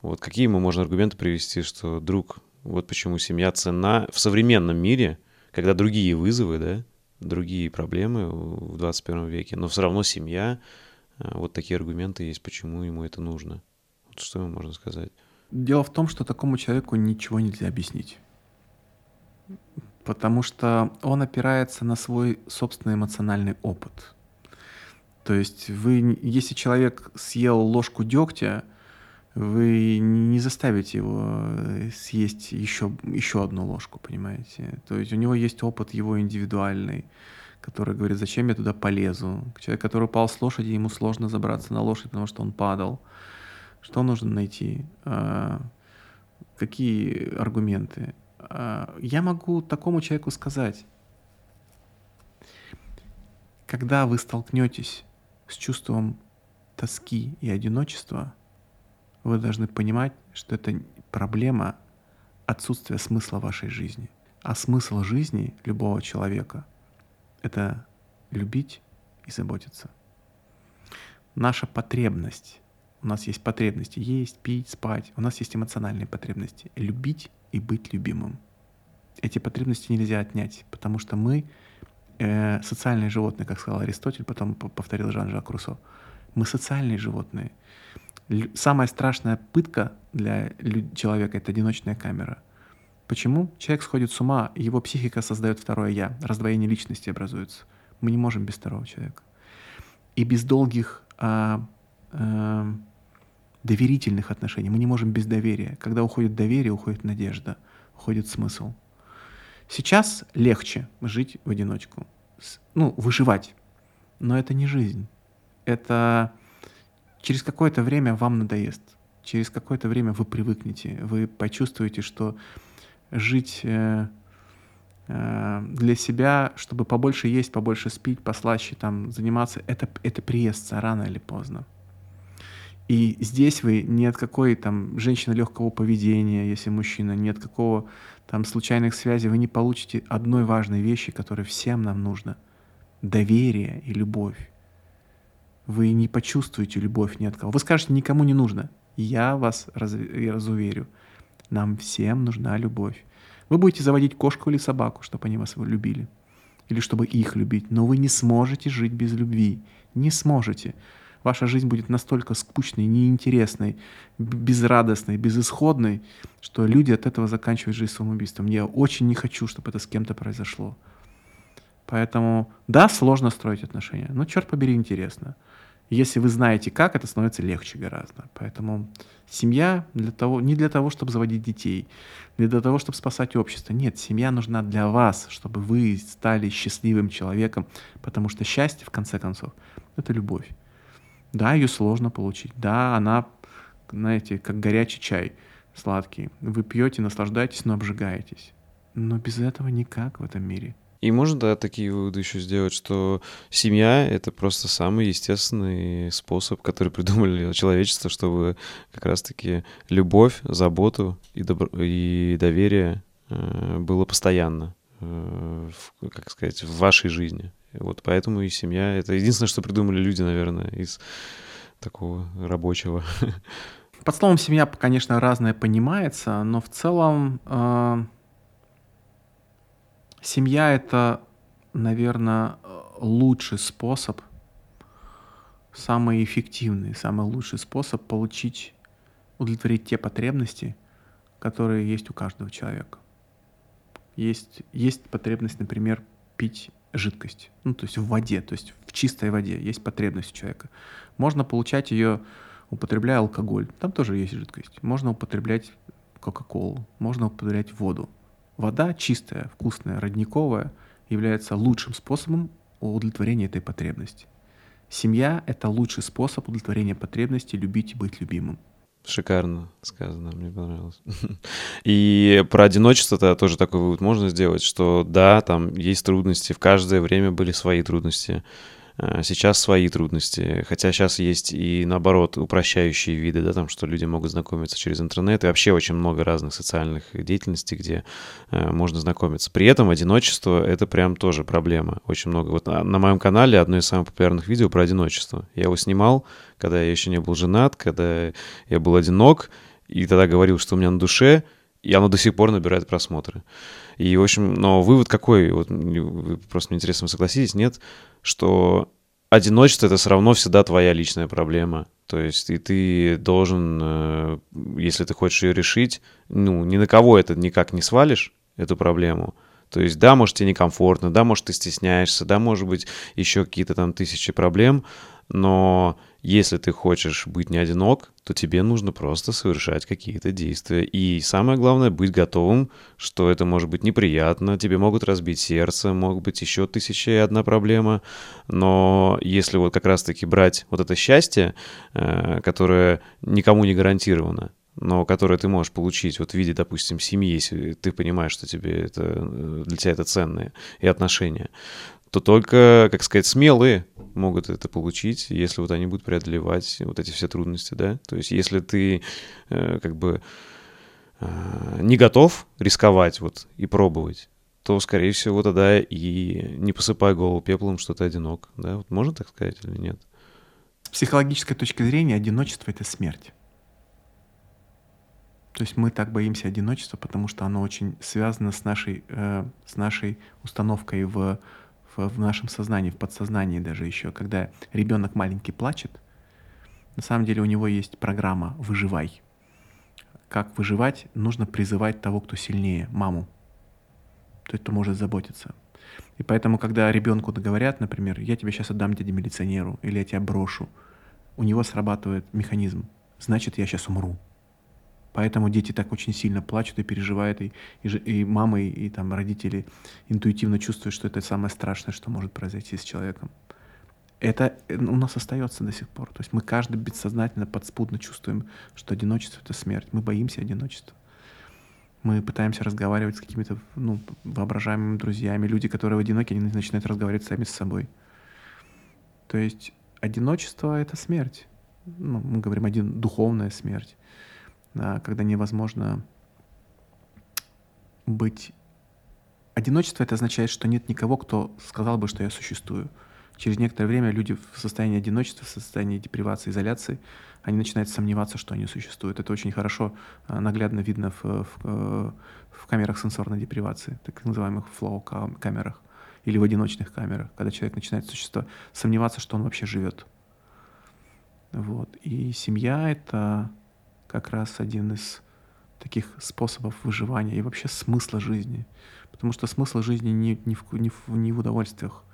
Вот какие ему можно аргументы привести, что, друг, вот почему семья цена в современном мире, когда другие вызовы, да, другие проблемы в 21 веке, но все равно семья, а, вот такие аргументы есть, почему ему это нужно. Вот что ему можно сказать? Дело в том, что такому человеку ничего нельзя объяснить. Потому что он опирается на свой собственный эмоциональный опыт. То есть вы, если человек съел ложку дегтя, вы не заставите его э, съесть еще, еще одну ложку, понимаете? То есть у него есть опыт его индивидуальный, который говорит, зачем я туда полезу. Человек, который упал с лошади, ему сложно забраться на лошадь, потому что он падал. Что нужно найти? А, какие аргументы? А, я могу такому человеку сказать, когда вы столкнетесь с чувством тоски и одиночества, вы должны понимать, что это проблема отсутствия смысла вашей жизни. А смысл жизни любого человека — это любить и заботиться. Наша потребность, у нас есть потребности есть, пить, спать, у нас есть эмоциональные потребности — любить и быть любимым. Эти потребности нельзя отнять, потому что мы э, социальные животные, как сказал Аристотель, потом повторил Жан-Жак Руссо. Мы социальные животные. Самая страшная пытка для человека — это одиночная камера. Почему? Человек сходит с ума, его психика создает второе «я», раздвоение личности образуется. Мы не можем без второго человека. И без долгих а, а, доверительных отношений мы не можем без доверия. Когда уходит доверие, уходит надежда, уходит смысл. Сейчас легче жить в одиночку, ну, выживать. Но это не жизнь. Это через какое-то время вам надоест. Через какое-то время вы привыкнете, вы почувствуете, что жить э, э, для себя, чтобы побольше есть, побольше спить, послаще там заниматься, это, это приестся рано или поздно. И здесь вы ни от какой там женщины легкого поведения, если мужчина, ни от какого там случайных связей вы не получите одной важной вещи, которая всем нам нужна. Доверие и любовь. Вы не почувствуете любовь ни от кого. Вы скажете, никому не нужно. Я вас раз, разуверю. Нам всем нужна любовь. Вы будете заводить кошку или собаку, чтобы они вас любили. Или чтобы их любить. Но вы не сможете жить без любви. Не сможете ваша жизнь будет настолько скучной, неинтересной, безрадостной, безысходной, что люди от этого заканчивают жизнь самоубийством. Я очень не хочу, чтобы это с кем-то произошло. Поэтому, да, сложно строить отношения, но, черт побери, интересно. Если вы знаете как, это становится легче гораздо. Поэтому семья для того, не для того, чтобы заводить детей, не для того, чтобы спасать общество. Нет, семья нужна для вас, чтобы вы стали счастливым человеком, потому что счастье, в конце концов, это любовь. Да, ее сложно получить. Да, она, знаете, как горячий чай сладкий. Вы пьете, наслаждаетесь, но обжигаетесь. Но без этого никак в этом мире. И можно да, такие выводы еще сделать, что семья — это просто самый естественный способ, который придумали человечество, чтобы как раз-таки любовь, заботу и, добро... и доверие э, было постоянно, э, как сказать, в вашей жизни. Вот поэтому и семья — это единственное, что придумали люди, наверное, из такого рабочего. Под словом «семья», конечно, разное понимается, но в целом э, семья — это, наверное, лучший способ, самый эффективный, самый лучший способ получить, удовлетворить те потребности, которые есть у каждого человека. Есть, есть потребность, например, пить жидкость, ну, то есть в воде, то есть в чистой воде есть потребность у человека. Можно получать ее, употребляя алкоголь, там тоже есть жидкость. Можно употреблять Кока-Колу, можно употреблять воду. Вода чистая, вкусная, родниковая является лучшим способом удовлетворения этой потребности. Семья — это лучший способ удовлетворения потребности любить и быть любимым. Шикарно сказано, мне понравилось. И про одиночество-то тоже такой вывод можно сделать, что да, там есть трудности, в каждое время были свои трудности. Э, сейчас свои трудности. Хотя сейчас есть и, наоборот, упрощающие виды, да, там, что люди могут знакомиться через интернет. И вообще очень много разных социальных деятельностей, где э, можно знакомиться. При этом одиночество — это прям тоже проблема. Очень много. Вот на, на моем канале одно из самых популярных видео про одиночество. Я его снимал, когда я еще не был женат, когда я был одинок, и тогда говорил, что у меня на душе, и оно до сих пор набирает просмотры. И, в общем, но вывод какой, вот просто мне интересно, вы согласитесь, нет, что одиночество — это все равно всегда твоя личная проблема. То есть и ты должен, э, если ты хочешь ее решить, ну, ни на кого это никак не свалишь, эту проблему. То есть, да, может, тебе некомфортно, да, может, ты стесняешься, да, может быть, еще какие-то там тысячи проблем, но если ты хочешь быть не одинок, то тебе нужно просто совершать какие-то действия. И самое главное, быть готовым, что это может быть неприятно, тебе могут разбить сердце, могут быть еще тысяча и одна проблема. Но если вот как раз-таки брать вот это счастье, э, которое никому не гарантировано, но которое ты можешь получить вот в виде, допустим, семьи, если ты понимаешь, что тебе это, э, для тебя это ценные и отношения, то только, как сказать, смелые могут это получить, если вот они будут преодолевать вот эти все трудности, да. То есть если ты э, как бы э, не готов рисковать вот и пробовать, то, скорее всего, тогда и не посыпай голову пеплом, что ты одинок, да. Вот можно так сказать или нет? С психологической точки зрения одиночество — это смерть. То есть мы так боимся одиночества, потому что оно очень связано с нашей, э, с нашей установкой в в, нашем сознании, в подсознании даже еще, когда ребенок маленький плачет, на самом деле у него есть программа «Выживай». Как выживать? Нужно призывать того, кто сильнее, маму, то есть кто может заботиться. И поэтому, когда ребенку говорят, например, я тебе сейчас отдам дяде милиционеру, или я тебя брошу, у него срабатывает механизм, значит, я сейчас умру. Поэтому дети так очень сильно плачут и переживают, и, и, и мамы, и, и там родители интуитивно чувствуют, что это самое страшное, что может произойти с человеком. Это э, у нас остается до сих пор. То есть мы каждый бессознательно, подспудно чувствуем, что одиночество — это смерть. Мы боимся одиночества. Мы пытаемся разговаривать с какими-то ну, воображаемыми друзьями. Люди, которые одиноки, они начинают разговаривать сами с собой. То есть одиночество — это смерть. ну, мы говорим один духовная смерть, когда невозможно быть... Одиночество — это означает, что нет никого, кто сказал бы, что я существую. Через некоторое время люди в состоянии одиночества, в состоянии депривации, изоляции, они начинают сомневаться, что они существуют. Это очень хорошо, а, наглядно видно в, в, э, в камерах сенсорной депривации, так называемых флоу-камерах или в одиночных камерах, когда человек начинает существо, сомневаться, что он вообще живет. Вот. И семья — это как раз один из таких способов выживания и вообще смысла жизни. Потому что смысл жизни не, не, в, не, в, не в удовольствиях,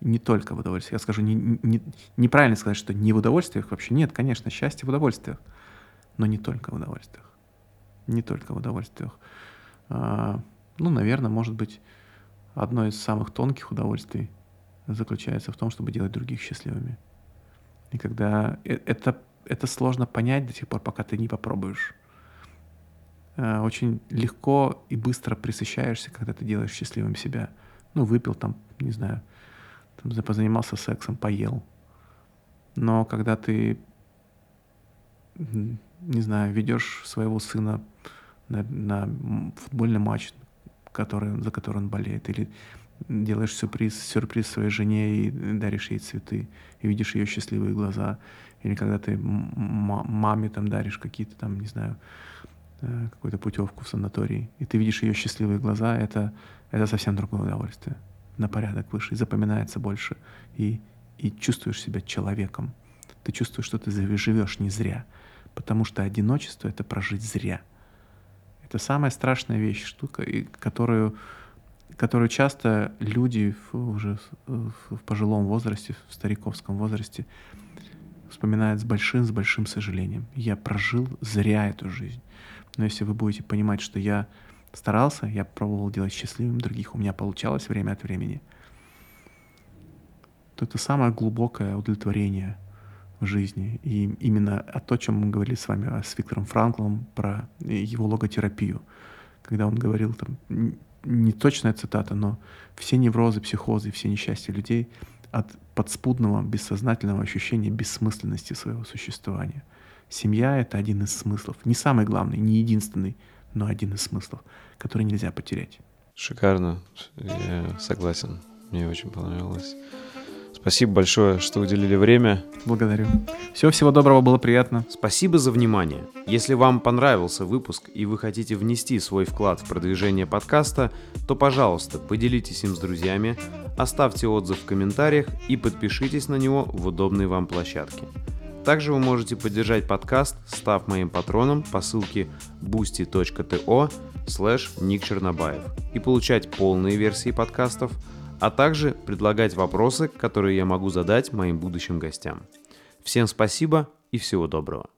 не только в удовольствиях. Я скажу, не, не, неправильно сказать, что не в удовольствиях вообще. Нет, конечно, счастье в удовольствиях, но не только в удовольствиях. Не только в удовольствиях. А, ну, наверное, может быть, одно из самых тонких удовольствий заключается в том, чтобы делать других счастливыми. И когда э, это, это сложно понять до тех пор, пока ты не попробуешь. Э, очень легко и быстро присыщаешься, когда ты делаешь счастливым себя. Ну, выпил там, не знаю, там, позанимался сексом, поел. Но когда ты, не знаю, ведешь своего сына на, на футбольный матч, который, за который он болеет, или делаешь сюрприз, сюрприз своей жене и даришь ей цветы, и видишь ее счастливые глаза, или когда ты маме там даришь какие-то там, не знаю, э, какую-то путевку в санаторий, и ты видишь ее счастливые глаза, это, это совсем другое удовольствие, на порядок выше, и запоминается больше, и, и чувствуешь себя человеком. Ты чувствуешь, что ты живешь не зря, потому что одиночество — это прожить зря. Это самая страшная вещь, штука, которую которую часто люди в, уже в, в пожилом возрасте, в стариковском возрасте вспоминают с большим, с большим сожалением. Я прожил зря эту жизнь. Но если вы будете понимать, что я старался, я пробовал делать счастливым других, у меня получалось время от времени, то это самое глубокое удовлетворение в жизни. И именно о том, чем мы говорили с вами с Виктором Франклом про его логотерапию, когда он говорил там не точная цитата, но все неврозы, психозы, все несчастья людей от подспудного, бессознательного ощущения бессмысленности своего существования. Семья — это один из смыслов. Не самый главный, не единственный, но один из смыслов, который нельзя потерять. Шикарно. Я согласен. Мне очень понравилось. Спасибо большое, что уделили время. Благодарю. Всего всего доброго, было приятно. Спасибо за внимание. Если вам понравился выпуск и вы хотите внести свой вклад в продвижение подкаста, то, пожалуйста, поделитесь им с друзьями, оставьте отзыв в комментариях и подпишитесь на него в удобной вам площадке. Также вы можете поддержать подкаст, став моим патроном по ссылке boosty.to slash Ник Чернобаев и получать полные версии подкастов – а также предлагать вопросы, которые я могу задать моим будущим гостям. Всем спасибо и всего доброго.